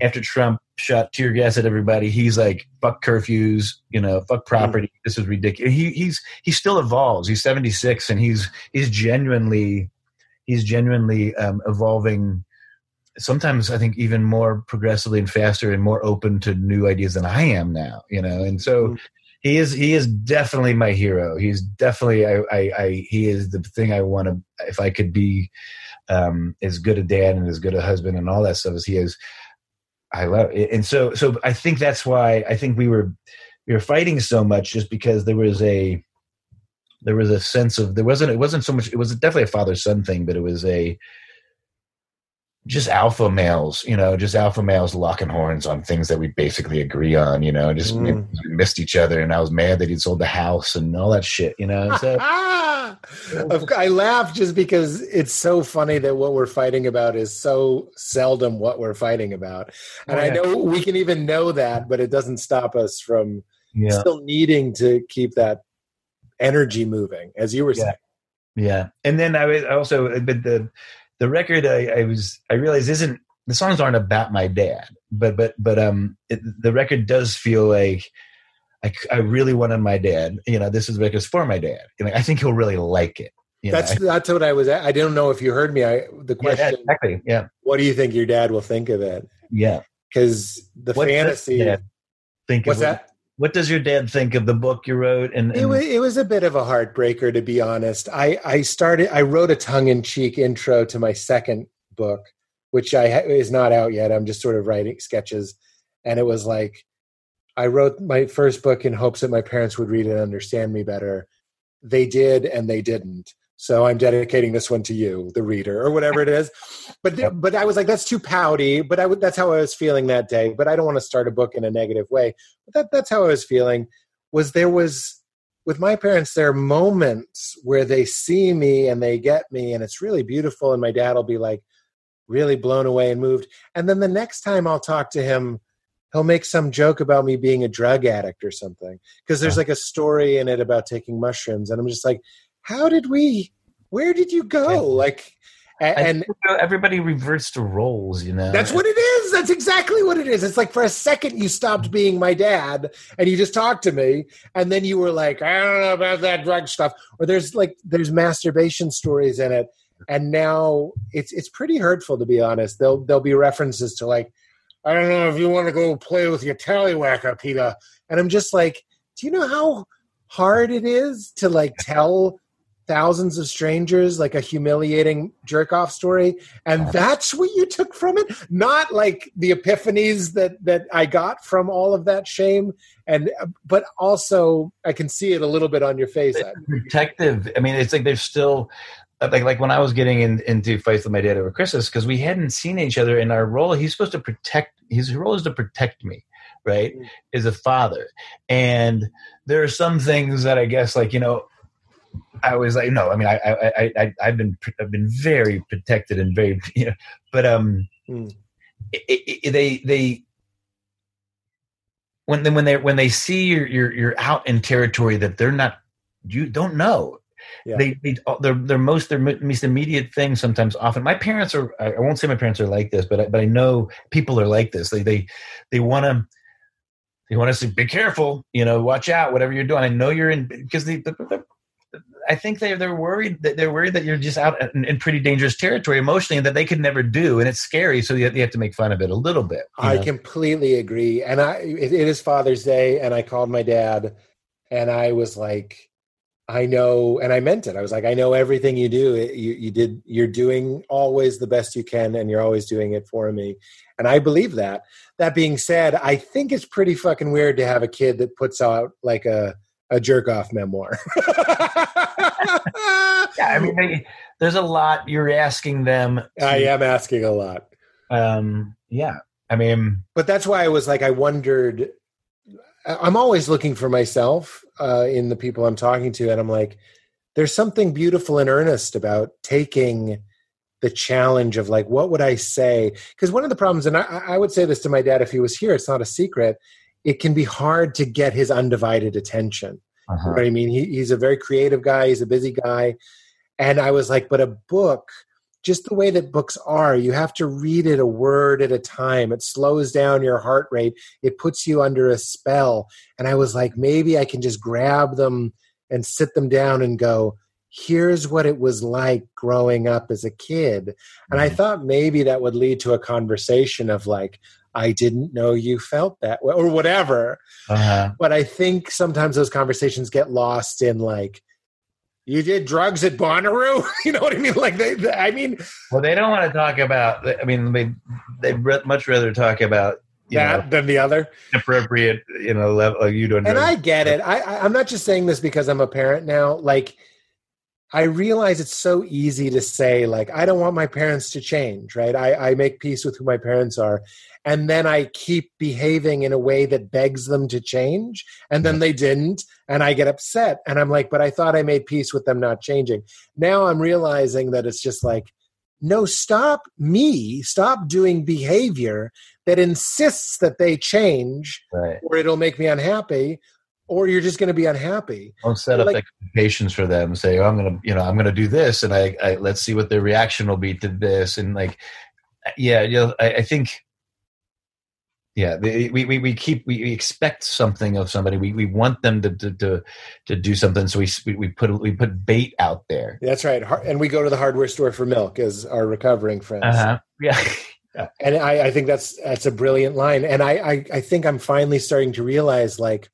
after trump shot tear gas at everybody he's like fuck curfews you know fuck property. This is ridiculous he he's he still evolves. He's 76 and he's he's genuinely he's genuinely um, evolving sometimes i think even more progressively and faster and more open to new ideas than i am now you know? And so Mm. He is he is definitely my hero. He's definitely i i, I he is the thing i want to if i could be um as good a dad and as good a husband and all that stuff as he is i love it and so so i think that's why i think we were we were fighting so much just because there was a there was a sense of there wasn't it wasn't so much it was definitely a father son thing but it was a just alpha males you know just alpha males locking horns on things that we basically agree on you know just Mm. missed each other and i was mad that he'd sold the house and all that shit you know so [LAUGHS] I laugh just because it's so funny that what we're fighting about is so seldom what we're fighting about. And I Yeah. know we can even know that, but it doesn't stop us from Yeah. still needing to keep that energy moving, as you were Yeah. saying. Yeah, and then I I also, but the the record I, I was I realized isn't the songs aren't about my dad, but but but um it, the record does feel like I, I really wanted my dad. You know, this is the record's for my dad. You know, I think he'll really like it. You know, That's I- that's what I was. At. I don't know if you heard me. I the yeah, question: exactly. Yeah, What do you think your dad will think of it? yeah. Because the What fantasy. think What's that? What does your dad think of the book you wrote? And, It was, it was a bit of a heartbreaker, to be honest. I, I started, I wrote a tongue in cheek intro to my second book, which I ha- is not out yet. I'm just sort of writing sketches. And it was like, I wrote my first book in hopes that my parents would read it and understand me better. They did, and they didn't. So I'm dedicating this one to you, the reader, or whatever it is. But th- but I was like, that's too pouty. But I would, that's how I was feeling that day. But I don't want to start a book in a negative way. But that, that's how I was feeling. Was there was with my parents, there are moments where they see me and they get me, and it's really beautiful. And my dad will be like really blown away and moved. And then the next time I'll talk to him, he'll make some joke about me being a drug addict or something. Because there's like a story in it about taking mushrooms. And I'm just like, how did we, where did you go? Like, and everybody reversed to roles. You know, that's what it is. That's exactly what it is. It's like for a second you stopped being my dad and you just talked to me, and then you were like, I don't know about that drug stuff. Or there's like there's masturbation stories in it, and now it's it's pretty hurtful to be honest. There'll there'll be references to like, I don't know if you want to go play with your tallywhacker, Peter. And I'm just like, do you know how hard it is to like tell thousands of strangers like a humiliating jerk off story and that's what you took from it not like the epiphanies that that i got from all of that shame and but also i can see it a little bit on your face protective. I mean, it's like there's still like like when I was getting in, into fights with my dad over Christmas because we hadn't seen each other in our role. He's supposed to protect. His role is to protect me, right? Mm. As a father, and there are some things that I guess like you know. I was like, no. I mean, I, I, I, I I've been, I've been very protected and very, [LAUGHS] you know, but um, Mm. it, it, they, they, when they, when they when they see you're you're you're out in territory that they're not you don't know Yeah. they they they're, they're most their most immediate thing sometimes often my parents are i won't say my parents are like this but I, but i know people are like this they they they want to they want to say be careful you know watch out whatever you're doing i know you're in because they, the, the, I think they they're worried that they're worried that you're just out in, in pretty dangerous territory emotionally and that they could never do and it's scary so you have, you have to make fun of it a little bit I know? completely agree. And I it, it is Father's Day and I called my dad and I was like I know and I meant it. I was like I know everything you do. You you did you're doing always the best you can and you're always doing it for me. And I believe that. That being said, I think it's pretty fucking weird to have a kid that puts out like a a jerk off memoir. [LAUGHS] yeah i mean they, there's a lot you're asking them to- I am asking a lot. um yeah i mean but that's why I was like, I wondered. I'm always looking for myself uh, in the people I'm talking to, and I'm like, there's something beautiful and earnest about taking the challenge of like, what would I say? Because one of the problems, and I, I would say this to my dad if he was here, it's not a secret. It can be hard to get his undivided attention. You know what I mean? He, he's a very creative guy. He's a busy guy. And I was like, but a book, just the way that books are, you have to read it a word at a time. It slows down your heart rate. It puts you under a spell. And I was like, maybe I can just grab them and sit them down and go, here's what it was like growing up as a kid. And I Mhm. thought maybe that would lead to a conversation of like, I didn't know you felt that way, or whatever uh-huh. but I think sometimes those conversations get lost in like, you did drugs at Bonnaroo. [LAUGHS] you know what I mean? Like they, they- I mean well they don't want to talk about i mean they they'd much rather talk about you that know than the other. appropriate you know level of you doing And. I get it. I, I'm not just saying this because I'm a parent now. Like I realize it's so easy to say, like, I don't want my parents to change, right? I, I make peace with who my parents are. And then I keep behaving in a way that begs them to change. And then they didn't. And I get upset. And I'm like, but I thought I made peace with them not changing. Now I'm realizing that it's just like, no, stop me, stop doing behavior that insists that they change Right. or it'll make me unhappy or you're just going to be unhappy. Don't set up Like- expectations for them. Say, oh, I'm gonna, you know, I'm gonna do this, and I, I let's see what their reaction will be to this, and like, yeah, you know, I, I think, yeah, the, we, we we keep we we expect something of somebody. We we want them to to to, to do something, so we, we we put we put bait out there. That's right. And we go to the hardware store for milk as our recovering friends. Uh-huh. Yeah. [LAUGHS] And I, I think that's that's a brilliant line. And I, I, I think I'm finally starting to realize like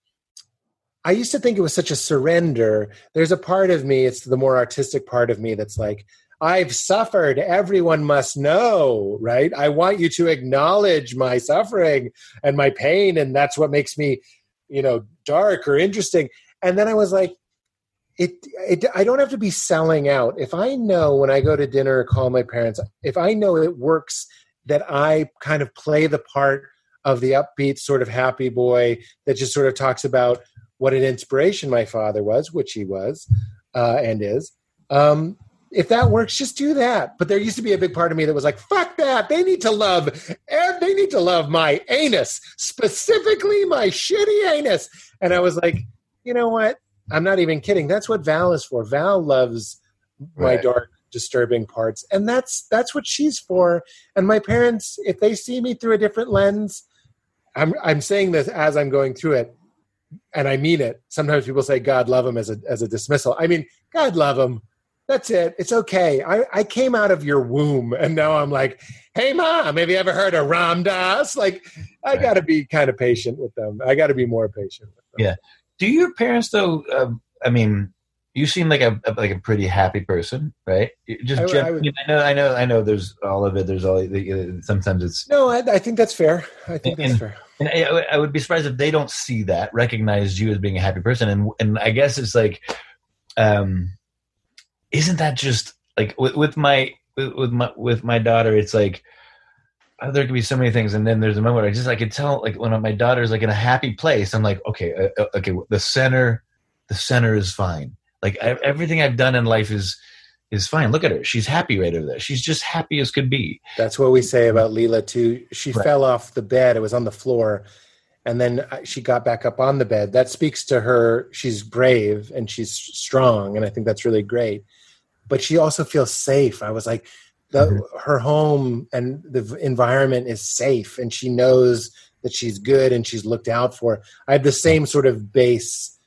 I used to think it was such a surrender. There's a part of me, it's the more artistic part of me that's like, I've suffered. Everyone must know, right? I want you to acknowledge my suffering and my pain, and that's what makes me, you know, dark or interesting. And then I was like, it, it I don't have to be selling out. If I know when I go to dinner or call my parents, if I know it works that I kind of play the part of the upbeat sort of happy boy that just sort of talks about what an inspiration my father was, which he was uh, and is. Um, if that works, just do that. But there used to be a big part of me that was like, "Fuck that! They need to love, and they need to love my anus, specifically my shitty anus." And I was like, you know what? I'm not even kidding. That's what Val is for. Val loves my Right. dark, disturbing parts, and that's that's what she's for. And my parents, if they see me through a different lens, I'm I'm saying this as I'm going through it, and I mean it. Sometimes people say God love him as a as a dismissal. I mean God love him. That's it. It's okay. I, I came out of your womb, [LAUGHS] and now I'm like, hey mom, have you ever heard of Ram Dass? Like, I Right. got to be kind of patient with them. I got to be more patient with them. Yeah. Do your parents though? Um, I mean, you seem like a, like a pretty happy person, right? Just I I would- I know, I know, I know. There's all of it. There's all. the- Sometimes it's. No, I, I think that's fair. I think that's fair. And I, I would be surprised if they don't see that, recognize you as being a happy person, and and I guess it's like, um, isn't that just like with, with my with, my with my daughter? It's like oh, there could be so many things, and then there's a moment where I just I could tell like when my daughter's like in a happy place, I'm like, okay, uh, uh, okay, the center, the center is fine. Like I, everything I've done in life is is fine. Look at her; she's happy right over there. She's just happy as could be. That's what we say about Leela too. She Right. fell off the bed; it was on the floor, and then uh, she got back up on the bed. That speaks to her. She's brave and she's strong, and I think that's really great. But she also feels safe. I was like, the, Mhm. her home and the environment is safe, and she knows that she's good and she's looked out for. I have the same sort of base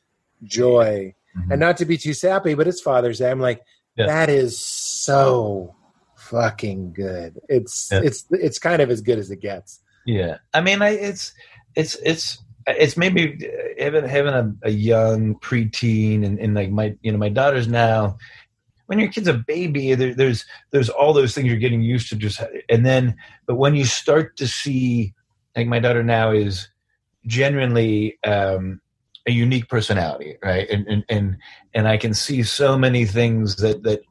joy, Mhm. and not to be too sappy, but it's Father's Day. I'm like, Yeah. that is so fucking good. It's Yeah. it's it's kind of as good as it gets. Yeah, I mean, I, it's it's it's it's maybe having having a, a young preteen and, and like my you know my daughter's now. When your kid's a baby, there, there's there's all those things you're getting used to just and then but when you start to see like my daughter now is genuinely um, a unique personality, right? And and and and I can see so many things that that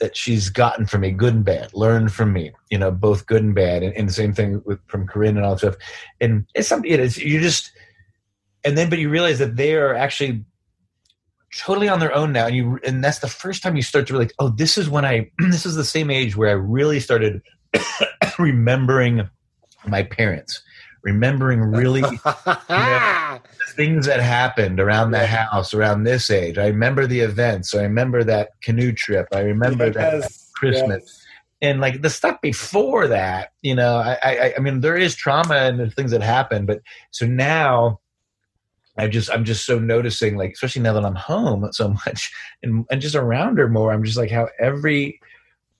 that she's gotten from me, good and bad, learned from me, you know, both good and bad, and, and the same thing with from Carin and all that stuff. And it's something it is you just and then but you realize that they are actually totally on their own now and you and that's the first time you start to really oh this is when i [CLEARS THROAT] this is the same age where i really started [COUGHS] remembering my parents remembering really [LAUGHS] things that happened around the house around this age. I remember the events. I remember that canoe trip. I remember that Christmas. yes. and like the stuff before that you know I, I i mean there is trauma and there's things that happen but so now i just i'm just so noticing like especially now that i'm home so much [LAUGHS] and, and just around her more i'm just like how every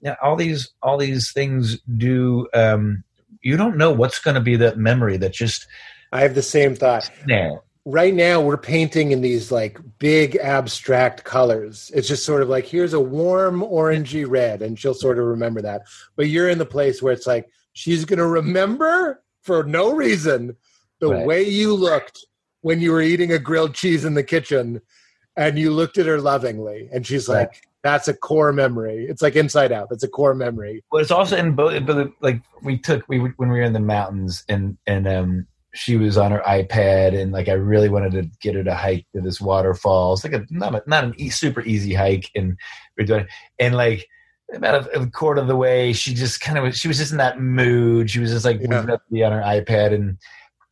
yeah, all these all these things do um you don't know what's going to be that memory that just I have the same thought. there Right now, we're painting in these like big abstract colors. It's just sort of like here's a warm orangey red, and she'll sort of remember that. But you're in the place where it's like she's going to remember for no reason the Right. way you looked when you were eating a grilled cheese in the kitchen, and you looked at her lovingly, and she's Right. like, That's a core memory. It's like Inside Out. That's a core memory. Well, it's also in both. But like we took we when we were in the mountains and and um she was on her iPad and like I really wanted to get her to hike to this waterfall. It's like a not a, not an e- super easy hike, and we're doing and like about a, a quarter of the way, she just kind of was, she was just in that mood. She was just like Yeah. wanting to be on her iPad and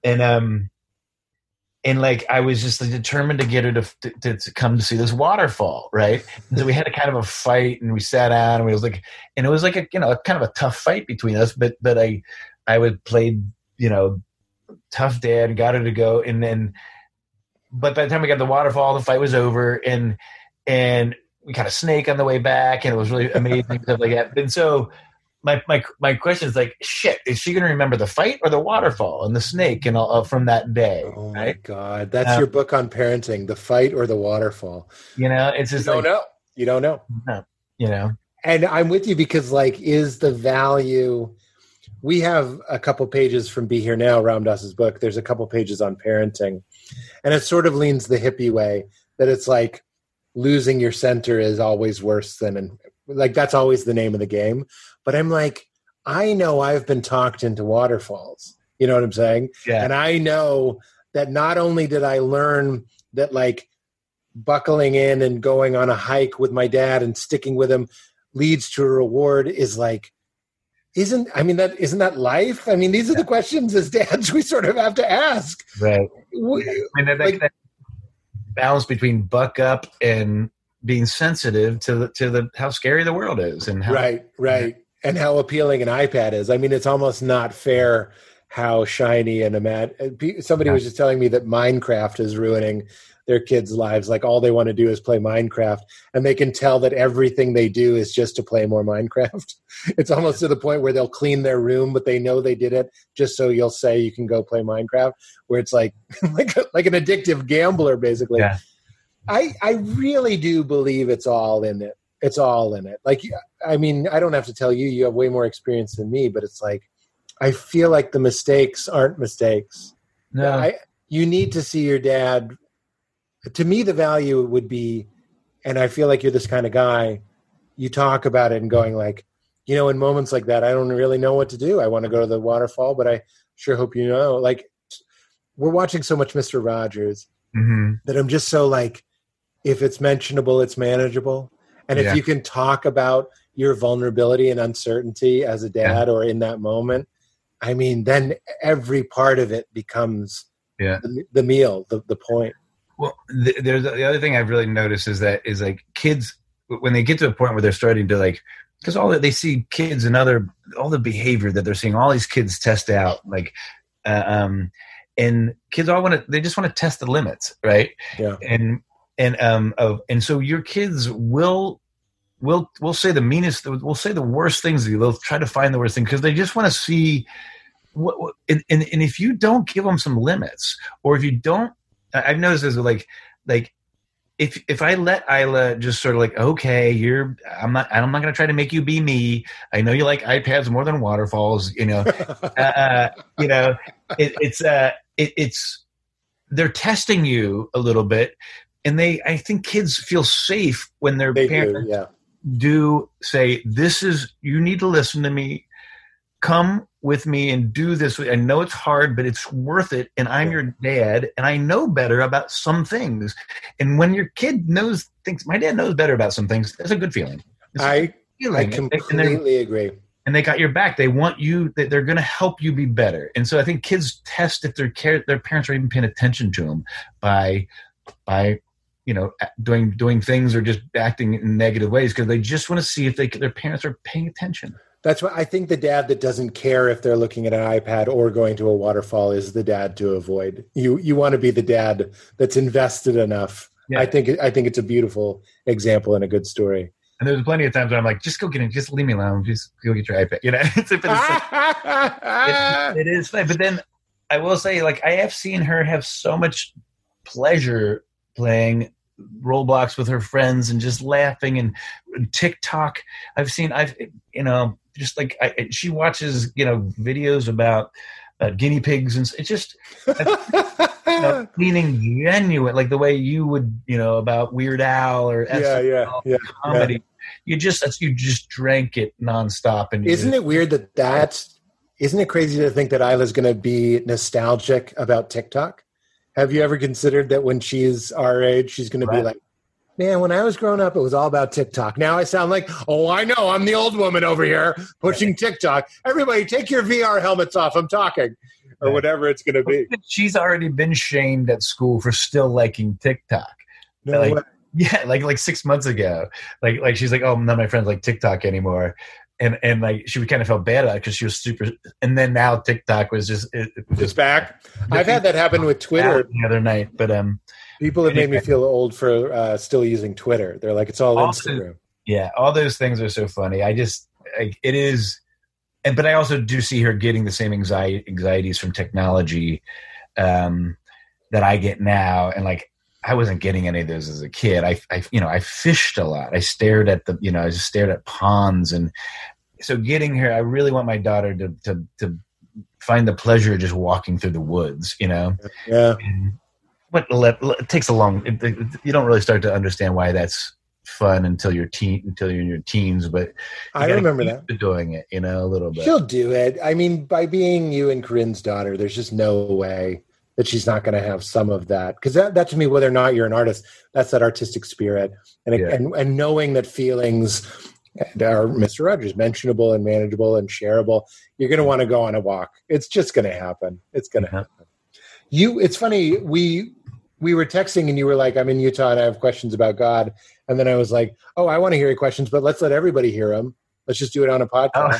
and um and like I was just determined to get her to, to to come to see this waterfall, right? So we had a kind of a fight, and we sat down, and we was like, and it was like a you know kind of a tough fight between us, but but I I would play you know tough dad, got her to go, and then but by the time we got to the waterfall, the fight was over, and and we caught a snake on the way back, and it was really amazing stuff like that. And so my my my question is like, shit, is she going to remember the fight or the waterfall and the snake and all uh, from that day? Oh my god, that's Um, your book on parenting: the fight or the waterfall. You know, it's You just don't like know. You don't know. you know, And I'm with you because, like, is the value? We have a couple pages from Be Here Now, Ram Dass's book. There's a couple pages on parenting, and it sort of leans the hippie way that it's like losing your center is always worse than, like, that's always the name of the game. But I'm like, I know I've been talked into waterfalls. You know what I'm saying? yeah, And I know that not only did I learn that like buckling in and going on a hike with my dad and sticking with him leads to a reward is like isn't I mean that isn't that life? I mean these are the questions as dads [LAUGHS] we sort of have to ask. right. We- I mean, that, Like- that balance between buck up and being sensitive to the to the how scary the world is and how Right, right. And how appealing an iPad is. I mean it's almost not fair how shiny and imad- somebody was just telling me that Minecraft is ruining their kids' lives. Like all they want to do is play Minecraft, and they can tell that everything they do is just to play more Minecraft. [LAUGHS] It's almost to the point where they'll clean their room, but they know they did it just so you'll say you can go play Minecraft. Where it's like [LAUGHS] like like an addictive gambler, basically. Yeah. I I really do believe it's all in it. It's all in it. Like I mean, I don't have to tell you. You have way more experience than me, but it's like I feel like the mistakes aren't mistakes. no I, you need to see your dad. To me, the value would be, and I feel like you're this kind of guy. You talk about it and going like, you know, in moments like that, I don't really know what to do. I want to go to the waterfall, but I sure hope you know. Like, we're watching so much Mister Rogers hmm that I'm just so like, if it's mentionable, it's manageable. And if Yeah. you can talk about your vulnerability and uncertainty as a dad or in that moment, I mean, then every part of it becomes Yeah. the, the meal, the, the point. Well, th- there's the other thing I've really noticed is that is like kids when they get to a point where they're starting to like because all that they see kids and other all the behavior that they're seeing all these kids test out like uh, um and kids all want to they just want to test the limits right Yeah. and and um of and so your kids will will we'll say the meanest we'll say the worst things to you. They'll try to find the worst thing because they just want to see what, what and, and and if you don't give them some limits or if you don't I've noticed this like like if if I let Isla just sort of like okay you're I'm not I'm not gonna try to make you be me. I know you like iPads more than waterfalls you know. [LAUGHS] Uh, uh, you know it, it's uh it, it's they're testing you a little bit and they I think kids feel safe when their they parents do, yeah. Do say this is you need to listen to me. Come with me and do this. I know it's hard but it's worth it and i'm your dad and i know better about some things. And when your kid knows things my dad knows better about some things that's a good feeling. It's I, I feeling. And they- and, they're- completely agree. and they got your back. They want you they- they're going to help you be better. And so i think kids test if their care their parents are even paying attention to them by by you know doing doing things or just acting in negative ways because they just want to see if they their parents are paying attention That's why I think the dad that doesn't care if they're looking at an iPad or going to a waterfall is the dad to avoid. You you want to be the dad that's invested enough. Yeah. I think I think it's a beautiful example and a good story. and there's plenty of times where i'm like just go get it just leave me alone just go get your ipad you know [LAUGHS] it's, it's like, it, it is fun. But then I will say, like, I have seen her have so much pleasure playing Roblox with her friends and just laughing and TikTok. I've seen, I've, you know, just like I, she watches, you know, videos about uh, guinea pigs and it's just, you know, [LAUGHS] meaning genuine, like the way you would, you know, about Weird Al or yeah, yeah, yeah, comedy. yeah. You just you just drank it nonstop, and Isn't just- it weird that that's? Isn't it crazy to think that Isla's going to be nostalgic about TikTok? Have you ever considered that when she's our age, she's going to be like, "Man, when I was growing up, it was all about TikTok." Now I sound like, "Oh, I know, I'm the old woman over here pushing TikTok." Everybody, take your VR helmets off. I'm talking, or Right. whatever it's going to be. She's already been shamed at school for still liking TikTok. No Like, way. [LAUGHS] Yeah, like like six months ago, like like she's like, oh, none of my friends like TikTok anymore, and and like she would kind of felt bad about it because she was super. And then now TikTok was just it, it was It's back. I've had that happen with Twitter. the other night, but um, People have made me feel old for uh, still using Twitter. They're like, it's all Also- Instagram. yeah, all those things are so funny. I just like it is, and but I also do see her getting the same anxiety anxieties from technology um, that I get now, and like I wasn't getting any of those as a kid. I, I, you know, I fished a lot. I stared at the, you know, I just stared at ponds, and so getting here, I really want my daughter to to to find the pleasure of just walking through the woods, you know. Yeah. And, but it takes a long. It, it, you don't really start to understand why that's fun until you're teen, until you're in your teens. But you I remember that. doing it, you know, a little bit. She'll do it. I mean, by being you and Carin's daughter, there's just no way that she's not going to have some of that. Because that, that to me, whether or not you're an artist, that's that artistic spirit, and it, Yeah. and and knowing that feelings are Mr. Rogers mentionable and manageable and shareable. You're going to want to go on a walk. It's just going to happen. It's going to Yeah. Uh-huh. happen. You. It's funny. We we were texting and you were like, "I'm in Utah and I have questions about God," and then I was like, "Oh, I want to hear your questions, but let's let everybody hear them. Let's just do it on a podcast." Oh.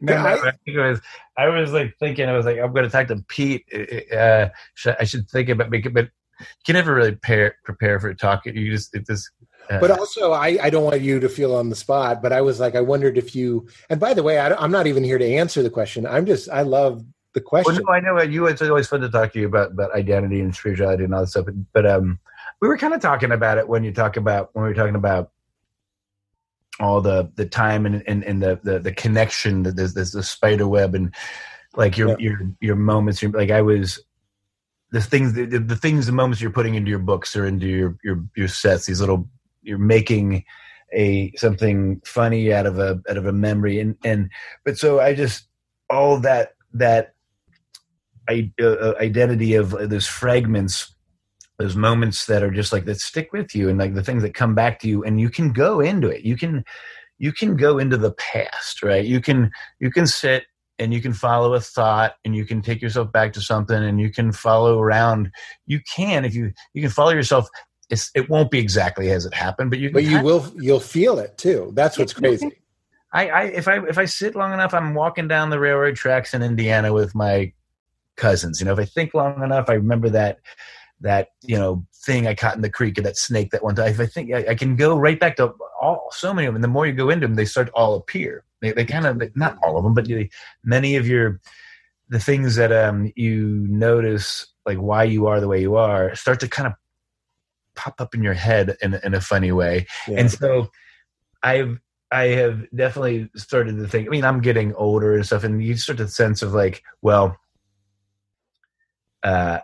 No, I- I, was. I was like thinking. I was like, I'm going to talk to Pete. Uh, should, I should think about it, but you can never really prepare prepare for a talk. You just it just. Uh, But also, I, I don't want you to feel on the spot. But I was like, I wondered if you. And by the way, I, am not even here to answer the question. I'm just, I love the well, question. no, I know you. It's always fun to talk to you about about identity and spirituality and all that stuff. But, but um, we were kind of talking about it when you talk about when we were talking about all the the time and and, and the, the the connection that there's, there's the spider web and like your Yeah. your your moments. Your, like I was the things the, the things the moments you're putting into your books or into your your your sets. These little you're making a something funny out of a out of a memory and and but so I just all that that I, uh, identity of uh, those fragments those moments that are just like that stick with you and like the things that come back to you and you can go into it you can you can go into the past right you can you can sit and you can follow a thought and you can take yourself back to something and you can follow around you can if you you can follow yourself it's, it won't be exactly as it happened but you can but you will, you'll feel it too. That's what's crazy. I, I if I if I sit long enough, I'm walking down the railroad tracks in Indiana with my cousins. You know, if I think long enough, I remember that that you know thing I caught in the creek or that snake that one time. I think I, I can go right back to all so many of them. And the more you go into them, they start to all appear. They, they kind of not all of them, but many of your the things that um you notice like why you are the way you are start to kind of pop up in your head in, in a funny way Yeah. and so i've i have definitely started to think i mean i'm getting older and stuff and you start to sense of like well uh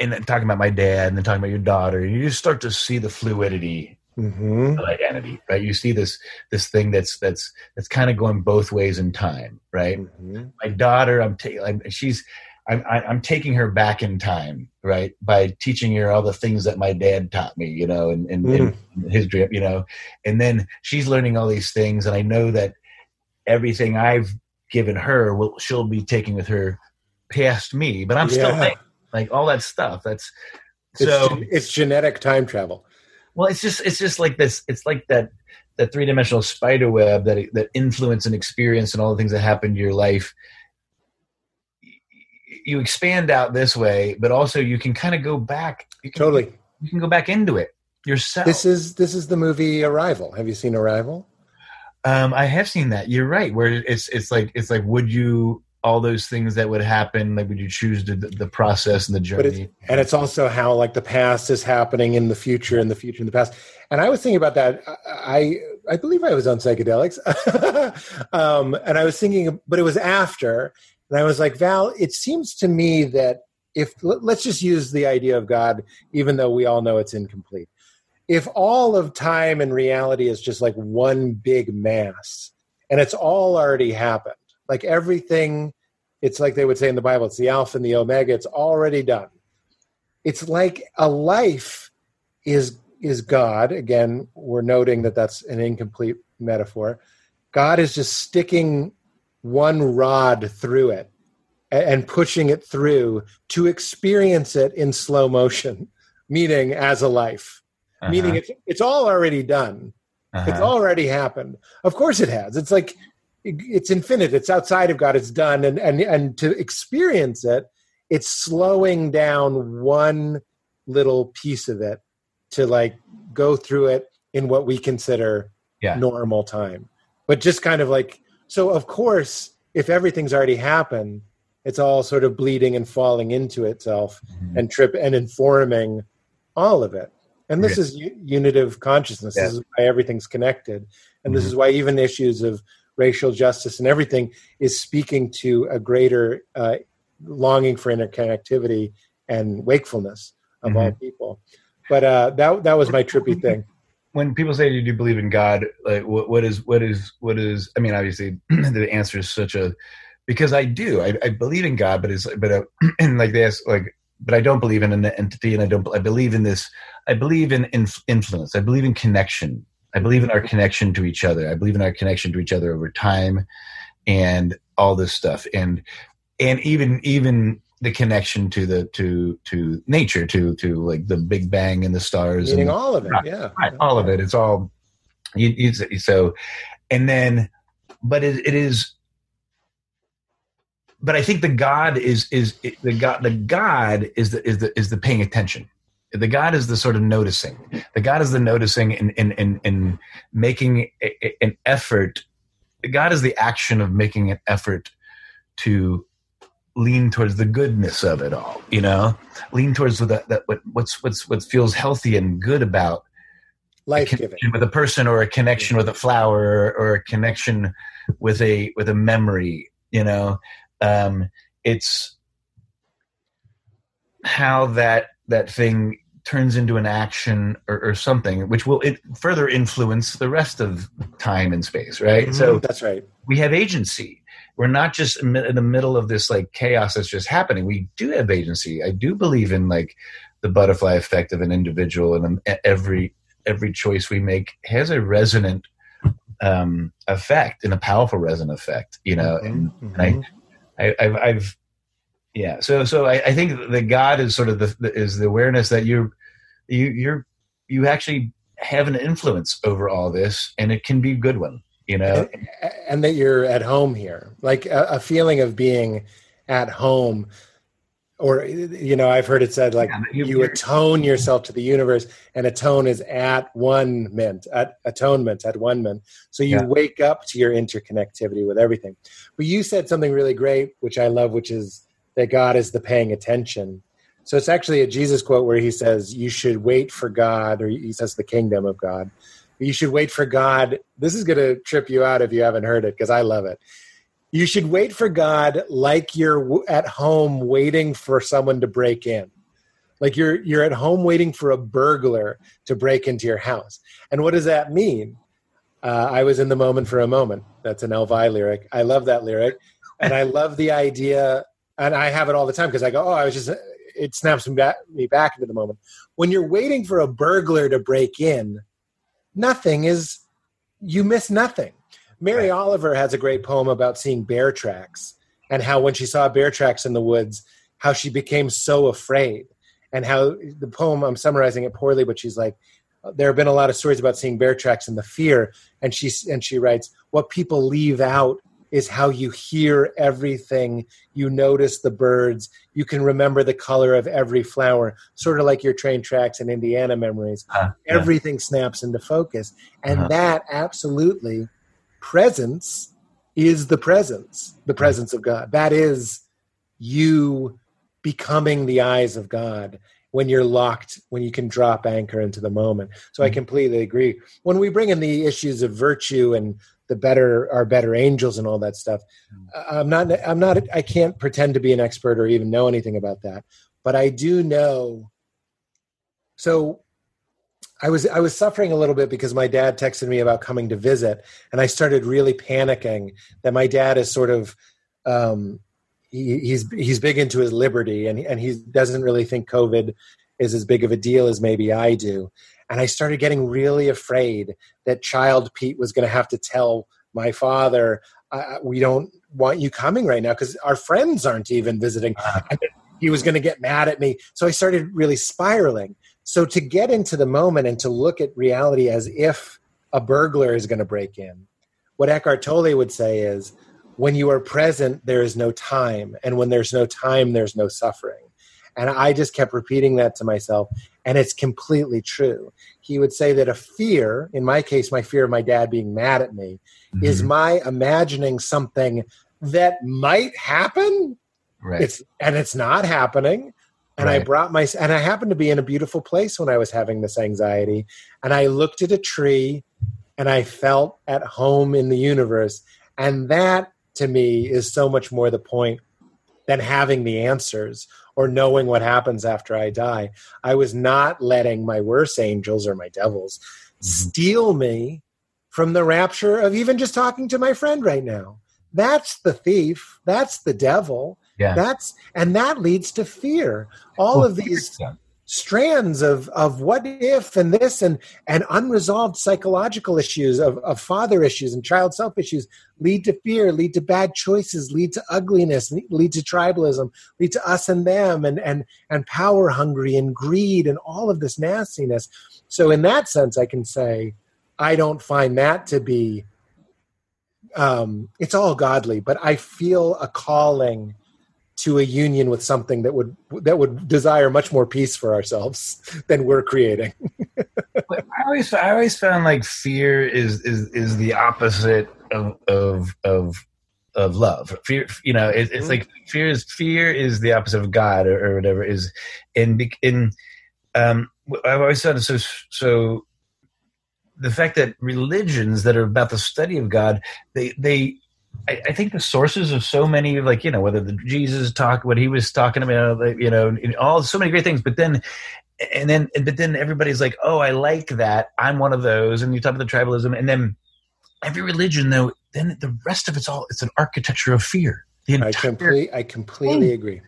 and then talking about my dad and then talking about your daughter you just start to see the fluidity hmm of identity right you see this this thing that's that's that's kind of going both ways in time right hmm my daughter i'm taking she's I'm, I'm taking her back in time, right? By teaching her all the things that my dad taught me, you know, and, and, Mm. and his dream, you know, and then she's learning all these things, and I know that everything I've given her, will she'll be taking with her past me, but I'm still Yeah. like, like all that stuff. That's It's, so. gen- it's genetic time travel. Well, it's just it's just like this. It's like that that three dimensional spider web that that influence and experience and all the things that happen to your life. You expand out this way, but also you can kind of go back. You can, Totally. you can go back into it yourself. This is this is the movie Arrival. Have you seen Arrival? um, I have seen that. You're right. Where it's it's like it's like would you all those things that would happen? Like would you choose the the process and the journey? it's and it's also how like the past is happening in the future and the future in the past and i was thinking about that i i believe i was on psychedelics [LAUGHS] um and i was thinking but it was after and i was like val it seems to me that if let's just use the idea of God, even though we all know it's incomplete. If all of time and reality is just like one big mass, and it's all already happened, like everything, it's like they would say in the Bible, it's the Alpha and the Omega. It's already done. It's like a life is is God. Again, we're noting that that's an incomplete metaphor. God is just sticking one rod through it and pushing it through to experience it in slow motion, [LAUGHS] meaning as a life, Uh-huh, meaning it's it's all already done. uh-huh. It's already happened. Of course, it has. It's like it's infinite. It's outside of God. It's done, and and and to experience it, it's slowing down one little piece of it to like go through it in what we consider Yeah. normal time. But just kind of like so. Of course, if everything's already happened, it's all sort of bleeding and falling into itself Mhm. and trip and informing all of it. And this Yeah. is u- unitive consciousness. Yeah. This is why everything's connected. And this Mhm. is why even issues of racial justice and everything is speaking to a greater uh, longing for interconnectivity and wakefulness of all people. But uh, that that was my trippy thing. when people say you do believe in God, like what, what is what is what is? I mean, obviously [CLEARS THROAT] the answer is such a because I do. I, I believe in God, but it's but uh, [CLEARS THROAT] and like they ask like, but I don't believe in an entity, and I don't. I believe in this. I believe in, in influence. I believe in connection. I believe in our connection to each other. I believe in our connection to each other over time, and all this stuff, and and even even the connection to the to to nature, to to like the Big Bang and the stars, Meaning and, all of it. Right. Yeah. Right, all of it. It's all you, you so, and then, but it, it is. But I think the God is is the God. The God is the is the is the paying attention. The God is the sort of noticing. The God is the noticing and and and, and making a, a- an effort. God is the action of making an effort to lean towards the goodness of it all. You know, lean towards that that what what's what's what feels healthy and good about Life giving. with a person or a connection with a flower or, or a connection with a with a memory you know um it's how that that thing turns into an action or, or something which will it further influence the rest of time and space right? So that's right. we have agency. We're not just in the middle of this like chaos that's just happening. We do have agency. I do believe in like the butterfly effect of an individual and um, every every choice we make has a resonant um effect and a powerful resonant effect you know and, Mhm. and I, I I've, I've yeah. So so I, I think that god is sort of the, the is the awareness that you're you you're you actually have an influence over all this and it can be a good one you know? And, and that you're at home here. Like a, a feeling of being at home or you know i've heard it said like Yeah, you- you atone yourself to the universe and atone is at one mint at atonement at one mint so you Yeah. wake up to your interconnectivity with everything. But you said something really great which i love which is that god is the paying attention so it's actually a jesus quote where he says you should wait for god or he says the kingdom of god you should wait for God. This is going to trip you out if you haven't heard it because I love it. You should wait for God like you're at home waiting for someone to break in. Like you're you're at home waiting for a burglar to break into your house. And what does that mean? Uh, I was in the moment for a moment. That's an EL VY lyric. I love that lyric, and I love the idea. And I have it all the time because I go, "Oh, I was just." It snaps me back, me back into the moment. When you're waiting for a burglar to break in, nothing is you miss nothing mary oliver has a great poem about seeing bear tracks and how when she saw bear tracks in the woods how she became so afraid and how the poem i'm summarizing it poorly but she's like there have been a lot of stories about seeing bear tracks and the fear and she and she writes what people leave out is how you hear everything. You notice the birds. You can remember the color of every flower sort of like your train tracks and indiana memories. Uh, yeah. everything snaps into focus. And Uh-huh. that absolutely presence is the presence the presence of god. That is you becoming the eyes of god when you're locked when you can drop anchor into the moment. So i Mhm. completely agree. When we bring in the issues of virtue and the better are better angels and all that stuff. I'm not I'm not I can't pretend to be an expert or even know anything about that, but I do know. So I was I was suffering a little bit because my dad texted me about coming to visit, and I started really panicking that my dad is sort of um, he, he's he's big into his liberty, and and he doesn't really think COVID is as big of a deal as maybe I do. And I started getting really afraid that child Pete was going to have to tell my father, uh, "We don't want you coming right now because our friends aren't even visiting." He was going to get mad at me, so I started really spiraling. So to get into the moment and to look at reality as if a burglar is going to break in, what Eckhart Tolle would say is, when you are present, there is no time, and when there's no time, there's no suffering. And I just kept repeating that to myself, and it's completely true. He would say that a fear, in my case, my fear of my dad being mad at me, mm-hmm. is my imagining something that might happen. Right. It's and it's not happening. And right. I brought my and I happened to be in a beautiful place when I was having this anxiety. And I looked at a tree and I felt at home in the universe. And that to me is so much more the point than having the answers or knowing what happens after I die. I was not letting my worst angels or my devils mm-hmm. steal me from the rapture of even just talking to my friend right now. That's the thief. That's the devil. Yeah. That's and that leads to fear. All well, of these strands of of what if and this and and unresolved psychological issues of, of father issues and child self issues lead to fear lead to bad choices lead to ugliness lead to tribalism lead to us and them and and and power hungry and greed and all of this nastiness. So in that sense i can say i don't find that to be um it's all godly but i feel a calling to a union with something that would that would desire much more peace for ourselves than we're creating. [LAUGHS] I always I always found like fear is is is the opposite of of of of love. Fear, you know, it, it's mm-hmm. like fear is fear is the opposite of God or, or whatever is in in um I've always found so so the fact that religions that are about the study of God they they I, I, think the sources of so many, like you know, whether the Jesus talk, what he was talking about, you know, all so many great things. But then, and then, but then everybody's like, "Oh, I like that. I'm one of those." And you talk about the tribalism, and then every religion, though, then the rest of it's all it's an architecture of fear. I completely, I completely thing. agree.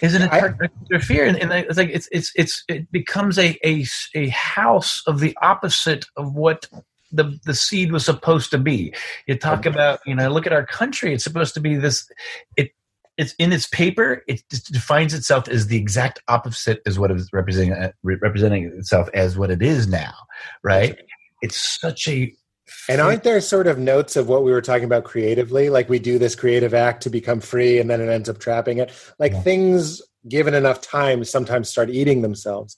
Isn't it architecture of fear? And, and, it's like it's it's it's it becomes a a a house of the opposite of what the the seed was supposed to be. You talk about, you know, look at our country. It's supposed to be this. It it's in its paper. It defines itself as the exact opposite as what it is representing uh, representing itself as what it is now. Right? It's such a and aren't there sort of notes of what we were talking about creatively? Like we do this creative act to become free and then it ends up trapping it. Like yeah. things given enough time sometimes start eating themselves.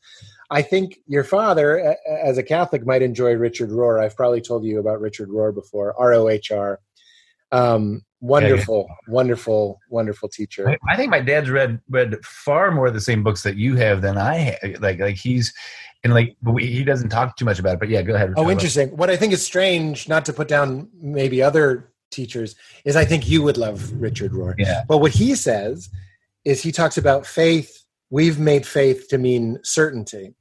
I think your father, as a Catholic, might enjoy Richard Rohr. I've probably told you about Richard Rohr before. R O H R. Um, wonderful, yeah, yeah. wonderful, wonderful teacher. I, I, think my dad's read read far more of the same books that you have than I have. Like like he's and like he doesn't talk too much about it. But yeah, go ahead. Oh, interesting. What I think is strange, not to put down maybe other teachers, is I think you would love Richard Rohr. Yeah. But what he says is he talks about faith. We've made faith to mean certainty.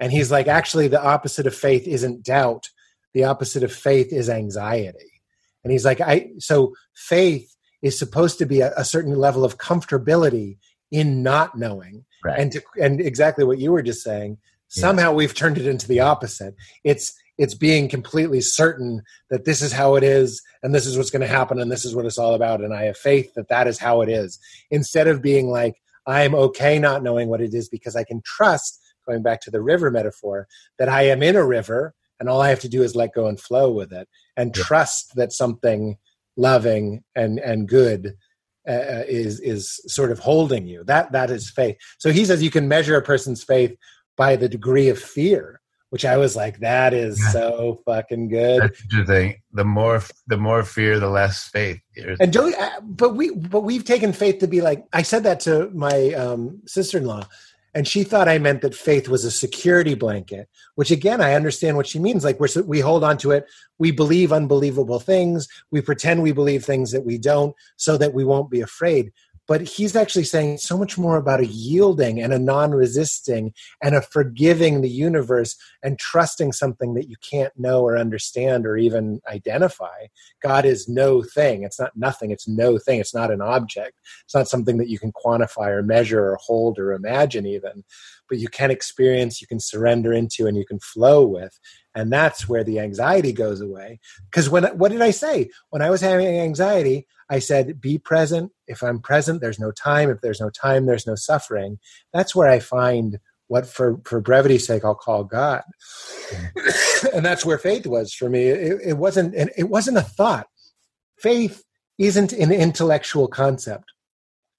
And he's like, actually, the opposite of faith isn't doubt. The opposite of faith is anxiety. And he's like, I, so faith is supposed to be a, a certain level of comfortability in not knowing. Right. And to, and exactly what you were just saying, somehow yeah. we've turned it into the opposite. It's, it's being completely certain that this is how it is and this is what's going to happen and this is what it's all about and i have faith that that is how it is instead of being like i'm okay not knowing what it is because i can trust going back to the river metaphor, that I am in a river and all I have to do is let go and flow with it and trust that something loving and, and good uh, uh, is is sort of holding you. That that is faith. So he says you can measure a person's faith by the degree of fear, which I was like, that is yeah. so fucking good. That's the thing. The more the more fear, the less faith. And don't, uh, but we but we've taken faith to be like I said that to my um, sister in law and she thought I meant that faith was a security blanket, which again, I understand what she means. Like we're, we hold on to it. We believe unbelievable things. We pretend we believe things that we don't so that we won't be afraid but he's actually saying so much more about a yielding and a non-resisting and a forgiving the universe and trusting something that you can't know or understand or even identify. God is no thing. It's not nothing. It's no thing. It's not an object. It's not something that you can quantify or measure or hold or imagine even but you can experience you can surrender into and you can flow with. And that's where the anxiety goes away. Because when what did i say? When i was having anxiety i said be present. If i'm present there's no time. If there's no time there's no suffering. That's where i find what for for brevity's sake i'll call god. [LAUGHS] And that's where faith was for me. It, it wasn't it wasn't a thought. Faith isn't an intellectual concept.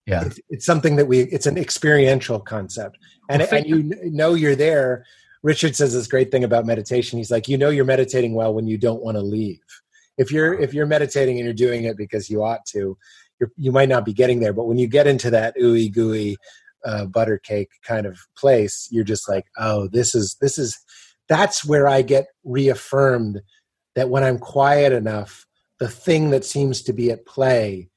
Yeah. It's, it's something that we it's an experiential concept. And, well, and you know you're there. Richard says this great thing about meditation. He's like, you know, you're meditating well when you don't want to leave. If you're if you're meditating and you're doing it because you ought to, you might not be getting there. But when you get into that ooey gooey uh, butter cake kind of place, you're just like, oh, this is this is that's where I get reaffirmed that when I'm quiet enough, the thing that seems to be at play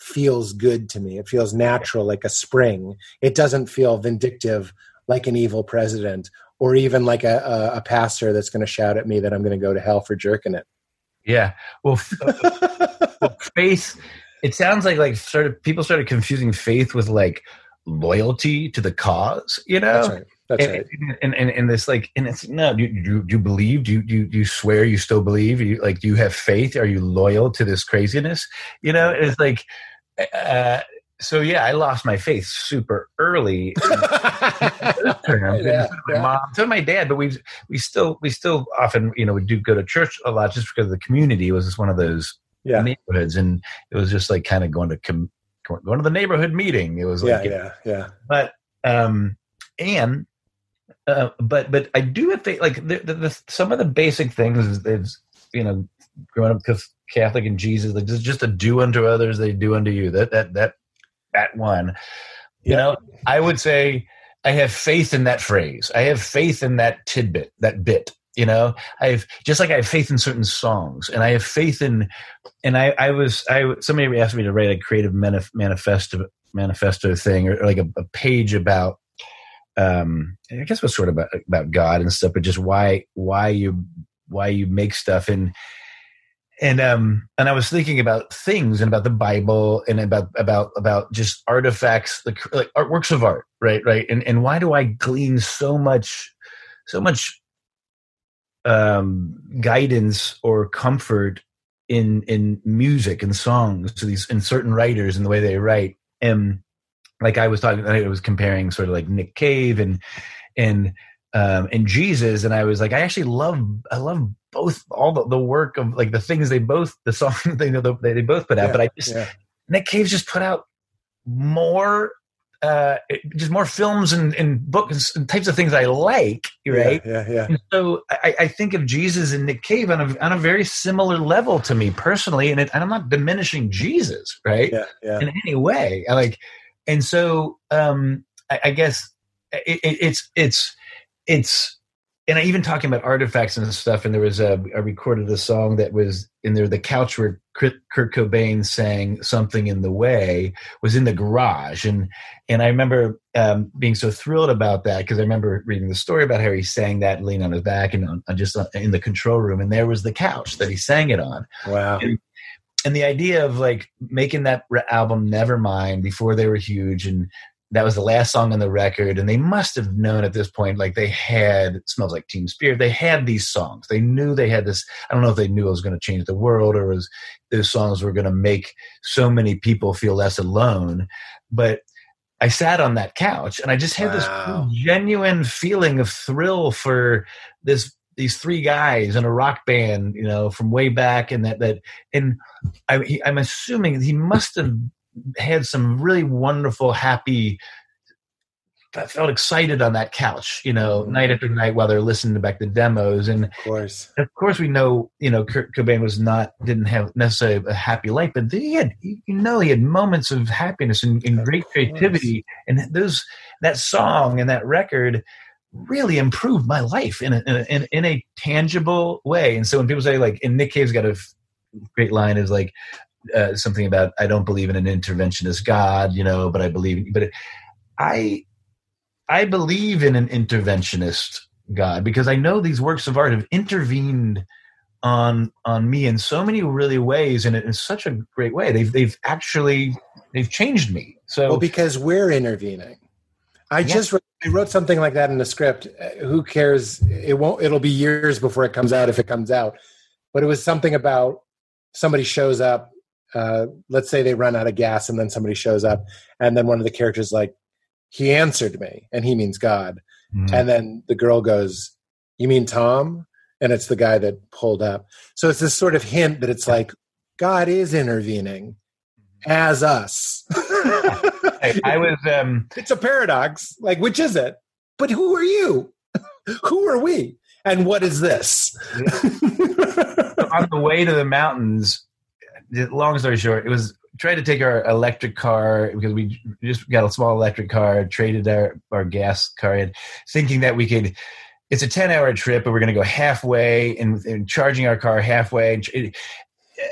feels good to me. It feels natural, like a spring. It doesn't feel vindictive like an evil president or even like a, a, a pastor that's going to shout at me that I'm going to go to hell for jerking it. Yeah. Well, [LAUGHS] well, faith. It sounds like like sort of people started confusing faith with like loyalty to the cause. You know. That's right. That's and, right. And, and and this like and it's no. Do you, do you believe? Do you, do you do you swear you still believe? you like do you have faith? Are you loyal to this craziness? You know. It's like. Uh, so yeah, I lost my faith super early. [LAUGHS] [LAUGHS] yeah, yeah. my mom, so my dad, but we we still we still often you know we do go to church a lot just because the community was just one of those yeah. neighborhoods, and it was just like kind of going to com- going to the neighborhood meeting. It was like yeah, yeah, yeah. But um, and uh, but but I do think like the, the, the, some of the basic things is, is you know growing up because Catholic and Jesus like just just to do unto others they do unto you that that that that one. You know, I would say I have faith in that phrase. I have faith in that tidbit, that bit. You know, I have just like I have faith in certain songs, and I have faith in. And I, I was, I somebody asked me to write a creative manif- manifesto, manifesto thing, or, or like a, a, page about. Um, I guess it was sort of about, about God and stuff, but just why, why you, why you make stuff, and and um and i was thinking about things and about the bible and about about about just artifacts like, like art works of art right right? And and why do i glean so much so much um guidance or comfort in in music and songs to these in certain writers and the way they write? And like i was talking i was comparing sort of like nick cave and and um, and Jesus, and I was like, I actually love, I love both all the, the work of like the things they both, the song [LAUGHS] they know they, they both put out, yeah, but I just yeah. Nick Cave's just put out more, uh, just more films and, and books and types of things I like, right? Yeah, yeah. yeah. And so I, I, think of Jesus and Nick Cave on a on a very similar level to me personally, and, it, and I'm not diminishing Jesus, right? Yeah, yeah. In any way, I like, and so um, I, I guess it, it's it's it's and I even talking about artifacts and stuff. And there was a I recorded a song that was in there. The couch where Kurt Cobain sang "Something in the Way" was in the garage, and and I remember um, being so thrilled about that because I remember reading the story about how he sang that leaning on his back and on, on just on, in the control room, and there was the couch that he sang it on. Wow. And, and the idea of like making that album Nevermind before they were huge and that was the last song on the record and they must have known at this point like they had smells like teen spirit they had these songs they knew they had this i don't know if they knew it was going to change the world or was those songs were going to make so many people feel less alone but i sat on that couch and i just had wow. this genuine feeling of thrill for this these three guys in a rock band you know from way back and that that and I, i'm assuming he must have had some really wonderful, happy I felt excited on that couch, you know, Mhm. night after night while they're listening to back the demos. And Of course. of course, we know, you know, Kurt Cobain was not, didn't have necessarily a happy life, but he had, you know, he had moments of happiness and, and great course. creativity. And those, that song and that record really improved my life in a, in a, in, in a tangible way. And so when people say, like, and Nick Cave's got a great line is like, uh, something about I don't believe in an interventionist God, you know, but I believe, but it, I, I believe in an interventionist God because I know these works of art have intervened on on me in so many really ways and in such a great way. They've they've actually they've changed me. So Well, because we're intervening. I Yeah. just wrote, I wrote something like that in the script. Uh, Who cares? It won't. It'll be years before it comes out if it comes out. But it was something about somebody shows up. Uh, let's say they run out of gas, and then somebody shows up, and then one of the characters like, "He answered me," and he means God. Mm. And then the girl goes, "You mean Tom?" And it's the guy that pulled up. So it's this sort of hint that it's like God is intervening as us. [LAUGHS] I, I was um it's a paradox. Like, which is it? But who are you? [LAUGHS] who are we? And what is this? [LAUGHS] on the way to the mountains. Long story short, it was tried to take our electric car because we just got a small electric car, traded our, our gas car in, thinking that we could. It's a ten hour trip, but we're going to go halfway and, and charging our car halfway.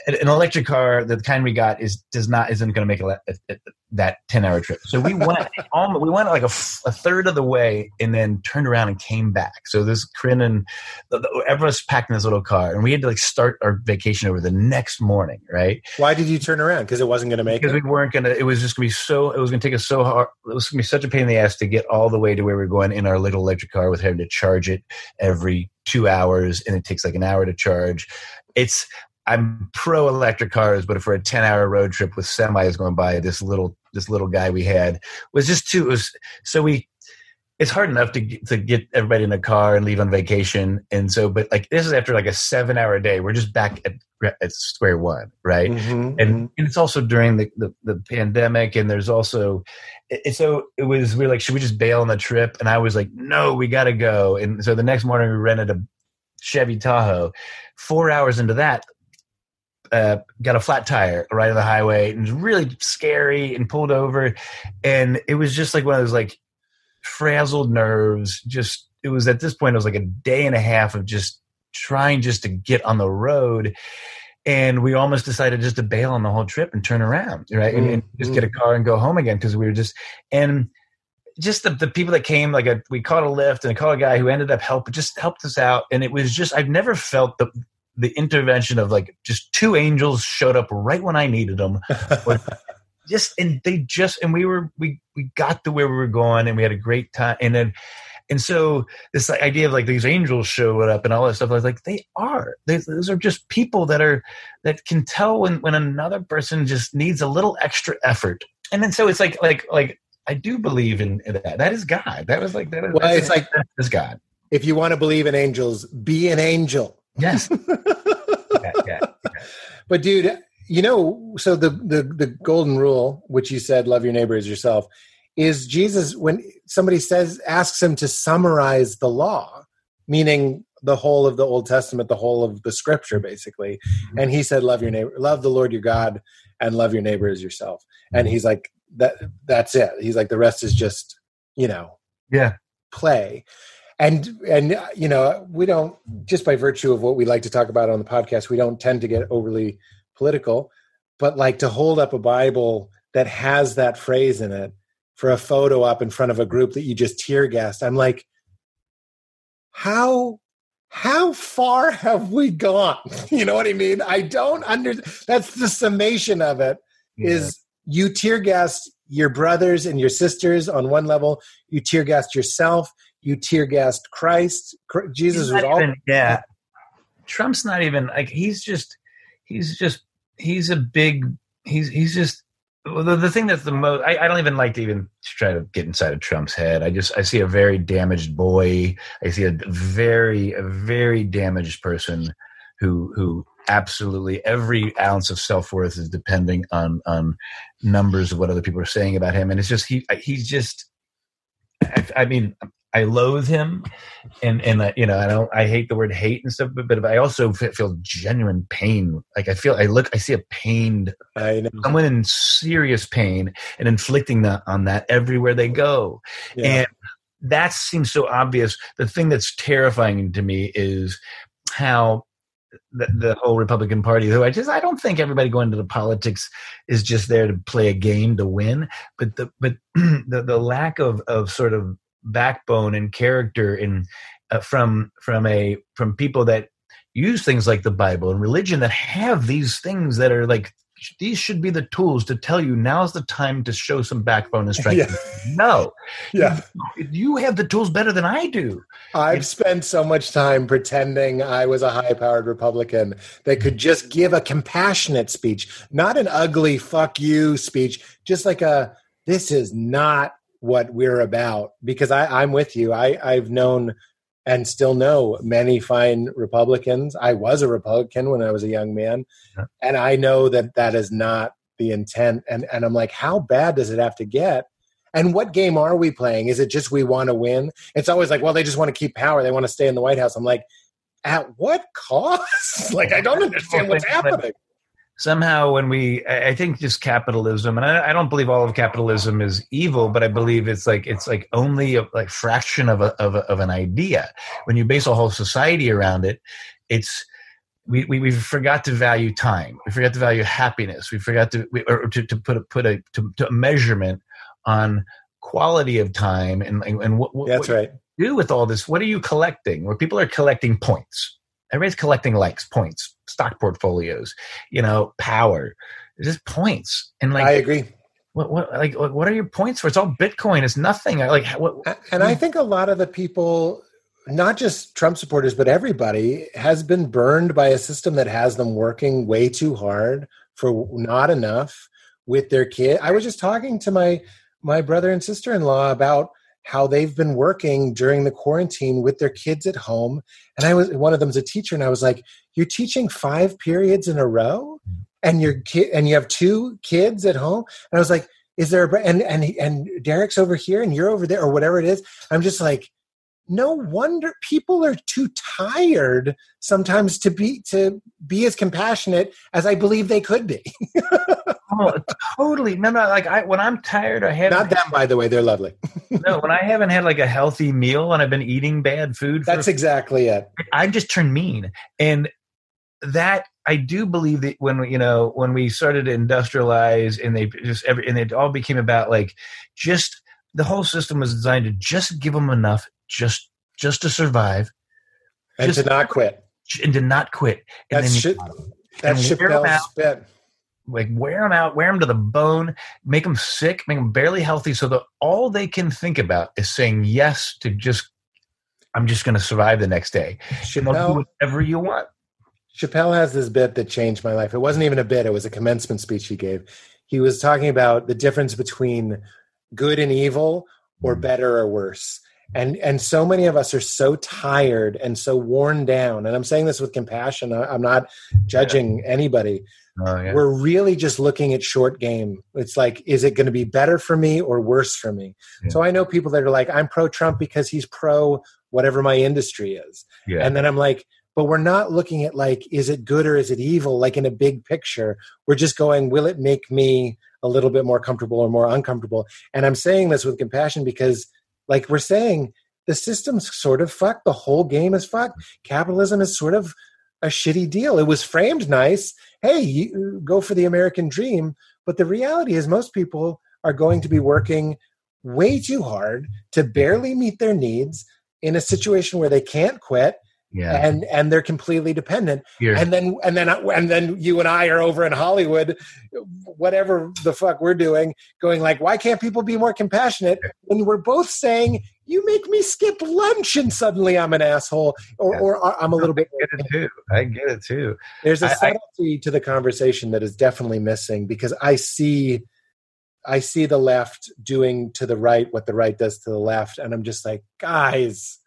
An electric car, the kind we got, is does not isn't going to make a, a, a, that ten hour trip. So we went [LAUGHS] almost, we went like a, third of the way and then turned around and came back. So this Carin and the, the, everyone's packed in this little car, and we had to like start our vacation over the next morning, right? Why did you turn around? Because it wasn't going to make Because it. we weren't gonna. It was just gonna be so. It was gonna take us so hard. It was gonna be such a pain in the ass to get all the way to where we are going in our little electric car with having to charge it every two hours, and it takes like an hour to charge. It's I'm pro electric cars, but for a 10 hour road trip with semis going by, this little this little guy we had was just too. It was so we. It's hard enough to get, to get everybody in a car and leave on vacation, and so but like this is after like a seven hour day. We're just back at at square one, right? Mhm, and, and it's also during the, the, the pandemic and there's also and so it was we are like should we just bail on the trip and i was like no we gotta go and so the next morning we rented a chevy tahoe four hours into that uh, got a flat tire right on the highway and it was really scary and pulled over. And it was just like one of those like frazzled nerves. Just it was at this point it was like a day and a half of just trying just to get on the road. And we almost decided just to bail on the whole trip and turn around right? And, and just get a car and go home again because we were just and just the, the people that came like a, we caught a lift and I caught a guy who ended up helping just helped us out. And it was just i've never felt the the intervention of like just two angels showed up right when i needed them [LAUGHS] just and they just and we were we we got to where we were going and we had a great time and then and so this idea of like these angels showed up and all that stuff, I was like, they are. They, those are just people that are that can tell when when another person just needs a little extra effort. And then so it's like like like I do believe in that. That is God. That was like that. Well, it's like- that is God. if you want to believe in angels, be an angel. Yes. [LAUGHS] yeah, yeah. But dude, you know, so the the the golden rule, which you said, love your neighbor as yourself, is Jesus when somebody says asks him to summarize the law, meaning the whole of the Old Testament, the whole of the Scripture, basically, mm-hmm. and he said, love your neighbor, love the Lord your God, and love your neighbor as yourself. And mm-hmm. he's like, that that's it. He's like, the rest is just, you know, Yeah. play and and uh, you know we don't just by virtue of what we like to talk about on the podcast we don't tend to get overly political. But like to hold up a bible that has that phrase in it for a photo up in front of a group that you just tear gassed i'm like how how far [LAUGHS] have we gone? [LAUGHS] You know what i mean? I don't under that's the summation of it is you tear gassed your brothers and your sisters on one level. You tear gassed yourself you tear gassed christ jesus He's was all even- yeah. Trump's not even like he's just he's just he's a big he's he's just well, the, the thing that's the most I, I don't even like to even try to get inside of Trump's head. I just I see a very damaged boy. I see a very a very damaged person who who absolutely every ounce of self worth is depending on on numbers of what other people are saying about him, and it's just he he's just I, I mean, I loathe him, and and uh, you know I don't I hate the word hate and stuff, but, but I also feel genuine pain. Like I feel I look I see a pained I know. someone in serious pain and inflicting that on that everywhere they go, Yeah. and that seems so obvious. The thing that's terrifying to me is how the, the whole Republican Party, who I just I don't think everybody going to the politics is just there to play a game to win, but the but [CLEARS THROAT] the the lack of of sort of backbone and character in uh, from from a from people that use things like the Bible and religion that have these things that are like these should be the tools to tell you now's the time to show some backbone and strength. Yeah. [LAUGHS] No, yeah. you have the tools better than I do. I've spent so much time pretending I was a high powered Republican that could just give a compassionate speech, not an ugly fuck you speech, just like a this is not what we're about. Because I, I'm with you. I, I've known and still know many fine Republicans. I was a Republican when I was a young man, Yeah. and I know that that is not the intent. And, and I'm like, how bad does it have to get? And what game are we playing? Is it just we want to win? It's always like, well, they just want to keep power. They want to stay in the White House. I'm like, at what cost? [LAUGHS] like, I don't understand what's happening. Somehow when we i think just capitalism and I, I don't believe all of capitalism is evil but i believe it's like it's like only a like fraction of a, of, a, of an idea. When you base a whole society around it it's we, we, we forgot to value time. We forgot to value happiness. We forgot to we, or to, to put a put a to, to a measurement on quality of time and and, what, what That's what right. do with all this. What are you collecting? Where people are collecting points. Everybody's collecting likes points stock portfolios you know power just points and like I agree. what, what like what what are your points for it's all bitcoin it's nothing like what And I think a lot of the people, not just Trump supporters, but everybody, has been burned by a system that has them working way too hard for not enough with their kid. I was just talking to my my brother and sister in law about how they've been working during the quarantine with their kids at home. And I was one of them's a teacher, and I was like, "You're teaching five periods in a row, and your kid, and you have two kids at home." And I was like, "Is there a and and and Derek's over here, and you're over there, or whatever it is?" I'm just like, no wonder people are too tired sometimes to be to be as compassionate as I believe they could be. [LAUGHS] oh, totally no no like i when i'm tired i haven't Not them, by the way; they're lovely. [LAUGHS] no when i haven't had like a healthy meal and i've been eating bad food for That's exactly it. I just turned mean, and that I do believe that when you know when we started to industrialize and they just every and it all became about like just the whole system was designed to just give them enough just just to survive And Just- to not quit. and to not quit. And That's then. That's And wear 'em Chappelle's out. spit. like wear them out, wear them to the bone, make them sick, make them barely healthy, so that all they can think about is saying yes to just. I'm just going to survive the next day. They'll do Chappelle, whatever you want. Chappelle has this bit that changed my life. It wasn't even a bit; it was a commencement speech he gave. He was talking about the difference between good and evil, or mm. better or worse. And and so many of us are so tired and so worn down. And I'm saying this with compassion. I, I'm not judging anybody. Oh, yeah. We're really just looking at short game. It's like, is it going to be better for me or worse for me? Yeah. So I know people that are like, I'm pro Trump because he's pro whatever my industry is. yeah. And then I'm like, but we're not looking at like, is it good or is it evil? Like in a big picture, we're just going, will it make me a little bit more comfortable or more uncomfortable? And I'm saying this with compassion because, like we're saying, the system's sort of fucked. The whole game is fucked. Capitalism is sort of a shitty deal. It was framed nice. Hey, you, uh, go for the American dream. But the reality is, most people are going to be working way too hard to barely meet their needs in a situation where they can't quit yeah. and and they're completely dependent You're- and then and then uh, and then you and I are over in Hollywood whatever the fuck we're doing going like why can't people be more compassionate when we're both saying you make me skip lunch and suddenly I'm an asshole or, Yeah. or I'm a little bit I get it too. I get it too. there's a subtlety to the conversation that is definitely missing because I see I see the left doing to the right what the right does to the left and I'm just like guys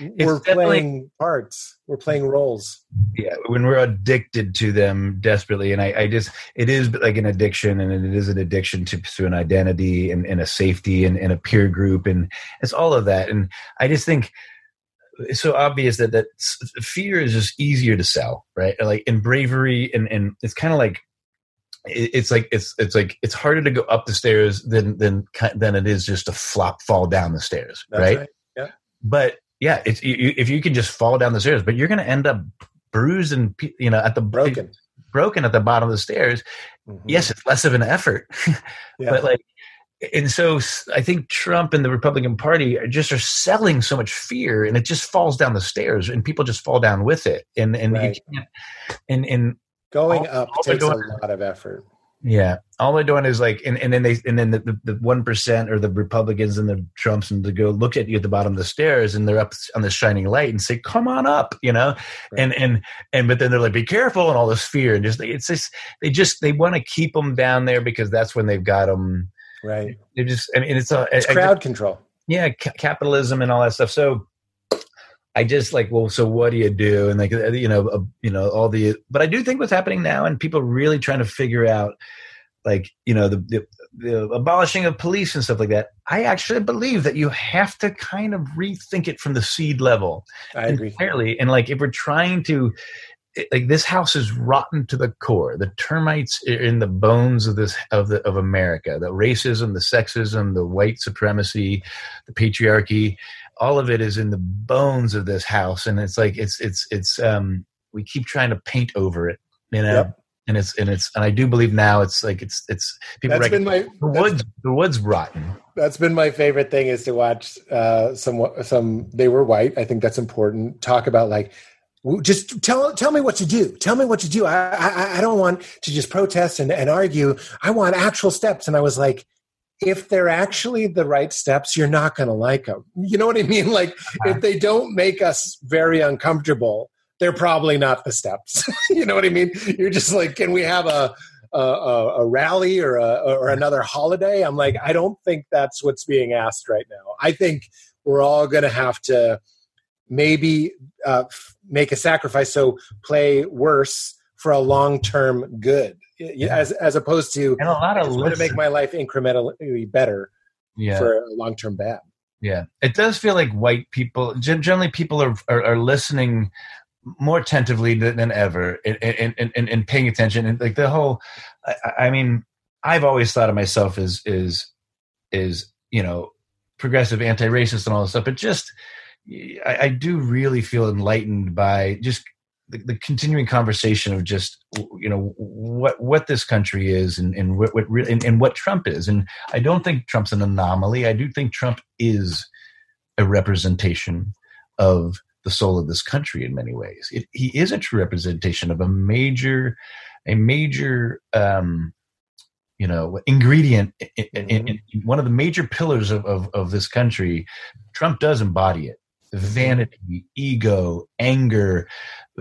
we're playing parts. We're playing roles. Yeah, when we're addicted to them desperately, and I, I just it is like an addiction, and it is an addiction to, to an identity and, and a safety and, and a peer group, and it's all of that. And I just think it's so obvious that that fear is just easier to sell, right? Like in bravery, and and it's kind of like it's like it's it's like it's harder to go up the stairs than than than it is just to flop fall down the stairs, right? right? Yeah. But yeah, it's you, if you can just fall down the stairs, but you're going to end up bruised and you know at the broken broken at the bottom of the stairs. Mm-hmm. Yes, it's less of an effort, [LAUGHS] yeah. but like and so I think Trump and the Republican Party are just are selling so much fear, and it just falls down the stairs, and people just fall down with it, and and right. you can't, and and going all, up all takes a lot of effort. Yeah, all they're doing is like, and, and then they, and then the one percent or the Republicans and the Trumps and to go look at you at the bottom of the stairs, and they're up on the shining light and say, "Come on up," you know, right. and and and but then they're like, "Be careful," and all this fear, and just it's just they just they want to keep them down there because that's when they've got them right. They just, I mean, it's a it's crowd control. Yeah, capitalism and all that stuff. So I just like, well, so what do you do? And like, uh, you know, uh, you know, all the, but I do think what's happening now and people really trying to figure out like, you know, the, the, the abolishing of police and stuff like that. I actually believe that you have to kind of rethink it from the seed level. I agree. Entirely. And like, if we're trying to, like this house is rotten to the core. The termites are in the bones of this of the of America. The racism, the sexism, the white supremacy, the patriarchy all of it is in the bones of this house and it's like it's it's it's um we keep trying to paint over it you know yep. and it's and it's and i do believe now it's like it's it's people that's been my, the woods the woods rotten that's been my favorite thing is to watch uh some some they were white i think that's important talk about like just tell tell me what to do. Tell me what to do. I I, I don't want to just protest and, and argue. I want actual steps. And I was like, if they're actually the right steps, you're not going to like them. You know what I [LAUGHS] mean? Like uh-huh. if they don't make us very uncomfortable, they're probably not the steps. [LAUGHS] you know what I mean? You're just like, can we have a a, a rally or a, or another holiday? I'm like, I don't think that's what's being asked right now. I think we're all going to have to maybe uh, make a sacrifice. So play worse for a long term good yeah. as as opposed to and a lot of to make my life incrementally better yeah. for a long term bad. Yeah, it does feel like white people generally people are are, are listening more attentively than ever and, and, and, and, paying attention and like the whole I, I mean I've always thought of myself as is is you know progressive anti-racist and all this stuff but just I, I do really feel enlightened by just the, the, continuing conversation of just you know what what this country is and and what, what and, and, what Trump is. And I don't think Trump's an anomaly. I do think Trump is a representation of the soul of this country in many ways. It, he is a true representation of a major a major um, you know ingredient in, in, in, mm-hmm. one of the major pillars of, of, of this country. Trump does embody it. Vanity, ego, anger,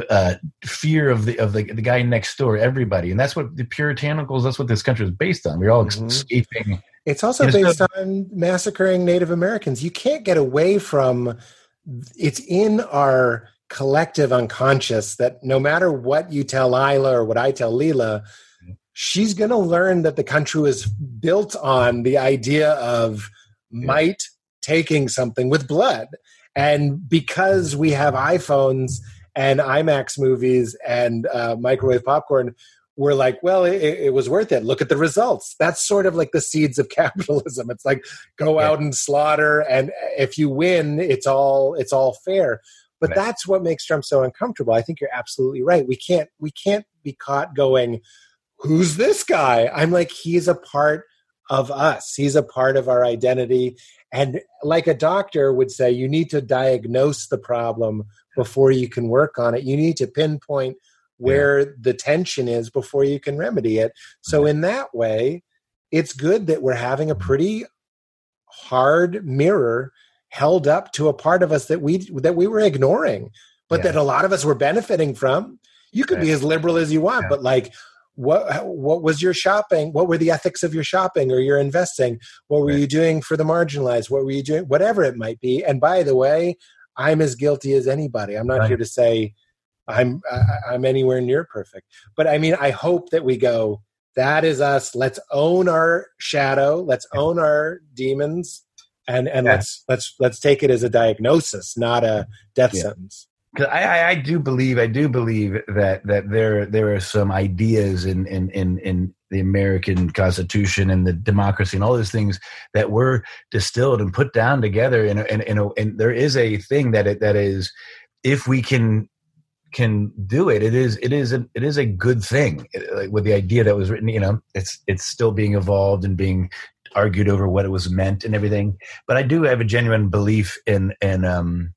uh, fear of the of the, the guy next door, everybody, and that's what the puritanicals. That's what this country is based on. We're all mm-hmm. escaping. It's also based on massacring Native Americans. You can't get away from. It's in our collective unconscious that no matter what you tell Isla or what I tell Leela, she's going to learn that the country was built on the idea of might taking something with blood and because we have iPhones and IMAX movies and uh, microwave popcorn, we're like, well, it, it, was worth it. Look at the results. That's sort of like the seeds of [LAUGHS] capitalism. It's like go yeah. out and slaughter, and if you win, it's all it's all fair. But right. that's what makes Trump so uncomfortable. I think you're absolutely right. We can't we can't be caught going, who's this guy? I'm like, he's a part of us. He's a part of our identity. And like a doctor would say, you need to diagnose the problem before you can work on it. You need to pinpoint where yeah. the tension is before you can remedy it. So, in that way, it's good that we're having a pretty hard mirror held up to a part of us that we that we were ignoring but yeah. that a lot of us were benefiting from you could be as liberal as you want yeah. but like what what was your shopping what were the ethics of your shopping or your investing what were right. you doing for the marginalized what were you doing whatever it might be and by the way I'm as guilty as anybody. I'm not Right. here to say I'm I, I'm anywhere near perfect. But I mean, I hope that we go. That is us. Let's own our shadow. Let's own our demons, and and Yeah. let's let's let's take it as a diagnosis, not a death Yeah. sentence. 'Cause I, I, I do believe I do believe that that there there are some ideas in in in, in the American Constitution and the democracy and all those things that were distilled and put down together and and and, and there is a thing that it, that is if we can can do it it is it is a, it is a good thing like with the idea that was written you know it's it's still being evolved and being argued over what it was meant and everything. But i do have a genuine belief in in um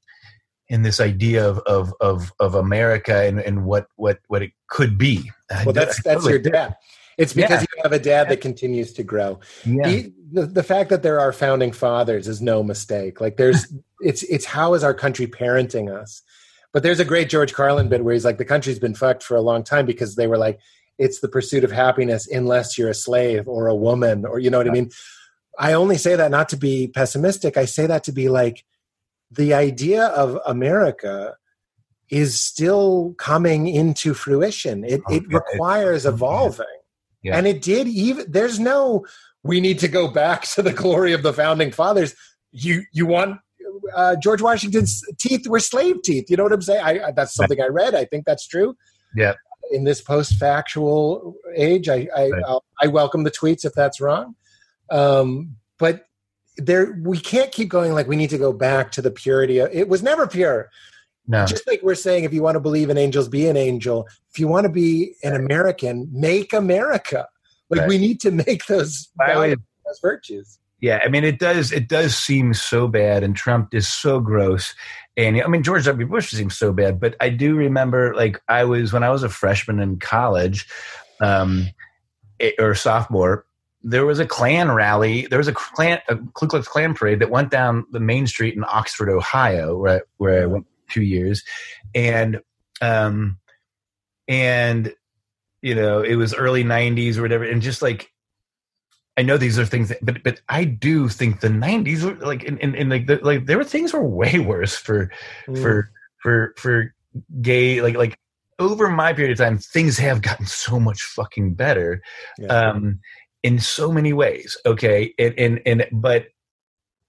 in this idea of of of, of america and, and what what what it could be Well, that's that's totally your dad. It's because Yeah. you have a dad that continues to grow. yeah the, the the fact that there are founding fathers is no mistake. Like there's [LAUGHS] it's it's how is our country parenting us? But there's a great George Carlin bit where he's like the country's been fucked for a long time because they were like it's the pursuit of happiness unless you're a slave or a woman or you know what I mean. I only say that not to be pessimistic. I say that to be like the idea of America is still coming into fruition. It it Okay. requires evolving. Yeah. And it did even there's no we need to go back to the glory of the founding fathers. You you want uh, George Washington's teeth were slave teeth. You know what I'm saying? I, that's something I read. I think that's true. Yeah. In this post-factual age, I I, Right. I'll, I welcome the tweets if that's wrong. Um, but there, we can't keep going like we need to go back to the purity. Of, it was never pure no just like we're saying if you want to believe in angels be an angel if you want to be an american make america like Right. we need to make those values, those virtues Yeah, I mean, it does. It does seem so bad, and Trump is so gross. And I mean, George W. Bush seems so bad, but I do remember, like, I was when I was a freshman in college, um, or sophomore. There was a Klan rally. There was a Klan, a Ku Klux Klan parade that went down the main street in Oxford, Ohio, where where I went two years, and um, and you know, it was early '90s or whatever, and just like I know these are things, that, but but I do think the '90s were like, in, in, in like, the, like there were things were way worse for Mm. for for for gay like like over my period of time, things have gotten so much fucking better, Yeah. um, in so many ways. Okay, and and and but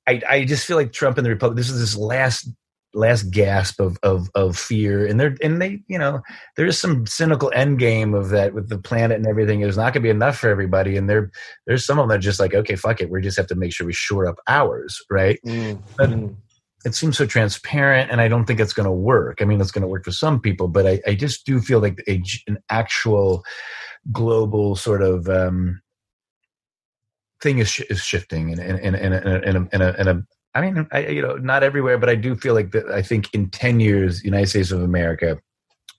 I I just feel like Trump and the Republic. This is this last last gasp of of of fear, and they're and they you know there's some cynical end game of that with the planet and everything. It's not going to be enough for everybody, and there there's some of them that are just like okay, fuck it, we just have to make sure we shore up ours, right? Mm. But it seems so transparent, and I don't think it's going to work. I mean, it's going to work for some people, but I, I just do feel like a, an actual global sort of um, thing is sh- is shifting, and and and and and and and a, I mean, I, you know, not everywhere, but I do feel like that. I think in ten years, the United States of America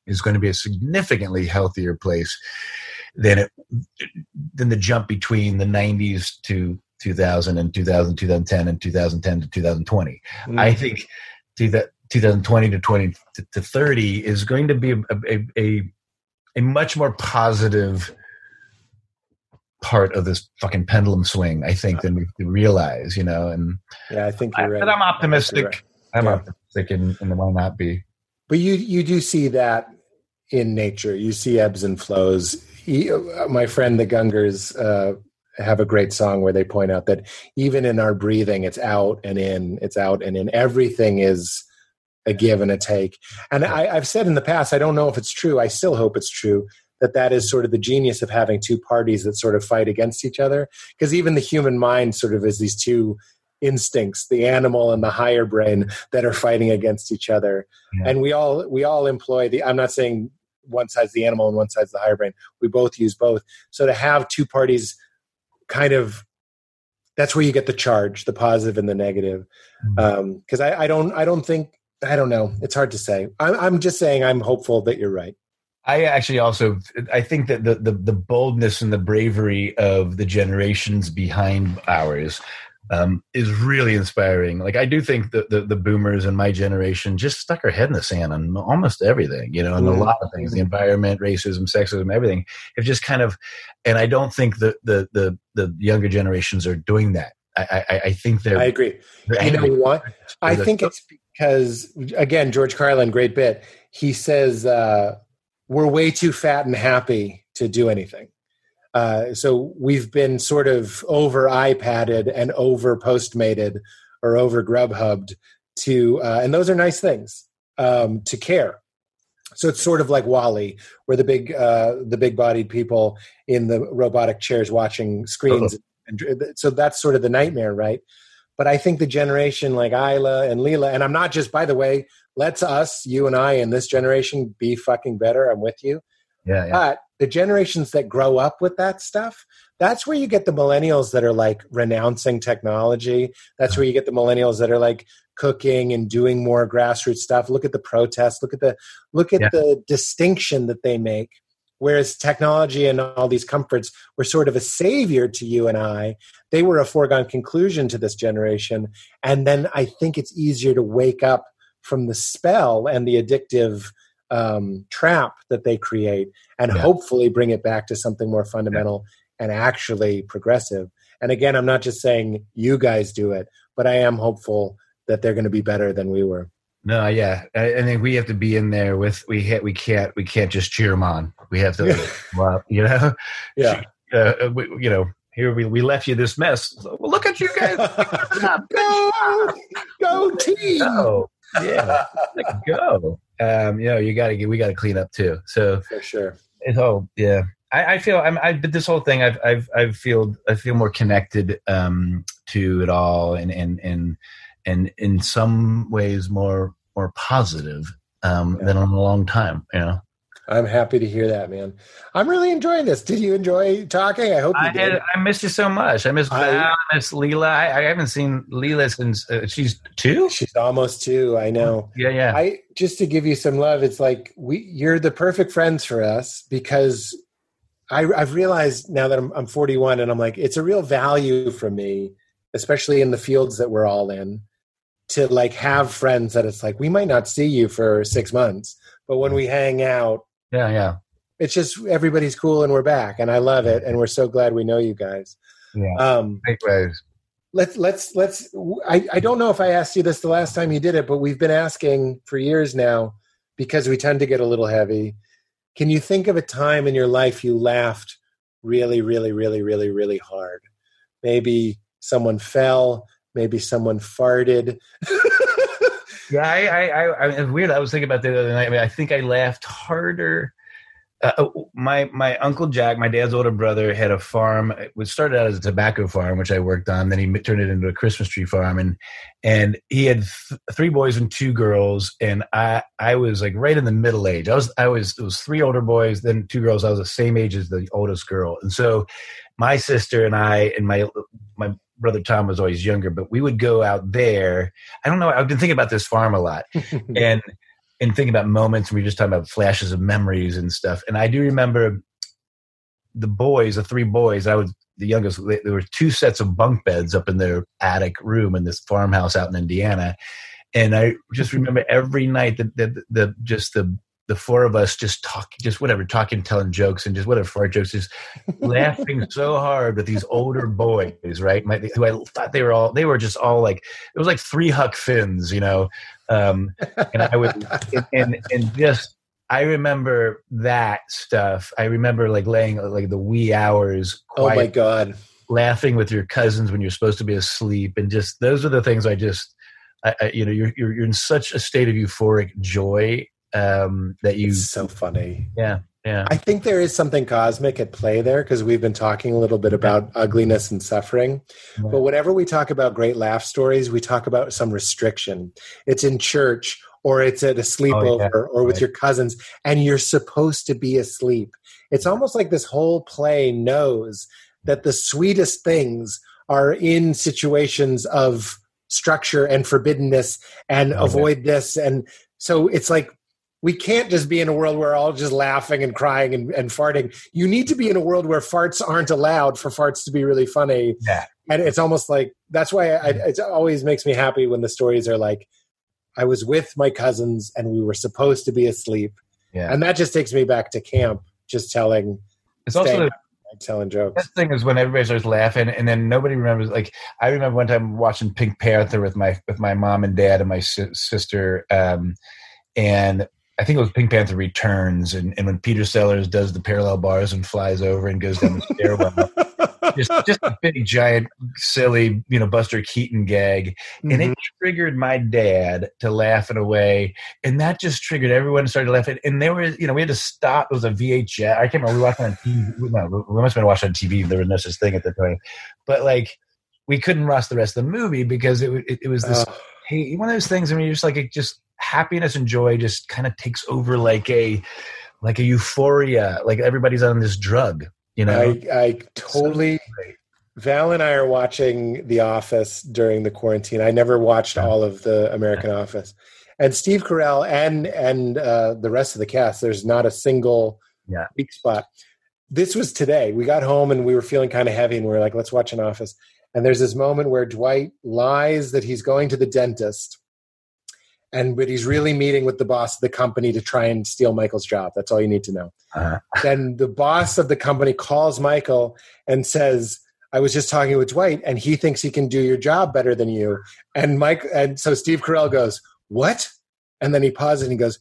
is going to be a significantly healthier place than it than the jump between the '90s to 2000 and 2000, 2010, and 2010 to 2020. Mm. I think to that 2020 to 20 to, to 30 is going to be a, a, a, a much more positive part of this fucking pendulum swing, I think, than we realize, you know, and yeah i think you're right but I'm optimistic. Right. I'm Yeah. optimistic and, and why not be? But you you do see that in nature. You see ebbs and flows. He, my friend the Gungors uh, have a great song where they point out that even in our breathing, it's out and in, it's out and in. Everything is a give and a take. And I, I've said in the past, I don't know if it's true. I still hope it's true that that is sort of the genius of having two parties that sort of fight against each other. Because even the human mind sort of is these two instincts the animal and the higher brain that are fighting against each other. Yeah. and we all we all employ the i'm not saying one side's the animal and one side's the higher brain. We both use both. So to have two parties kind of that's where you get the charge the positive and the negative. Hmm. Um, because I, I don't i don't think i don't know. It's hard to say. I'm, I'm just saying i'm hopeful that you're right I actually also I think that the, the the boldness and the bravery of the generations behind ours um, is really inspiring. Like I do think that the, the boomers in my generation just stuck our head in the sand on almost everything, you know, and a lot of things, the environment, racism, sexism, everything. Have just kind of, and I don't think the the the, the younger generations are doing that. I I, I think they're. i agree they're you know what i think it's because again, George Carlin, great bit. He says uh, we're way too fat and happy to do anything. Uh, so we've been sort of over iPadded and over Postmated or over Grubhubbed to, uh, and those are nice things um, to care. So it's sort of like WALL-E, where the big uh, the big bodied people in the robotic chairs watching screens. And, so that's sort of the nightmare, right? But I think the generation like Isla and Leela, and I'm not just by the way, let's us, you and I, in this generation be fucking better. I'm with you. Yeah, yeah. But the generations that grow up with that stuff, that's where you get the millennials that are like renouncing technology. That's where you get the millennials that are like cooking and doing more grassroots stuff. Look at the protests. Look at the look at Yeah. the distinction that they make. Whereas technology and all these comforts were sort of a savior to you and I, they were a foregone conclusion to this generation. And then I think it's easier to wake up from the spell and the addictive um, trap that they create and Yeah. hopefully bring it back to something more fundamental and actually progressive. And again, I'm not just saying you guys do it, but I am hopeful that they're going to be better than we were. No, yeah, I, I think we have to be in there with we hit. We can't. We can't just cheer them on. We have to, well, you know, Yeah. uh, we, you know. Here we, we left you this mess. Well, look at you guys. [LAUGHS] go, go team. go. Yeah, go. Um, you know, you got to get. We got to clean up too. So For sure. it's all yeah. I, I feel I'm. I but this whole thing. I've I've I feel I feel more connected um, to it all, and and and and in some ways more more positive um, Yeah. than in a long time. You know. I'm happy to hear that, man. I'm really enjoying this. Did you enjoy talking? I hope you I did. had, I missed you so much. I miss I- I miss Leela. I, I haven't seen Leela since uh, she's two. She's almost two. I know. Yeah, yeah. I just to give you some love. It's like we you're the perfect friends for us because I, I've realized now that I'm, I'm 41 and I'm like it's a real value for me, especially in the fields that we're all in, to like have friends that it's like we might not see you for six months, but when we hang out, yeah, yeah, it's just everybody's cool and we're back and I love it and we're so glad we know you guys. yeah. Um, Likewise. let's let's let's I, I don't know if i asked you this the last time you did it but we've been asking for years now because we tend to get a little heavy can you think of a time in your life you laughed really really really really really hard maybe someone fell maybe someone farted [LAUGHS] Yeah, I, I, I, I weird. I was thinking about that the other night. I mean, I think I laughed harder. Uh, oh, my my uncle Jack, my dad's older brother, had a farm. It started out as a tobacco farm, which I worked on. Then he turned it into a Christmas tree farm, and and he had th- three boys and two girls. And I I was like right in the middle age. I was I was it was three older boys, then two girls. I was the same age as the oldest girl, and so my sister and I and my brother Tom was always younger, but we would go out there. I don't know. I've been thinking about this farm a lot, [LAUGHS] and and thinking about moments. And we were just talking about flashes of memories and stuff. And I do remember the boys, the three boys. I was the youngest. they- There were two sets of bunk beds up in their attic room in this farmhouse out in Indiana, and I just [LAUGHS] remember every night that the, the just the the four of us just talk, just whatever, talking, telling jokes, and just whatever fart jokes, just [LAUGHS] laughing so hard with these older boys, right? My, who I thought they were all, they were just all like, it was like three Huck Finns, you know. Um, and I would, and, and, just, I remember that stuff. I remember like laying like the wee hours, oh my god laughing with your cousins when you're supposed to be asleep, and just those are the things I just, I, I, you know, you're, you're you're in such a state of euphoric joy um, that you, it's so funny yeah, yeah, I think there is something cosmic at play there because we've been talking a little bit about ugliness and suffering. Yeah. But whenever we talk about great laugh stories, we talk about some restriction. It's in church or it's at a sleepover or with Right. your cousins, and you're supposed to be asleep. It's almost like this whole play knows that the sweetest things are in situations of structure and forbiddenness and Oh, yeah. avoid this. And so it's like we can't just be in a world where we're all just laughing and crying and, and farting. You need to be in a world where farts aren't allowed for farts to be really funny. Yeah. And it's almost like that's why I, it always makes me happy when the stories are like, I was with my cousins and we were supposed to be asleep. yeah. And that just takes me back to camp, just telling. It's also Stay. telling jokes. Best thing is when everybody starts laughing, and then nobody remembers. Like I remember one time watching Pink Panther with my with my mom and dad and my si- sister, um, and I think it was Pink Panther Returns, and, and when Peter Sellers does the parallel bars and flies over and goes down the stairwell, [LAUGHS] just just a big giant silly you know Buster Keaton gag, and Mhm. it triggered my dad to laugh in a way, and that just triggered everyone to start laughing. And there was you know we had to stop. It was a VHS. I can't remember. We watched it on TV. No, we must have been watching on TV. There was no such thing at the time, but like we couldn't watch the rest of the movie because it it, it was this Oh, hey, one of those things. I mean, you're just like it just happiness and joy just kind of takes over like a like a euphoria. Like everybody's on this drug, you know. I, I totally. Val and I are watching The Office during the quarantine. I never watched all of the American Office, and Steve Carell and and uh, the rest of the cast. There's not a single Yeah. weak spot. This was today. We got home and we were feeling kind of heavy, and we were like, "Let's watch an Office." And there's this moment where Dwight lies that he's going to the dentist, and but he's really meeting with the boss of the company to try and steal Michael's job. That's all you need to know Uh, then the boss of the company calls Michael and says, I was just talking with Dwight and he thinks he can do your job better than you. And Mike and so Steve Carell goes, What? And then he pauses and he goes,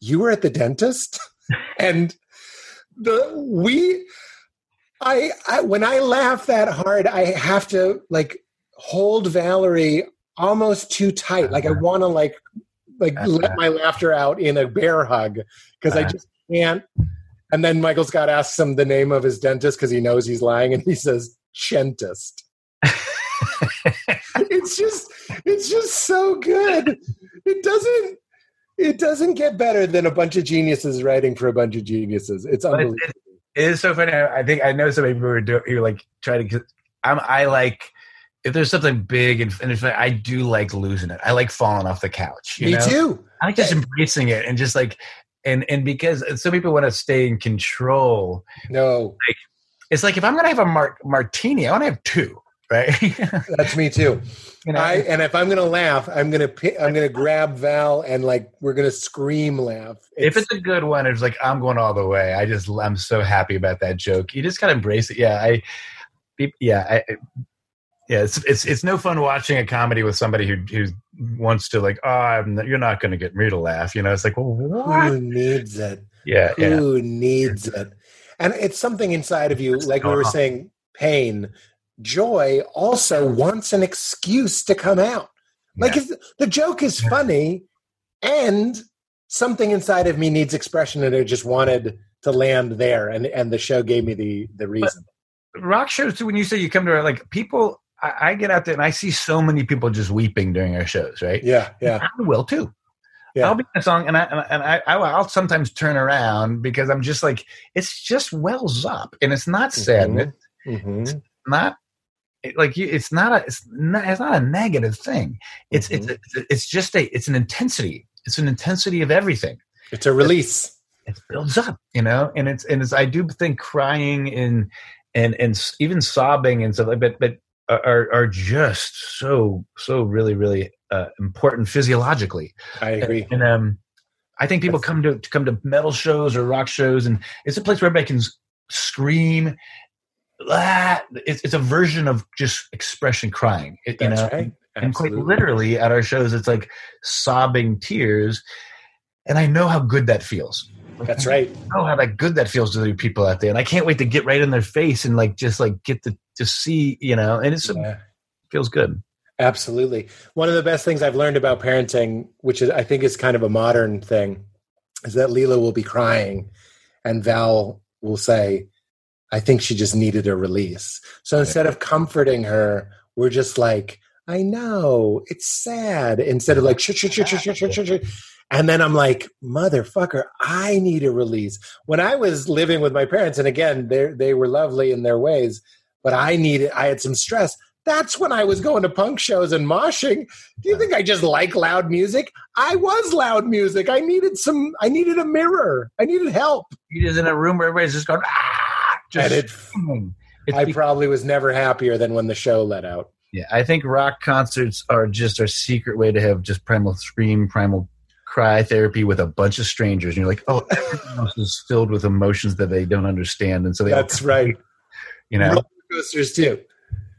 You were at the dentist? [LAUGHS] and the we I, I when I laugh that hard, I have to like hold Valerie almost too tight. Like I uh-huh. want to like like let my laughter out in a bear hug because I uh-huh. just can't. And then Michael Scott asks him the name of his dentist because he knows he's lying, and he says Crentist. [LAUGHS] it's just it's just so good. It doesn't it doesn't get better than a bunch of geniuses writing for a bunch of geniuses. It's unbelievable. it, it is so funny. I think I know some people who are doing, who like trying to. I'm. I like if there's something big and, and it's I do like losing it. I like falling off the couch. You Me know? too. I like just embracing it and just like and and because some people want to stay in control. No, It's like if I'm gonna have a mar- martini, I want to have two, right? [LAUGHS] that's me too. you know, I and if I'm gonna laugh, I'm gonna pi- I'm gonna grab Val and like we're gonna scream laugh. if it's a good one, it's like I'm going all the way. I just I'm so happy about that joke. You just gotta embrace it. Yeah, I, yeah, I, yeah. It's it's it's no fun watching a comedy with somebody who who wants to like, oh, I'm you're not going to get me to laugh. You know, it's like, well, what? who needs it? Yeah, yeah. Who needs it? And it's something inside of you, like we were Uh-huh. saying, pain. Joy also wants an excuse to come out. Like if the joke is funny and something inside of me needs expression and I just wanted to land there and, and the show gave me the the reason. rock shows too. When you say you come to like people, I, I get out there and I see so many people just weeping during our shows, right? yeah, yeah. I will too. Yeah. I'll be in a song and I and I, I I'll sometimes turn around because I'm just like it's just wells up and it's not sadness, hmm not like you, it's not a it's not, it's not a negative thing. It's it's it's it's just a it's an intensity. It's an intensity of everything. It's a release. It builds up, you know, and it's and it's I do think crying and and and s- even sobbing and stuff like but but are are just so so really really uh, important physiologically. I agree. And um, I think people come to, come to metal shows or rock shows, and it's a place where everybody can scream. Ah, it's, it's a version of just expression crying, it- you That's know. right. And quite literally at our shows, it's like sobbing tears, and I know how good that feels. That's right. I know how that good that feels to the people out there, and I can't wait to get right in their face and like just like get to to see, you know, and it's Yeah. feels good. Absolutely. One of the best things I've learned about parenting, which is, I think is kind of a modern thing, is that Leela will be crying and Val will say, I think she just needed a release. So instead of comforting her, we're just like, I know, it's sad. Instead of like, shh, shh, shh, shh, shh, shh, shh, shh. and then I'm like, motherfucker, I need a release. When I was living with my parents, and again, they they were lovely in their ways, but I needed, I had some stress. That's when I was going to punk shows and moshing. Do you think I just like loud music? I was loud music. I needed some. I needed a mirror. I needed help. You're in a room where everybody's just going ah, just it-. I be- probably was never happier than when the show let out. yeah, I think rock concerts are just our secret way to have just primal scream, primal cry therapy with a bunch of strangers, and you're like, oh, everyone else is filled with emotions that they don't understand, and so they That's right. [LAUGHS] You know, coasters too.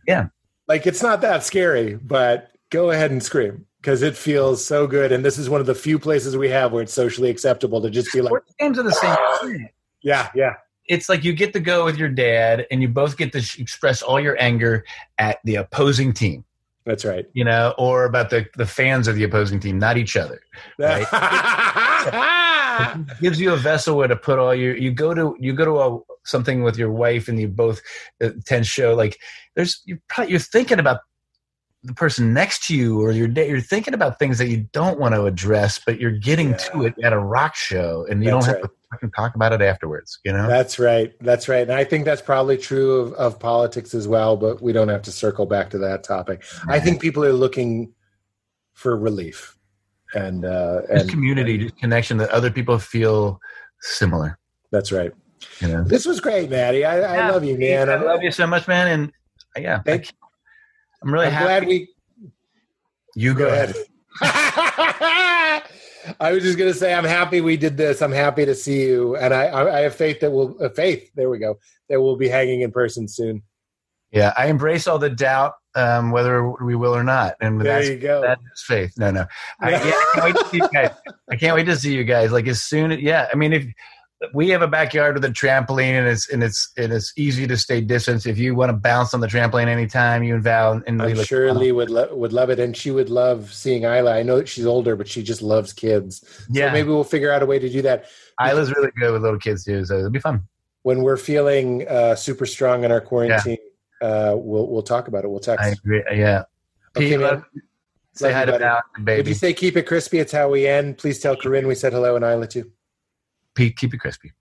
Yeah. like it's not that scary, but go ahead and scream because it feels so good. And this is one of the few places we have where it's socially acceptable to just be like, sports games are the same uh, thing. yeah, yeah, It's like you get to go with your dad, and you both get to sh- express all your anger at the opposing team. that's right. You know, or about the the fans of the opposing team, not each other. Right. [LAUGHS] It gives you a vessel where to put all your. You go to you go to a something with your wife, and you both attend tend show like there's you're probably, you're thinking about the person next to you or your day. You're thinking about things that you don't want to address, but you're getting to it at a rock show, and you That's don't have right. to fucking talk about it afterwards. You know. That's right. That's right. And I think that's probably true of, of politics as well, but we don't have to circle back to that topic. I think people are looking for relief and uh Just and community, just connection that other people feel similar. that's right. You know. This was great, Maddie. I, I love you, man. I I'm, love you so much, man, and uh, yeah, Thank- you. I'm really I'm happy. glad we you go, go ahead. ahead. [LAUGHS] I was just gonna say I'm happy we did this. I'm happy to see you, and I I, I have faith that we'll uh, faith. There we go. That we'll be hanging in person soon. Yeah, I embrace all the doubt, um, whether we will or not, and There that's you go. that is faith. No, no, I, yeah, [LAUGHS] I can't wait to see you guys. I can't wait to see you guys. Like as soon, as, yeah. I mean, if we have a backyard with a trampoline, and it's and it's and it's easy to stay distance. If you want to bounce on the trampoline anytime, you and Val and I'm sure Lee would lo- would love it, and she would love seeing Isla. I know that she's older, but she just loves kids. yeah, So maybe we'll figure out a way to do that Isla's really good with little kids too, so it'll be fun. when we're feeling uh, super strong in our quarantine. Uh, we'll we'll talk about it. We'll text. I agree. Yeah, Okay, Pete, love- say Love hi you, to. Val, baby. you say keep it crispy? It's how we end. Please tell Carin we said hello and Isla too. Pete, keep it crispy.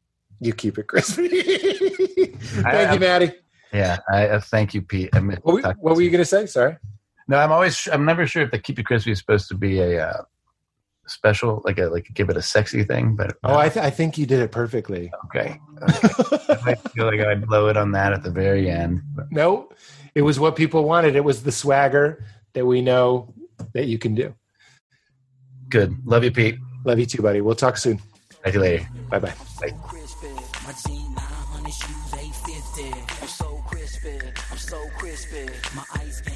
You keep it crispy. [LAUGHS] Thank I- you, Maddie. Yeah, I uh, thank you, Pete. I What, were- what were you going to say? Sorry. No, I'm always. I'm never sure if the keep it crispy is supposed to be a uh, special, like a like give it a sexy thing. But Oh, I, th- I think you did it perfectly. okay. [LAUGHS] I feel like I blow it on that at the very end. But no, it was what people wanted. It was the swagger that we know that you can do. good. Love you, Pete. Love you too, buddy. We'll talk soon. Talk to you later. Bye bye. crispy.